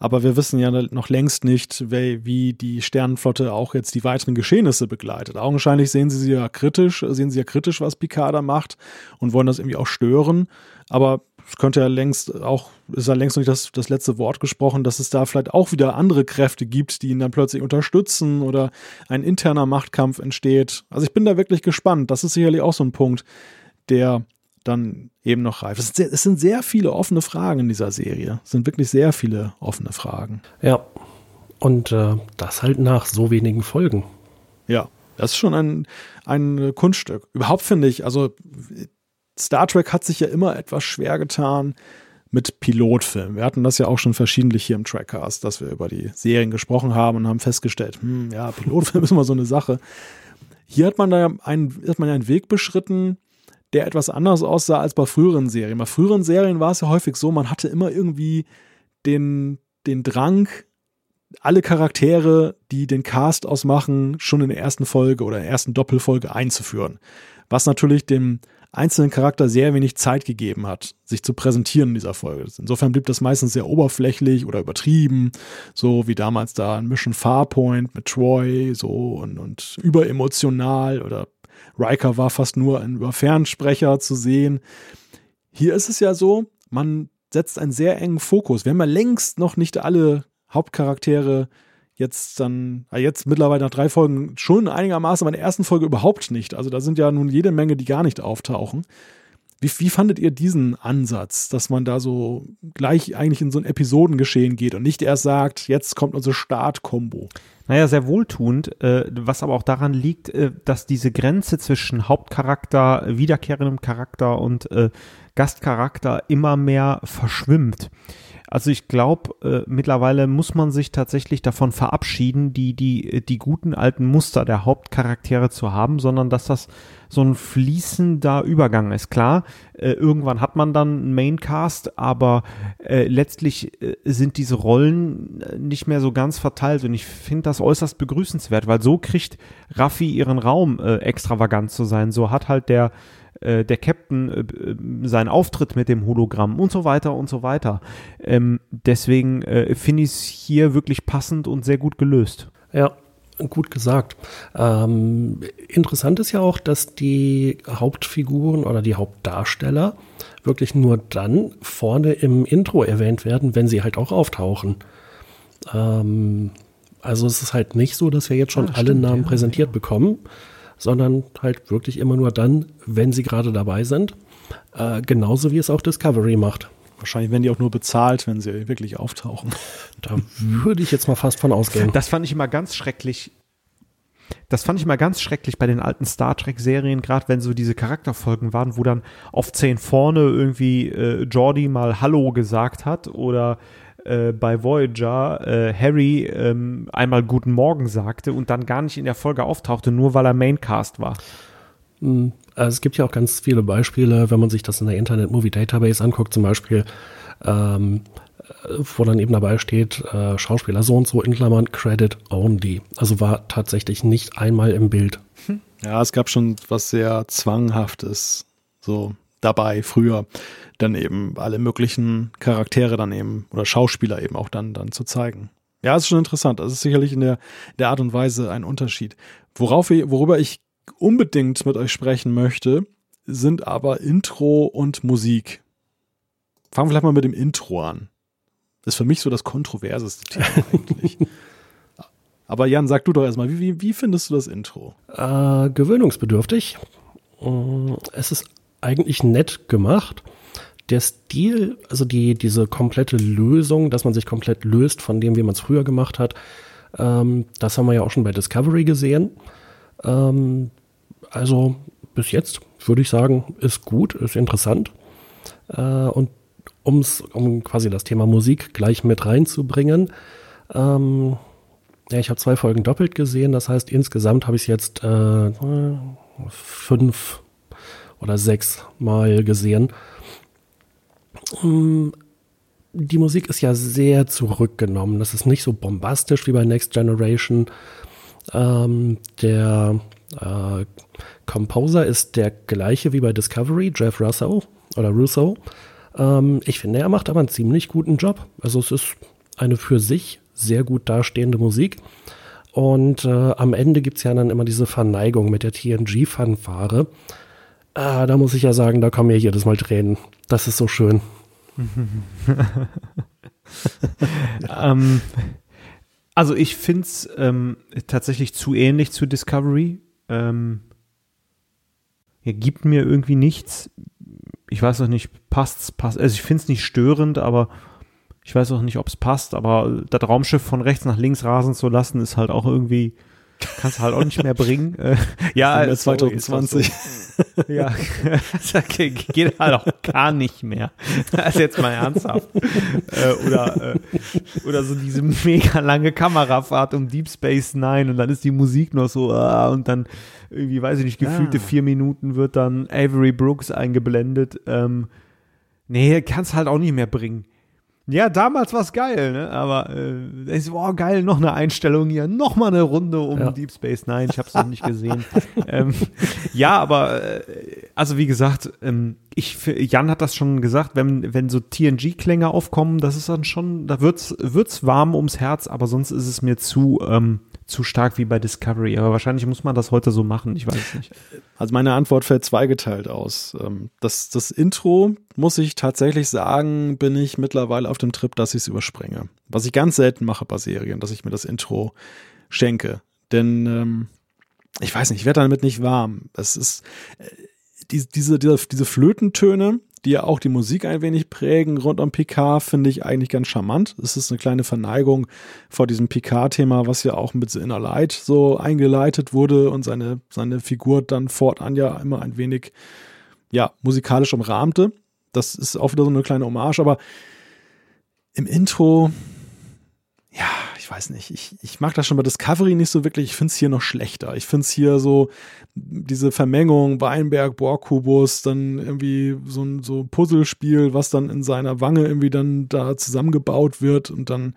Aber wir wissen ja noch längst nicht, wie, wie die Sternenflotte auch jetzt die weiteren Geschehnisse begleitet. Augenscheinlich sehen sie ja kritisch, sehen sie ja kritisch, was Picard da macht und wollen das irgendwie auch stören. Aber es könnte ja längst auch, ist ja längst noch nicht das, das letzte Wort gesprochen, dass es da vielleicht auch wieder andere Kräfte gibt, die ihn dann plötzlich unterstützen oder ein interner Machtkampf entsteht. Also ich bin da wirklich gespannt. Das ist sicherlich auch so ein Punkt, der dann eben noch reif. Es, es sind sehr viele offene Fragen in dieser Serie. Es sind wirklich sehr viele offene Fragen. Ja. Und äh, das halt nach so wenigen Folgen. Ja, das ist schon ein, ein Kunststück. Überhaupt finde ich, also Star Trek hat sich ja immer etwas schwer getan mit Pilotfilmen. Wir hatten das ja auch schon verschiedentlich hier im Trackcast, dass wir über die Serien gesprochen haben und haben festgestellt, hm, ja, Pilotfilm ist immer so eine Sache. Hier hat man da einen, hat man einen Weg beschritten, der etwas anders aussah als bei früheren Serien. Bei früheren Serien war es ja häufig so, man hatte immer irgendwie den, den Drang, alle Charaktere, die den Cast ausmachen, schon in der ersten Folge oder der ersten Doppelfolge einzuführen. Was natürlich dem einzelnen Charakter sehr wenig Zeit gegeben hat, sich zu präsentieren in dieser Folge. Insofern blieb das meistens sehr oberflächlich oder übertrieben, so wie damals da ein Mission Farpoint mit Troy, so und, und überemotional oder Riker war fast nur ein über Fernsprecher zu sehen. Hier ist es ja so, man setzt einen sehr engen Fokus. Wir haben ja längst noch nicht alle Hauptcharaktere jetzt dann, jetzt mittlerweile nach drei Folgen schon einigermaßen, aber in der ersten Folge überhaupt nicht. Also da sind ja nun jede Menge, die gar nicht auftauchen. Wie, wie fandet ihr diesen Ansatz, dass man da so gleich eigentlich in so ein Episodengeschehen geht und nicht erst sagt, jetzt kommt unsere Start-Kombo? Naja, sehr wohltuend, äh, was aber auch daran liegt, äh, dass diese Grenze zwischen Hauptcharakter, wiederkehrendem Charakter und äh, Gastcharakter immer mehr verschwimmt. Also ich glaube, äh, mittlerweile muss man sich tatsächlich davon verabschieden, die, die, die guten alten Muster der Hauptcharaktere zu haben, sondern dass das so ein fließender Übergang ist. Klar, äh, irgendwann hat man dann einen Maincast, aber äh, letztlich äh, sind diese Rollen äh, nicht mehr so ganz verteilt und ich finde das äußerst begrüßenswert, weil so kriegt Raffi ihren Raum, äh, extravagant zu sein. So hat halt der äh, der Captain seinen Auftritt mit dem Hologramm und so weiter und so weiter. Ähm, deswegen finde ich es hier wirklich passend und sehr gut gelöst. Ja, gut gesagt. Ähm, interessant ist ja auch, dass die Hauptfiguren oder die Hauptdarsteller wirklich nur dann vorne im Intro erwähnt werden, wenn sie halt auch auftauchen. Ähm, also es ist halt nicht so, dass wir jetzt schon ah, alle stimmt, Namen ja, präsentiert ja. bekommen, sondern halt wirklich immer nur dann, wenn sie gerade dabei sind. Äh, genauso wie es auch Discovery macht. Wahrscheinlich werden die auch nur bezahlt, wenn sie wirklich auftauchen. Da würde ich jetzt mal fast von ausgehen. Das fand ich immer ganz schrecklich. Das fand ich immer ganz schrecklich bei den alten Star Trek-Serien, gerade wenn so diese Charakterfolgen waren, wo dann auf 10 vorne irgendwie äh, Jordi mal Hallo gesagt hat oder äh, bei Voyager äh, Harry ähm, einmal Guten Morgen sagte und dann gar nicht in der Folge auftauchte, nur weil er Maincast war. Hm, also es gibt ja auch ganz viele Beispiele, wenn man sich das in der Internet Movie Database anguckt, zum Beispiel, ähm, wo dann eben dabei steht, äh, Schauspieler so und so in Klammern Credit Only. Also war tatsächlich nicht einmal im Bild. Ja, es gab schon was sehr Zwanghaftes so dabei früher dann eben alle möglichen Charaktere dann eben oder Schauspieler eben auch dann, dann zu zeigen. Ja, ist schon interessant. Das ist sicherlich in der, der Art und Weise ein Unterschied. Worauf, worüber ich unbedingt mit euch sprechen möchte, sind aber Intro und Musik. Fangen wir vielleicht mal mit dem Intro an. Das ist für mich so das kontroverseste Thema eigentlich. Aber Jan, sag du doch erstmal, wie, wie, wie findest du das Intro? Äh, gewöhnungsbedürftig. Mm, es ist eigentlich nett gemacht der Stil, also die, diese komplette Lösung, dass man sich komplett löst von dem, wie man es früher gemacht hat, ähm, das haben wir ja auch schon bei Discovery gesehen. Ähm, also bis jetzt würde ich sagen, ist gut, ist interessant. Äh, und um's, um quasi das Thema Musik gleich mit reinzubringen, ähm, ja, ich habe zwei Folgen doppelt gesehen, das heißt insgesamt habe ich es jetzt äh, fünf oder sechs Mal gesehen. Ähm, die Musik ist ja sehr zurückgenommen. Das ist nicht so bombastisch wie bei Next Generation. Ähm, der äh, Composer ist der gleiche wie bei Discovery, Jeff Russo oder Russo. Ähm, ich finde, er macht aber einen ziemlich guten Job. Also es ist eine für sich sehr gut dastehende Musik. Und äh, am Ende gibt es ja dann immer diese Verneigung mit der TNG-Fanfare. Ah, da muss ich ja sagen, da kommen mir jedes Mal Tränen. Das ist so schön. ähm, also ich finde es ähm, tatsächlich zu ähnlich zu Discovery. Ähm, er gibt mir irgendwie nichts. Ich weiß auch nicht, passt's, passt. Also ich finde es nicht störend, aber ich weiß auch nicht, ob es passt. Aber das Raumschiff von rechts nach links rasen zu lassen, ist halt auch irgendwie kannst du halt auch nicht mehr bringen. Äh, ja, 2020. So. ja, das geht halt auch gar nicht mehr. Das ist jetzt mal ernsthaft. Äh, oder, äh, oder so diese mega lange Kamerafahrt um Deep Space Nine und dann ist die Musik noch so ah, und dann irgendwie, weiß ich nicht, gefühlte ja. vier Minuten wird dann Avery Brooks eingeblendet. Ähm, nee, kannst halt auch nicht mehr bringen. Ja, damals war es geil, ne? Aber äh, ist, oh, geil, noch eine Einstellung hier, noch mal eine Runde um ja. Deep Space Nine. Ich habe es noch nicht gesehen. ähm, ja, aber äh, also wie gesagt, ähm, ich Jan hat das schon gesagt, wenn wenn so TNG-Klänge aufkommen, das ist dann schon, da wird's wird's warm ums Herz, aber sonst ist es mir zu ähm, zu stark wie bei Discovery. Aber wahrscheinlich muss man das heute so machen. Ich weiß nicht. Also meine Antwort fällt zweigeteilt aus. Ähm, das, das Intro, muss ich tatsächlich sagen, bin ich mittlerweile auf dem Trip, dass ich es überspringe. Was ich ganz selten mache bei Serien, dass ich mir das Intro schenke. Denn ähm, ich weiß nicht, ich werde damit nicht warm. Es ist, äh, die, diese, diese, diese Flötentöne, die ja auch die Musik ein wenig prägen rund um Picard, finde ich eigentlich ganz charmant. Es ist eine kleine Verneigung vor diesem Picard-Thema, was ja auch mit The Inner Light so eingeleitet wurde und seine, seine Figur dann fortan ja immer ein wenig, ja, musikalisch umrahmte. Das ist auch wieder so eine kleine Hommage, aber im Intro, ja, ich weiß nicht, ich, ich mag das schon bei Discovery nicht so wirklich. Ich finde es hier noch schlechter. Ich finde es hier so, diese Vermengung, Weinberg, Bohrkubus, dann irgendwie so ein so Puzzlespiel, was dann in seiner Wange irgendwie dann da zusammengebaut wird und dann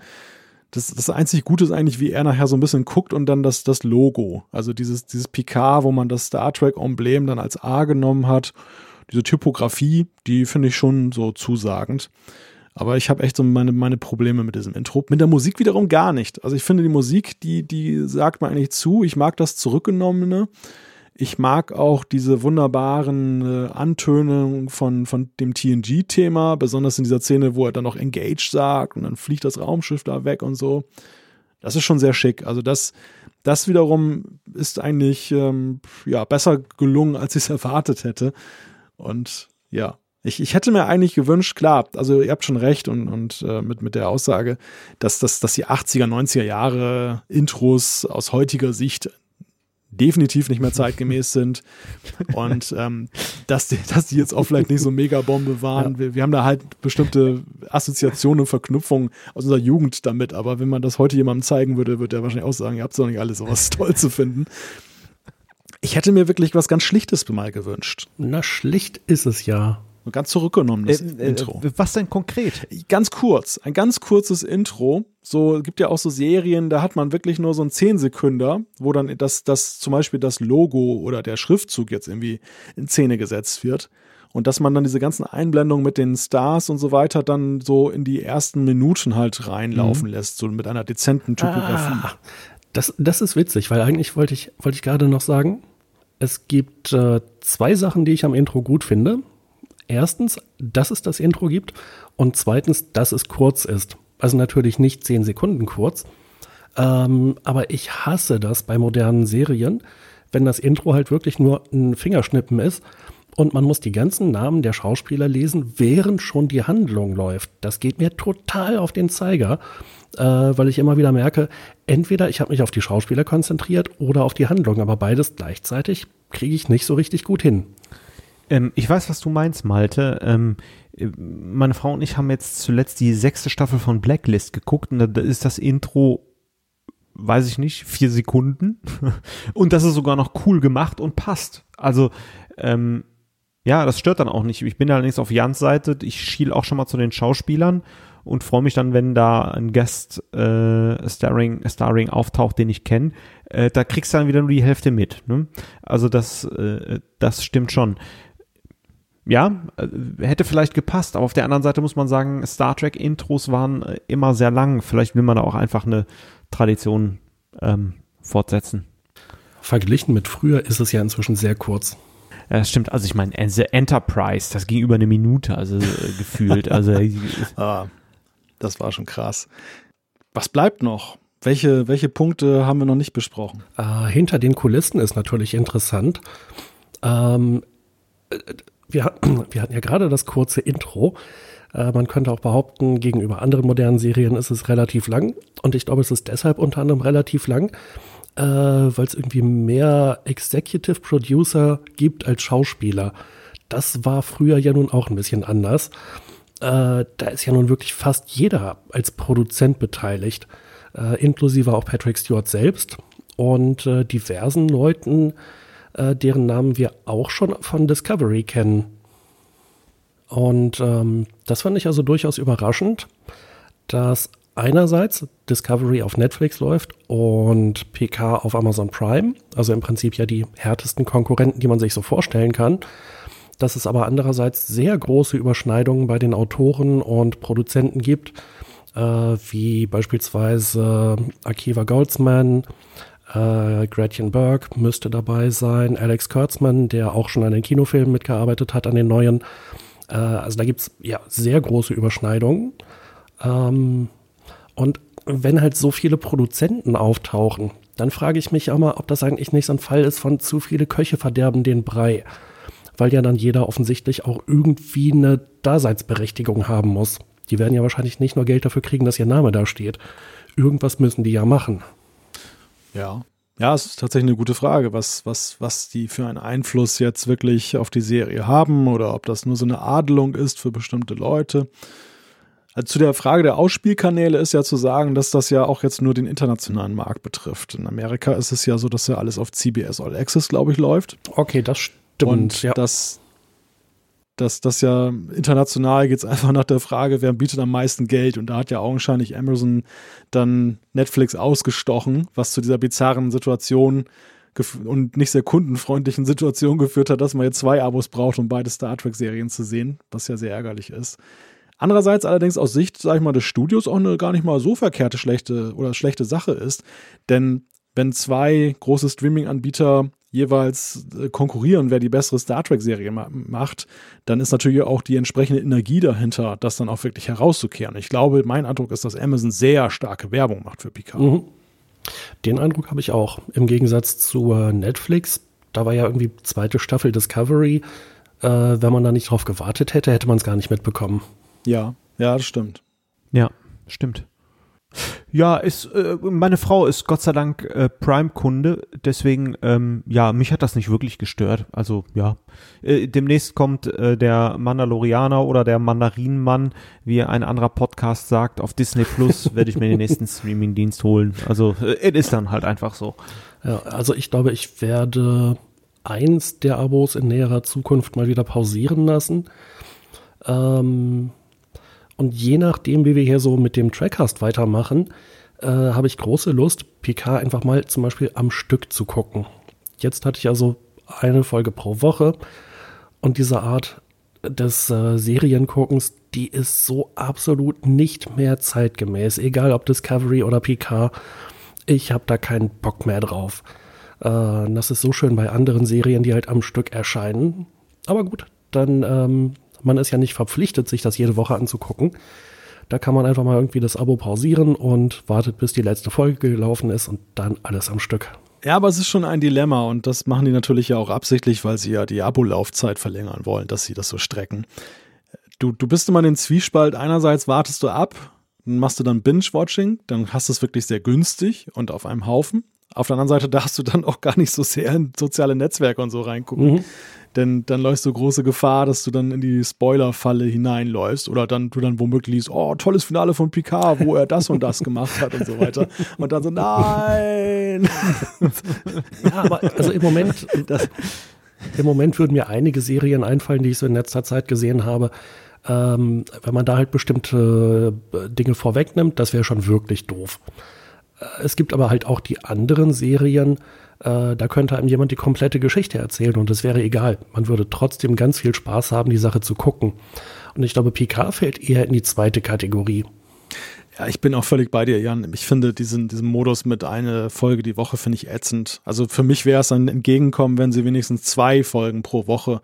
das, das einzig Gute ist eigentlich, wie er nachher so ein bisschen guckt und dann das, das Logo. Also dieses, dieses Picard, wo man das Star Trek-Emblem dann als A genommen hat. Diese Typografie, die finde ich schon so zusagend. Aber ich habe echt so meine, meine Probleme mit diesem Intro. Mit der Musik wiederum gar nicht. Also ich finde die Musik, die, die sagt mir eigentlich zu. Ich mag das Zurückgenommene. Ich mag auch diese wunderbaren äh, Antönungen von, von dem TNG-Thema, besonders in dieser Szene, wo er dann noch Engage sagt und dann fliegt das Raumschiff da weg und so. Das ist schon sehr schick. Also das, das wiederum ist eigentlich ähm, ja, besser gelungen, als ich es erwartet hätte. Und ja, ich, ich hätte mir eigentlich gewünscht, klar, also ihr habt schon recht und, und äh, mit, mit der Aussage, dass, dass, dass die 80er, 90er Jahre Intros aus heutiger Sicht definitiv nicht mehr zeitgemäß sind und ähm, dass, die, dass die jetzt auch vielleicht nicht so Megabombe waren. Ja. Wir, wir haben da halt bestimmte Assoziationen und Verknüpfungen aus unserer Jugend damit, aber wenn man das heute jemandem zeigen würde, würde er wahrscheinlich auch sagen, ihr habt doch nicht alle sowas toll zu finden. Ich hätte mir wirklich was ganz Schlichtes mal gewünscht. Na, schlicht ist es ja. Ein ganz zurückgenommenes äh, äh, Intro. Was denn konkret? Ganz kurz, ein ganz kurzes Intro. So gibt ja auch so Serien, da hat man wirklich nur so ein 10 Sekünder, wo dann das, das zum Beispiel das Logo oder der Schriftzug jetzt irgendwie in Szene gesetzt wird. Und dass man dann diese ganzen Einblendungen mit den Stars und so weiter dann so in die ersten Minuten halt reinlaufen mhm. lässt, so mit einer dezenten Typografie. Ah, das, das ist witzig, weil eigentlich wollte ich, wollte ich gerade noch sagen, es gibt äh, zwei Sachen, die ich am Intro gut finde erstens, dass es das Intro gibt und zweitens, dass es kurz ist. Also natürlich nicht zehn Sekunden kurz. Ähm, aber ich hasse das bei modernen Serien, wenn das Intro halt wirklich nur ein Fingerschnippen ist und man muss die ganzen Namen der Schauspieler lesen, während schon die Handlung läuft. Das geht mir total auf den Zeiger, äh, weil ich immer wieder merke, entweder ich habe mich auf die Schauspieler konzentriert oder auf die Handlung, aber beides gleichzeitig kriege ich nicht so richtig gut hin. Ähm, ich weiß, was du meinst, Malte. Ähm, meine Frau und ich haben jetzt zuletzt die sechste Staffel von Blacklist geguckt und da ist das Intro, weiß ich nicht, vier Sekunden. und das ist sogar noch cool gemacht und passt. Also, ähm, ja, das stört dann auch nicht. Ich bin allerdings auf Jans Seite. Ich schiel auch schon mal zu den Schauspielern und freue mich dann, wenn da ein Guest äh, Starring, Starring auftaucht, den ich kenne. Äh, da kriegst du dann wieder nur die Hälfte mit. Ne? Also das, äh, das stimmt schon ja, äh, hätte vielleicht gepasst, aber auf der anderen Seite muss man sagen, Star Trek Intros waren äh, immer sehr lang. Vielleicht will man da auch einfach eine Tradition ähm, fortsetzen. Verglichen mit früher ist es ja inzwischen sehr kurz. Ja, das stimmt. Also ich meine, The Enterprise, das ging über eine Minute, also äh, gefühlt. Also ah, das war schon krass. Was bleibt noch? Welche, welche Punkte haben wir noch nicht besprochen? Äh, hinter den Kulissen ist natürlich interessant. Ähm, wir, wir hatten ja gerade das kurze Intro. Äh, man könnte auch behaupten, gegenüber anderen modernen Serien ist es relativ lang. Und ich glaube, es ist deshalb unter anderem relativ lang, äh, weil es irgendwie mehr Executive Producer gibt als Schauspieler. Das war früher ja nun auch ein bisschen anders. Äh, da ist ja nun wirklich fast jeder als Produzent beteiligt, inklusive auch Patrick Stewart selbst und diversen Leuten, äh, deren Namen wir auch schon von Discovery kennen. Und ähm, das fand ich also durchaus überraschend, dass einerseits Discovery auf Netflix läuft und PK auf Amazon Prime, also im Prinzip ja die härtesten Konkurrenten, die man sich so vorstellen kann, dass es aber andererseits sehr große Überschneidungen bei den Autoren und Produzenten gibt, äh, wie beispielsweise Akiva Goldsman, äh, Gretchen Burke müsste dabei sein, Alex Kurtzman, der auch schon an den Kinofilmen mitgearbeitet hat, an den neuen. Äh, also da gibt es ja sehr große Überschneidungen. Ähm, und wenn halt so viele Produzenten auftauchen, dann frage ich mich auch mal, ob das eigentlich nicht so ein Fall ist von zu viele Köche verderben den Brei. weil ja dann jeder offensichtlich auch irgendwie eine Daseinsberechtigung haben muss. Die werden ja wahrscheinlich nicht nur Geld dafür kriegen, dass ihr Name da steht. Irgendwas müssen die ja machen. Ja. Ja, es ist tatsächlich eine gute Frage, was, was, was die für einen Einfluss jetzt wirklich auf die Serie haben oder ob das nur so eine Adelung ist für bestimmte Leute. Also zu der Frage der Ausspielkanäle ist ja zu sagen, dass das ja auch jetzt nur den internationalen Markt betrifft. In Amerika ist es ja so, dass ja alles auf CBS All Access, glaube ich, läuft. Okay, das stimmt. Und ja. das, das, das ja international geht es einfach nach der Frage, wer bietet am meisten Geld. Und da hat ja augenscheinlich Amazon dann Netflix ausgestochen, was zu dieser bizarren Situation und nicht sehr kundenfreundlichen Situation geführt hat, dass man jetzt zwei Abos braucht, um beide Star Trek-Serien zu sehen, was ja sehr ärgerlich ist. Andererseits allerdings aus Sicht, sag ich mal, des Studios auch eine gar nicht mal so verkehrte schlechte oder schlechte Sache ist. Denn wenn zwei große Streaming-Anbieter jeweils äh, konkurrieren, wer die bessere Star Trek-Serie ma macht, dann ist natürlich auch die entsprechende Energie dahinter, das dann auch wirklich herauszukehren. Ich glaube, mein Eindruck ist, dass Amazon sehr starke Werbung macht für Picard. Mhm. Den Eindruck habe ich auch. Im Gegensatz zu äh, Netflix, da war ja irgendwie zweite Staffel Discovery. Äh, wenn man da nicht drauf gewartet hätte, hätte man es gar nicht mitbekommen. Ja, ja, das stimmt. Ja, stimmt. Ja, ist, äh, meine Frau ist Gott sei Dank äh, Prime-Kunde, deswegen, ähm, ja, mich hat das nicht wirklich gestört. Also, ja. Äh, demnächst kommt äh, der Mandalorianer oder der Mandarinenmann, wie ein anderer Podcast sagt, auf Disney Plus werde ich mir den nächsten Streaming-Dienst holen. Also, äh, es ist dann halt einfach so. Ja, also ich glaube, ich werde eins der Abos in näherer Zukunft mal wieder pausieren lassen. Ähm, und je nachdem, wie wir hier so mit dem Trackcast weitermachen, äh, habe ich große Lust, PK einfach mal zum Beispiel am Stück zu gucken. Jetzt hatte ich also eine Folge pro Woche und diese Art des äh, Serienguckens, die ist so absolut nicht mehr zeitgemäß, egal ob Discovery oder PK. Ich habe da keinen Bock mehr drauf. Äh, das ist so schön bei anderen Serien, die halt am Stück erscheinen. Aber gut, dann ähm, man ist ja nicht verpflichtet, sich das jede Woche anzugucken. Da kann man einfach mal irgendwie das Abo pausieren und wartet, bis die letzte Folge gelaufen ist und dann alles am Stück. Ja, aber es ist schon ein Dilemma und das machen die natürlich ja auch absichtlich, weil sie ja die Abo-Laufzeit verlängern wollen, dass sie das so strecken. Du, du bist immer in den Zwiespalt. Einerseits wartest du ab, dann machst du dann Binge-Watching, dann hast du es wirklich sehr günstig und auf einem Haufen. Auf der anderen Seite darfst du dann auch gar nicht so sehr in soziale Netzwerke und so reingucken. Mhm denn dann läufst du große Gefahr, dass du dann in die Spoiler-Falle hineinläufst oder dann du dann womöglich liest, oh, tolles Finale von Picard, wo er das und das gemacht hat und so weiter. Und dann so, nein! ja, aber also im Moment, das, im Moment würden mir einige Serien einfallen, die ich so in letzter Zeit gesehen habe. Ähm, wenn man da halt bestimmte äh, Dinge vorwegnimmt, das wäre schon wirklich doof. Äh, es gibt aber halt auch die anderen Serien, äh, da könnte einem jemand die komplette Geschichte erzählen und es wäre egal. Man würde trotzdem ganz viel Spaß haben, die Sache zu gucken. Und ich glaube, Picard fällt eher in die zweite Kategorie. Ja, ich bin auch völlig bei dir, Jan. Ich finde diesen, diesen Modus mit einer Folge die Woche finde ich ätzend. Also für mich wäre es ein Entgegenkommen, wenn sie wenigstens zwei Folgen pro Woche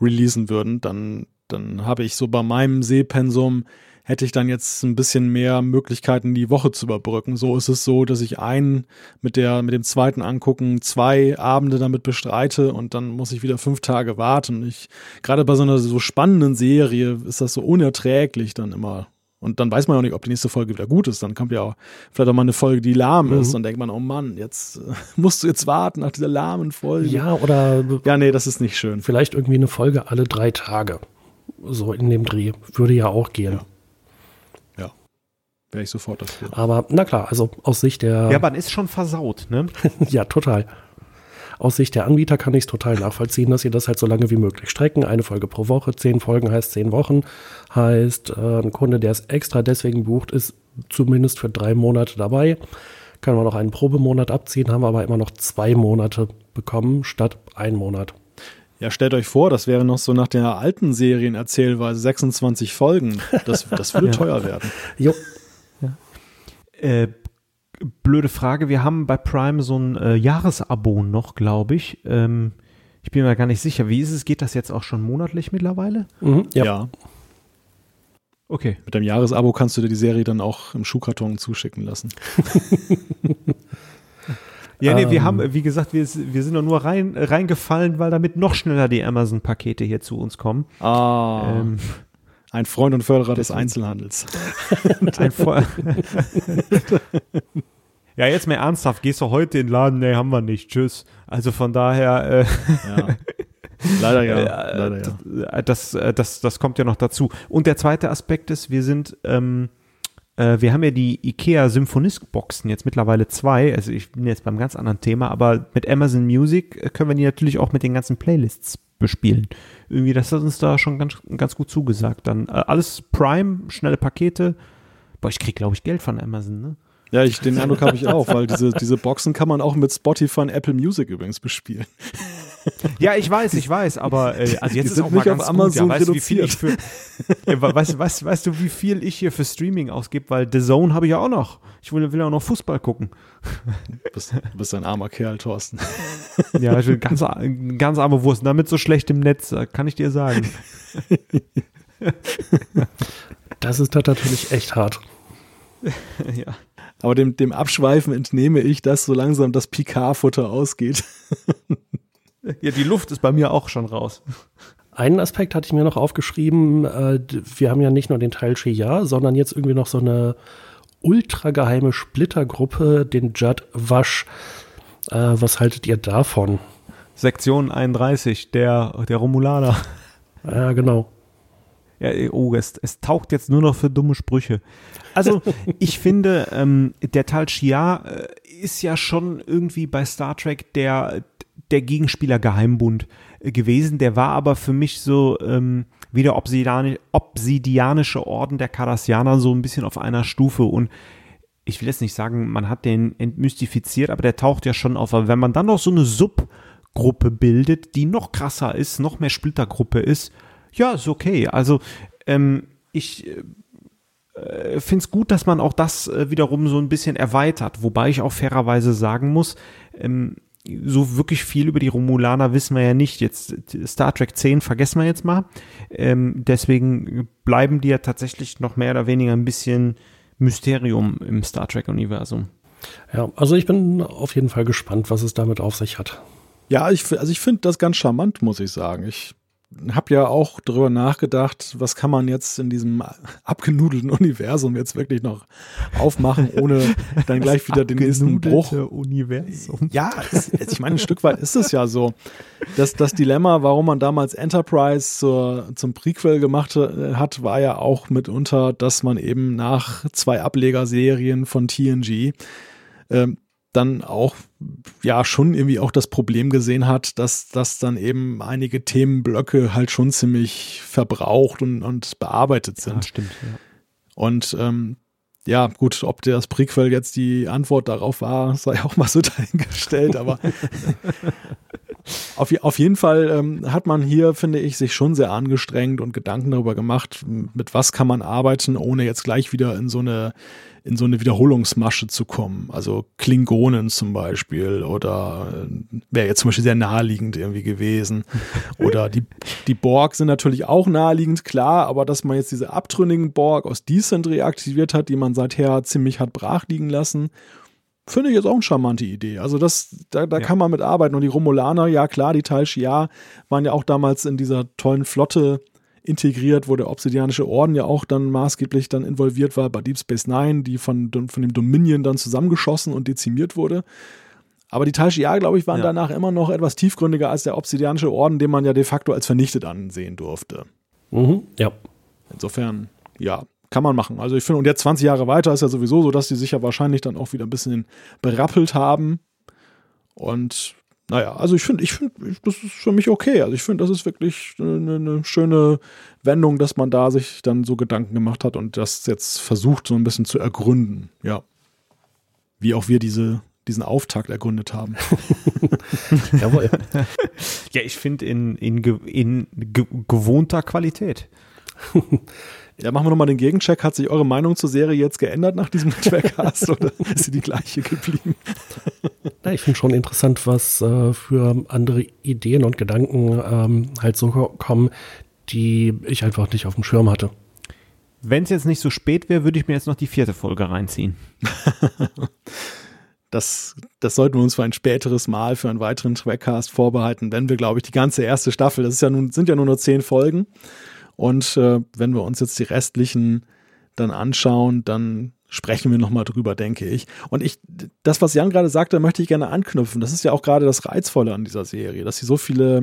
releasen würden. Dann, dann habe ich so bei meinem Sehpensum hätte ich dann jetzt ein bisschen mehr Möglichkeiten, die Woche zu überbrücken. So ist es so, dass ich einen mit der, mit dem zweiten angucken, zwei Abende damit bestreite und dann muss ich wieder fünf Tage warten. Ich, gerade bei so einer so spannenden Serie ist das so unerträglich dann immer. Und dann weiß man auch nicht, ob die nächste Folge wieder gut ist. Dann kommt ja auch vielleicht auch mal eine Folge, die lahm ist. Mhm. Dann denkt man, oh Mann, jetzt musst du jetzt warten nach dieser lahmen Folge. Ja, oder. Ja, nee, das ist nicht schön. Vielleicht irgendwie eine Folge alle drei Tage. So in dem Dreh. Würde ja auch gehen. Ja wäre ich sofort dafür. Aber na klar, also aus Sicht der. Ja, man ist schon versaut, ne? ja, total. Aus Sicht der Anbieter kann ich es total nachvollziehen, dass sie das halt so lange wie möglich strecken. Eine Folge pro Woche, zehn Folgen heißt zehn Wochen. Heißt, äh, ein Kunde, der es extra deswegen bucht, ist zumindest für drei Monate dabei. Können wir noch einen Probemonat abziehen, haben wir aber immer noch zwei Monate bekommen statt ein Monat. Ja, stellt euch vor, das wäre noch so nach der alten Serienerzählweise 26 Folgen. Das, das würde ja. teuer werden. Jo, äh, blöde Frage. Wir haben bei Prime so ein äh, Jahresabo noch, glaube ich. Ähm, ich bin mir gar nicht sicher. Wie ist es? Geht das jetzt auch schon monatlich mittlerweile? Mhm, ja. ja. Okay. Mit dem Jahresabo kannst du dir die Serie dann auch im Schuhkarton zuschicken lassen. Ja, nee, wir ähm. haben, wie gesagt, wir, wir sind doch nur rein, reingefallen, weil damit noch schneller die Amazon-Pakete hier zu uns kommen. Ah. Ähm, ein Freund und Förderer des Einzelhandels. ein ja, jetzt mal ernsthaft, gehst du heute in den Laden? Nee, haben wir nicht. Tschüss. Also von daher. Äh, ja. Leider ja. Äh, Leider ja. Das, äh, das, das kommt ja noch dazu. Und der zweite Aspekt ist, wir sind. Ähm, äh, wir haben ja die IKEA Symphonisk-Boxen, jetzt mittlerweile zwei. Also ich bin jetzt beim ganz anderen Thema, aber mit Amazon Music können wir die natürlich auch mit den ganzen Playlists bespielen. Irgendwie, das hat uns da schon ganz, ganz gut zugesagt. Dann äh, alles Prime, schnelle Pakete. Boah, ich krieg, glaube ich, Geld von Amazon, ne? Ja, ich, den Eindruck habe ich auch, weil diese, diese Boxen kann man auch mit Spotify und Apple Music übrigens bespielen. Ja, ich weiß, ich weiß, aber äh, also jetzt ist auch mal ganz Amazon gut. Ja, weißt, wie viel ich für, äh, weißt, weißt, weißt du, wie viel ich hier für Streaming ausgebe? Weil The Zone habe ich ja auch noch. Ich will, will auch noch Fußball gucken. Du bist, du bist ein armer Kerl, Thorsten. Ja, ich bin ganz, ganz arme Wurst. Damit so schlecht im Netz, äh, kann ich dir sagen. Das ist natürlich echt hart. Ja. Aber dem, dem Abschweifen entnehme ich, dass so langsam das Picard-Futter ausgeht. Ja, die Luft ist bei mir auch schon raus. Einen Aspekt hatte ich mir noch aufgeschrieben. Äh, wir haben ja nicht nur den Teil Shia, sondern jetzt irgendwie noch so eine ultra geheime Splittergruppe, den Judd Wasch. Äh, was haltet ihr davon? Sektion 31, der, der Romulaner. Ja, genau. Ja, oh, es, es taucht jetzt nur noch für dumme Sprüche. Also, ich finde, ähm, der Tal Shia äh, ist ja schon irgendwie bei Star Trek der, der Gegenspieler Geheimbund äh, gewesen. Der war aber für mich so ähm, wie der Obsidiani obsidianische Orden der Cardassianer so ein bisschen auf einer Stufe und ich will jetzt nicht sagen, man hat den entmystifiziert, aber der taucht ja schon auf. Aber wenn man dann noch so eine Subgruppe bildet, die noch krasser ist, noch mehr Splittergruppe ist, ja, ist okay. Also ähm, ich äh, finde es gut, dass man auch das äh, wiederum so ein bisschen erweitert, wobei ich auch fairerweise sagen muss, ähm, so wirklich viel über die Romulaner wissen wir ja nicht. Jetzt Star Trek 10 vergessen wir jetzt mal. Ähm, deswegen bleiben die ja tatsächlich noch mehr oder weniger ein bisschen Mysterium im Star Trek-Universum. Ja, also ich bin auf jeden Fall gespannt, was es damit auf sich hat. Ja, ich, also ich finde das ganz charmant, muss ich sagen. Ich habe ja auch darüber nachgedacht, was kann man jetzt in diesem abgenudelten Universum jetzt wirklich noch aufmachen, ohne dann gleich wieder den nächsten Bruch. Universum. Ja, es, ich meine, ein Stück weit ist es ja so. Das, das Dilemma, warum man damals Enterprise zur, zum Prequel gemacht hat, war ja auch mitunter, dass man eben nach zwei Ablegerserien von TNG ähm, dann auch ja schon irgendwie auch das Problem gesehen hat, dass das dann eben einige Themenblöcke halt schon ziemlich verbraucht und, und bearbeitet sind. Ja, stimmt. Ja. Und ähm, ja, gut, ob das Prequel jetzt die Antwort darauf war, sei auch mal so dahingestellt, aber auf, auf jeden Fall ähm, hat man hier, finde ich, sich schon sehr angestrengt und Gedanken darüber gemacht, mit was kann man arbeiten, ohne jetzt gleich wieder in so eine in so eine Wiederholungsmasche zu kommen. Also Klingonen zum Beispiel oder äh, wäre jetzt zum Beispiel sehr naheliegend irgendwie gewesen. Oder die, die Borg sind natürlich auch naheliegend, klar, aber dass man jetzt diese abtrünnigen Borg aus Decent reaktiviert hat, die man seither ziemlich hat brach liegen lassen, finde ich jetzt auch eine charmante Idee. Also das, da, da ja. kann man mit arbeiten. Und die Romulaner, ja klar, die Tal Shiar waren ja auch damals in dieser tollen Flotte integriert, wo der Obsidianische Orden ja auch dann maßgeblich dann involviert war bei Deep Space Nine, die von, von dem Dominion dann zusammengeschossen und dezimiert wurde. Aber die Tal Shiar, glaube ich, waren ja. danach immer noch etwas tiefgründiger als der Obsidianische Orden, den man ja de facto als vernichtet ansehen durfte. Mhm, ja. Insofern, ja, kann man machen. Also ich finde, und jetzt 20 Jahre weiter ist ja sowieso so, dass die sich ja wahrscheinlich dann auch wieder ein bisschen berappelt haben. Und naja, also ich finde, ich finde, das ist für mich okay. Also ich finde, das ist wirklich eine, eine, schöne Wendung, dass man da sich dann so Gedanken gemacht hat und das jetzt versucht, so ein bisschen zu ergründen. Ja. Wie auch wir diese, diesen Auftakt ergründet haben. Jawohl. ja, ich finde in, in, in gewohnter Qualität. Ja, machen wir nochmal den Gegencheck. Hat sich eure Meinung zur Serie jetzt geändert nach diesem Trackcast oder ist sie die gleiche geblieben? Ja, ich finde schon interessant, was äh, für andere Ideen und Gedanken ähm, halt so kommen, die ich einfach nicht auf dem Schirm hatte. Wenn es jetzt nicht so spät wäre, würde ich mir jetzt noch die vierte Folge reinziehen. das, das sollten wir uns für ein späteres Mal, für einen weiteren Trackcast vorbehalten, wenn wir, glaube ich, die ganze erste Staffel, das ist ja nun, sind ja nur noch zehn Folgen. Und äh, wenn wir uns jetzt die restlichen dann anschauen, dann sprechen wir nochmal drüber, denke ich. Und ich, das, was Jan gerade sagte, möchte ich gerne anknüpfen. Das ist ja auch gerade das Reizvolle an dieser Serie, dass sie so viele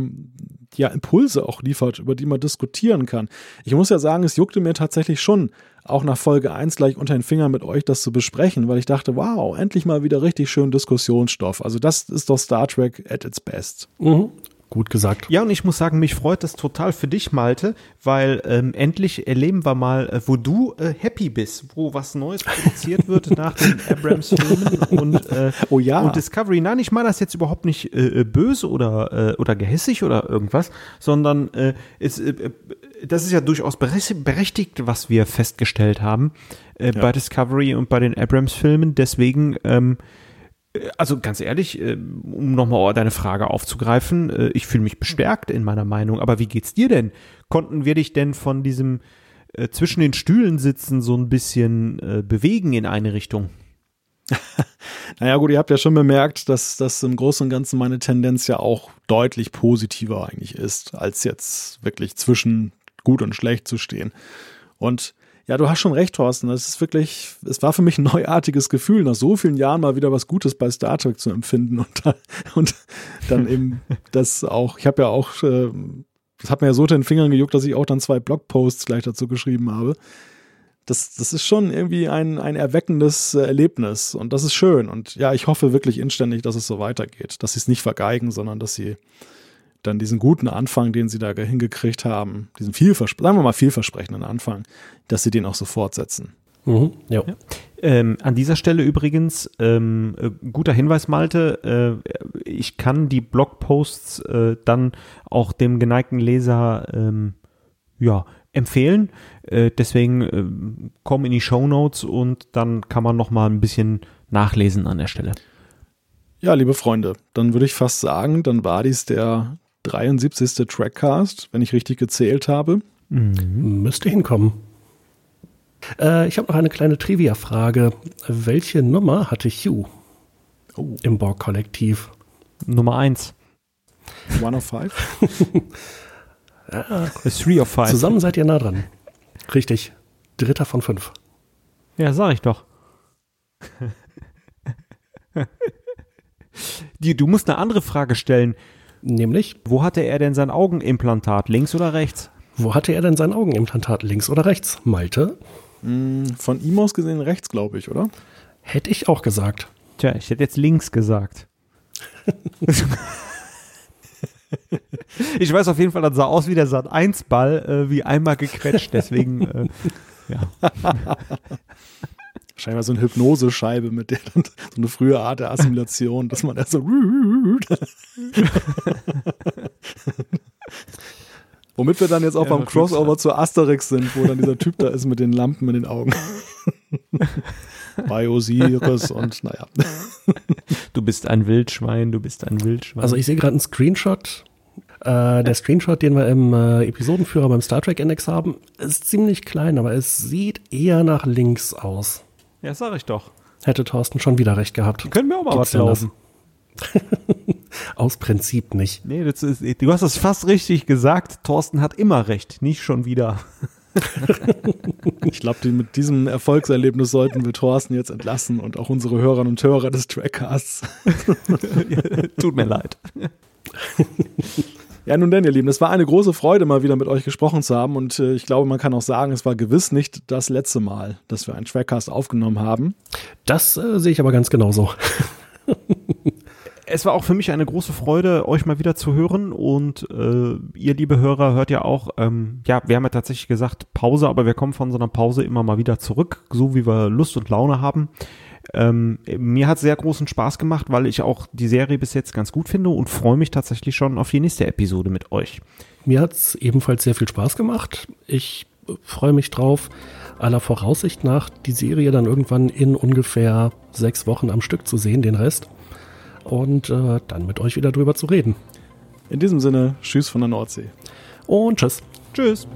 ja, Impulse auch liefert, über die man diskutieren kann. Ich muss ja sagen, es juckte mir tatsächlich schon, auch nach Folge 1 gleich unter den Fingern mit euch das zu besprechen, weil ich dachte, wow, endlich mal wieder richtig schön Diskussionsstoff. Also das ist doch Star Trek at its best. Mhm. Gut gesagt. Ja, und ich muss sagen, mich freut das total für dich, Malte, weil ähm, endlich erleben wir mal, äh, wo du äh, happy bist, wo was Neues produziert wird nach den Abrams-Filmen und, äh, oh ja. und Discovery. Nein, ich meine das jetzt überhaupt nicht äh, böse oder, äh, oder gehässig oder irgendwas, sondern äh, es, äh, das ist ja durchaus berechtigt, was wir festgestellt haben äh, ja. bei Discovery und bei den Abrams-Filmen. Deswegen ähm, also ganz ehrlich, äh, um nochmal deine Frage aufzugreifen, äh, ich fühle mich bestärkt in meiner Meinung. Aber wie geht's dir denn? Konnten wir dich denn von diesem äh, zwischen den Stühlen sitzen so ein bisschen bewegen in eine Richtung? naja gut, ihr habt ja schon bemerkt, dass das im Großen und Ganzen meine Tendenz ja auch deutlich positiver eigentlich ist, als jetzt wirklich zwischen gut und schlecht zu stehen. Und ja, du hast schon recht, Thorsten. Das ist wirklich, es war für mich ein neuartiges Gefühl, nach so vielen Jahren mal wieder was Gutes bei Star Trek zu empfinden und, und dann eben das auch, ich habe ja auch, äh, das hat mir ja so den Fingern gejuckt, dass ich auch dann zwei Blogposts gleich dazu geschrieben habe. Das, das ist schon irgendwie ein, ein erweckendes äh, Erlebnis und das ist schön. Und ja, ich hoffe wirklich inständig, dass es so weitergeht, dass sie es nicht vergeigen, sondern dass sie dann diesen guten Anfang, den sie da hingekriegt haben, diesen vielversprechenden, sagen wir mal vielversprechenden Anfang, dass sie den auch so fortsetzen. Mhm, ja. ja. Ähm, an dieser Stelle übrigens, ähm, äh, guter Hinweis, Malte, äh, ich kann die Blogposts äh, dann auch dem geneigten Leser ähm, ja, empfehlen. Äh, deswegen äh, komm in die Show Notes und dann kann man noch mal ein bisschen nachlesen an der Stelle. Ja, liebe Freunde, dann würde ich fast sagen, dann war dies der 73. Trackcast, wenn ich richtig gezählt habe. Mhm. Müsste hinkommen. Äh, ich habe noch eine kleine Trivia-Frage. Welche Nummer hatte Hugh oh. im Borg-Kollektiv? Nummer 1. One of five? ja. Three of five. Zusammen seid ihr nah dran. Richtig. Dritter von fünf. Ja, sag ich doch. Die, du musst eine andere Frage stellen. Nämlich? Wo hatte er denn sein Augenimplantat? Links oder rechts? Wo hatte er denn sein Augenimplantat? Links oder rechts? Malte? Hm, von ihm aus gesehen rechts, glaube ich, oder? Hätte ich auch gesagt. Tja, ich hätte jetzt links gesagt. ich weiß auf jeden Fall, das sah aus wie der Sat 1 Ball, äh, wie einmal gequetscht, deswegen äh, ja. Scheinbar so eine Hypnosescheibe, mit der dann so eine frühe Art der Assimilation, dass man erst so. Womit wir dann jetzt auch ja, beim Crossover zu Asterix sind, wo dann dieser Typ da ist mit den Lampen in den Augen. Bei Osiris und naja. Du bist ein Wildschwein, du bist ein Wildschwein. Also ich sehe gerade einen Screenshot. Äh, der Screenshot, den wir im äh, Episodenführer beim Star Trek Index haben, ist ziemlich klein, aber es sieht eher nach links aus. Ja, sag ich doch. Hätte Thorsten schon wieder recht gehabt. Können wir auch mal Gibt's was laufen. Aus Prinzip nicht. Nee, das ist, du hast das fast richtig gesagt. Thorsten hat immer recht, nicht schon wieder. ich glaube, mit diesem Erfolgserlebnis sollten wir Thorsten jetzt entlassen und auch unsere Hörerinnen und Hörer des Trackcasts. Tut mir leid. Ja, nun denn, ihr Lieben, es war eine große Freude, mal wieder mit euch gesprochen zu haben. Und äh, ich glaube, man kann auch sagen, es war gewiss nicht das letzte Mal, dass wir einen Trackcast aufgenommen haben. Das äh, sehe ich aber ganz genauso. es war auch für mich eine große Freude, euch mal wieder zu hören. Und äh, ihr, liebe Hörer, hört ja auch, ähm, ja, wir haben ja tatsächlich gesagt Pause, aber wir kommen von so einer Pause immer mal wieder zurück, so wie wir Lust und Laune haben. Ähm, mir hat sehr großen Spaß gemacht, weil ich auch die Serie bis jetzt ganz gut finde und freue mich tatsächlich schon auf die nächste Episode mit euch. Mir hat es ebenfalls sehr viel Spaß gemacht. Ich freue mich drauf, aller Voraussicht nach die Serie dann irgendwann in ungefähr sechs Wochen am Stück zu sehen, den Rest. Und äh, dann mit euch wieder drüber zu reden. In diesem Sinne, tschüss von der Nordsee. Und tschüss. Tschüss.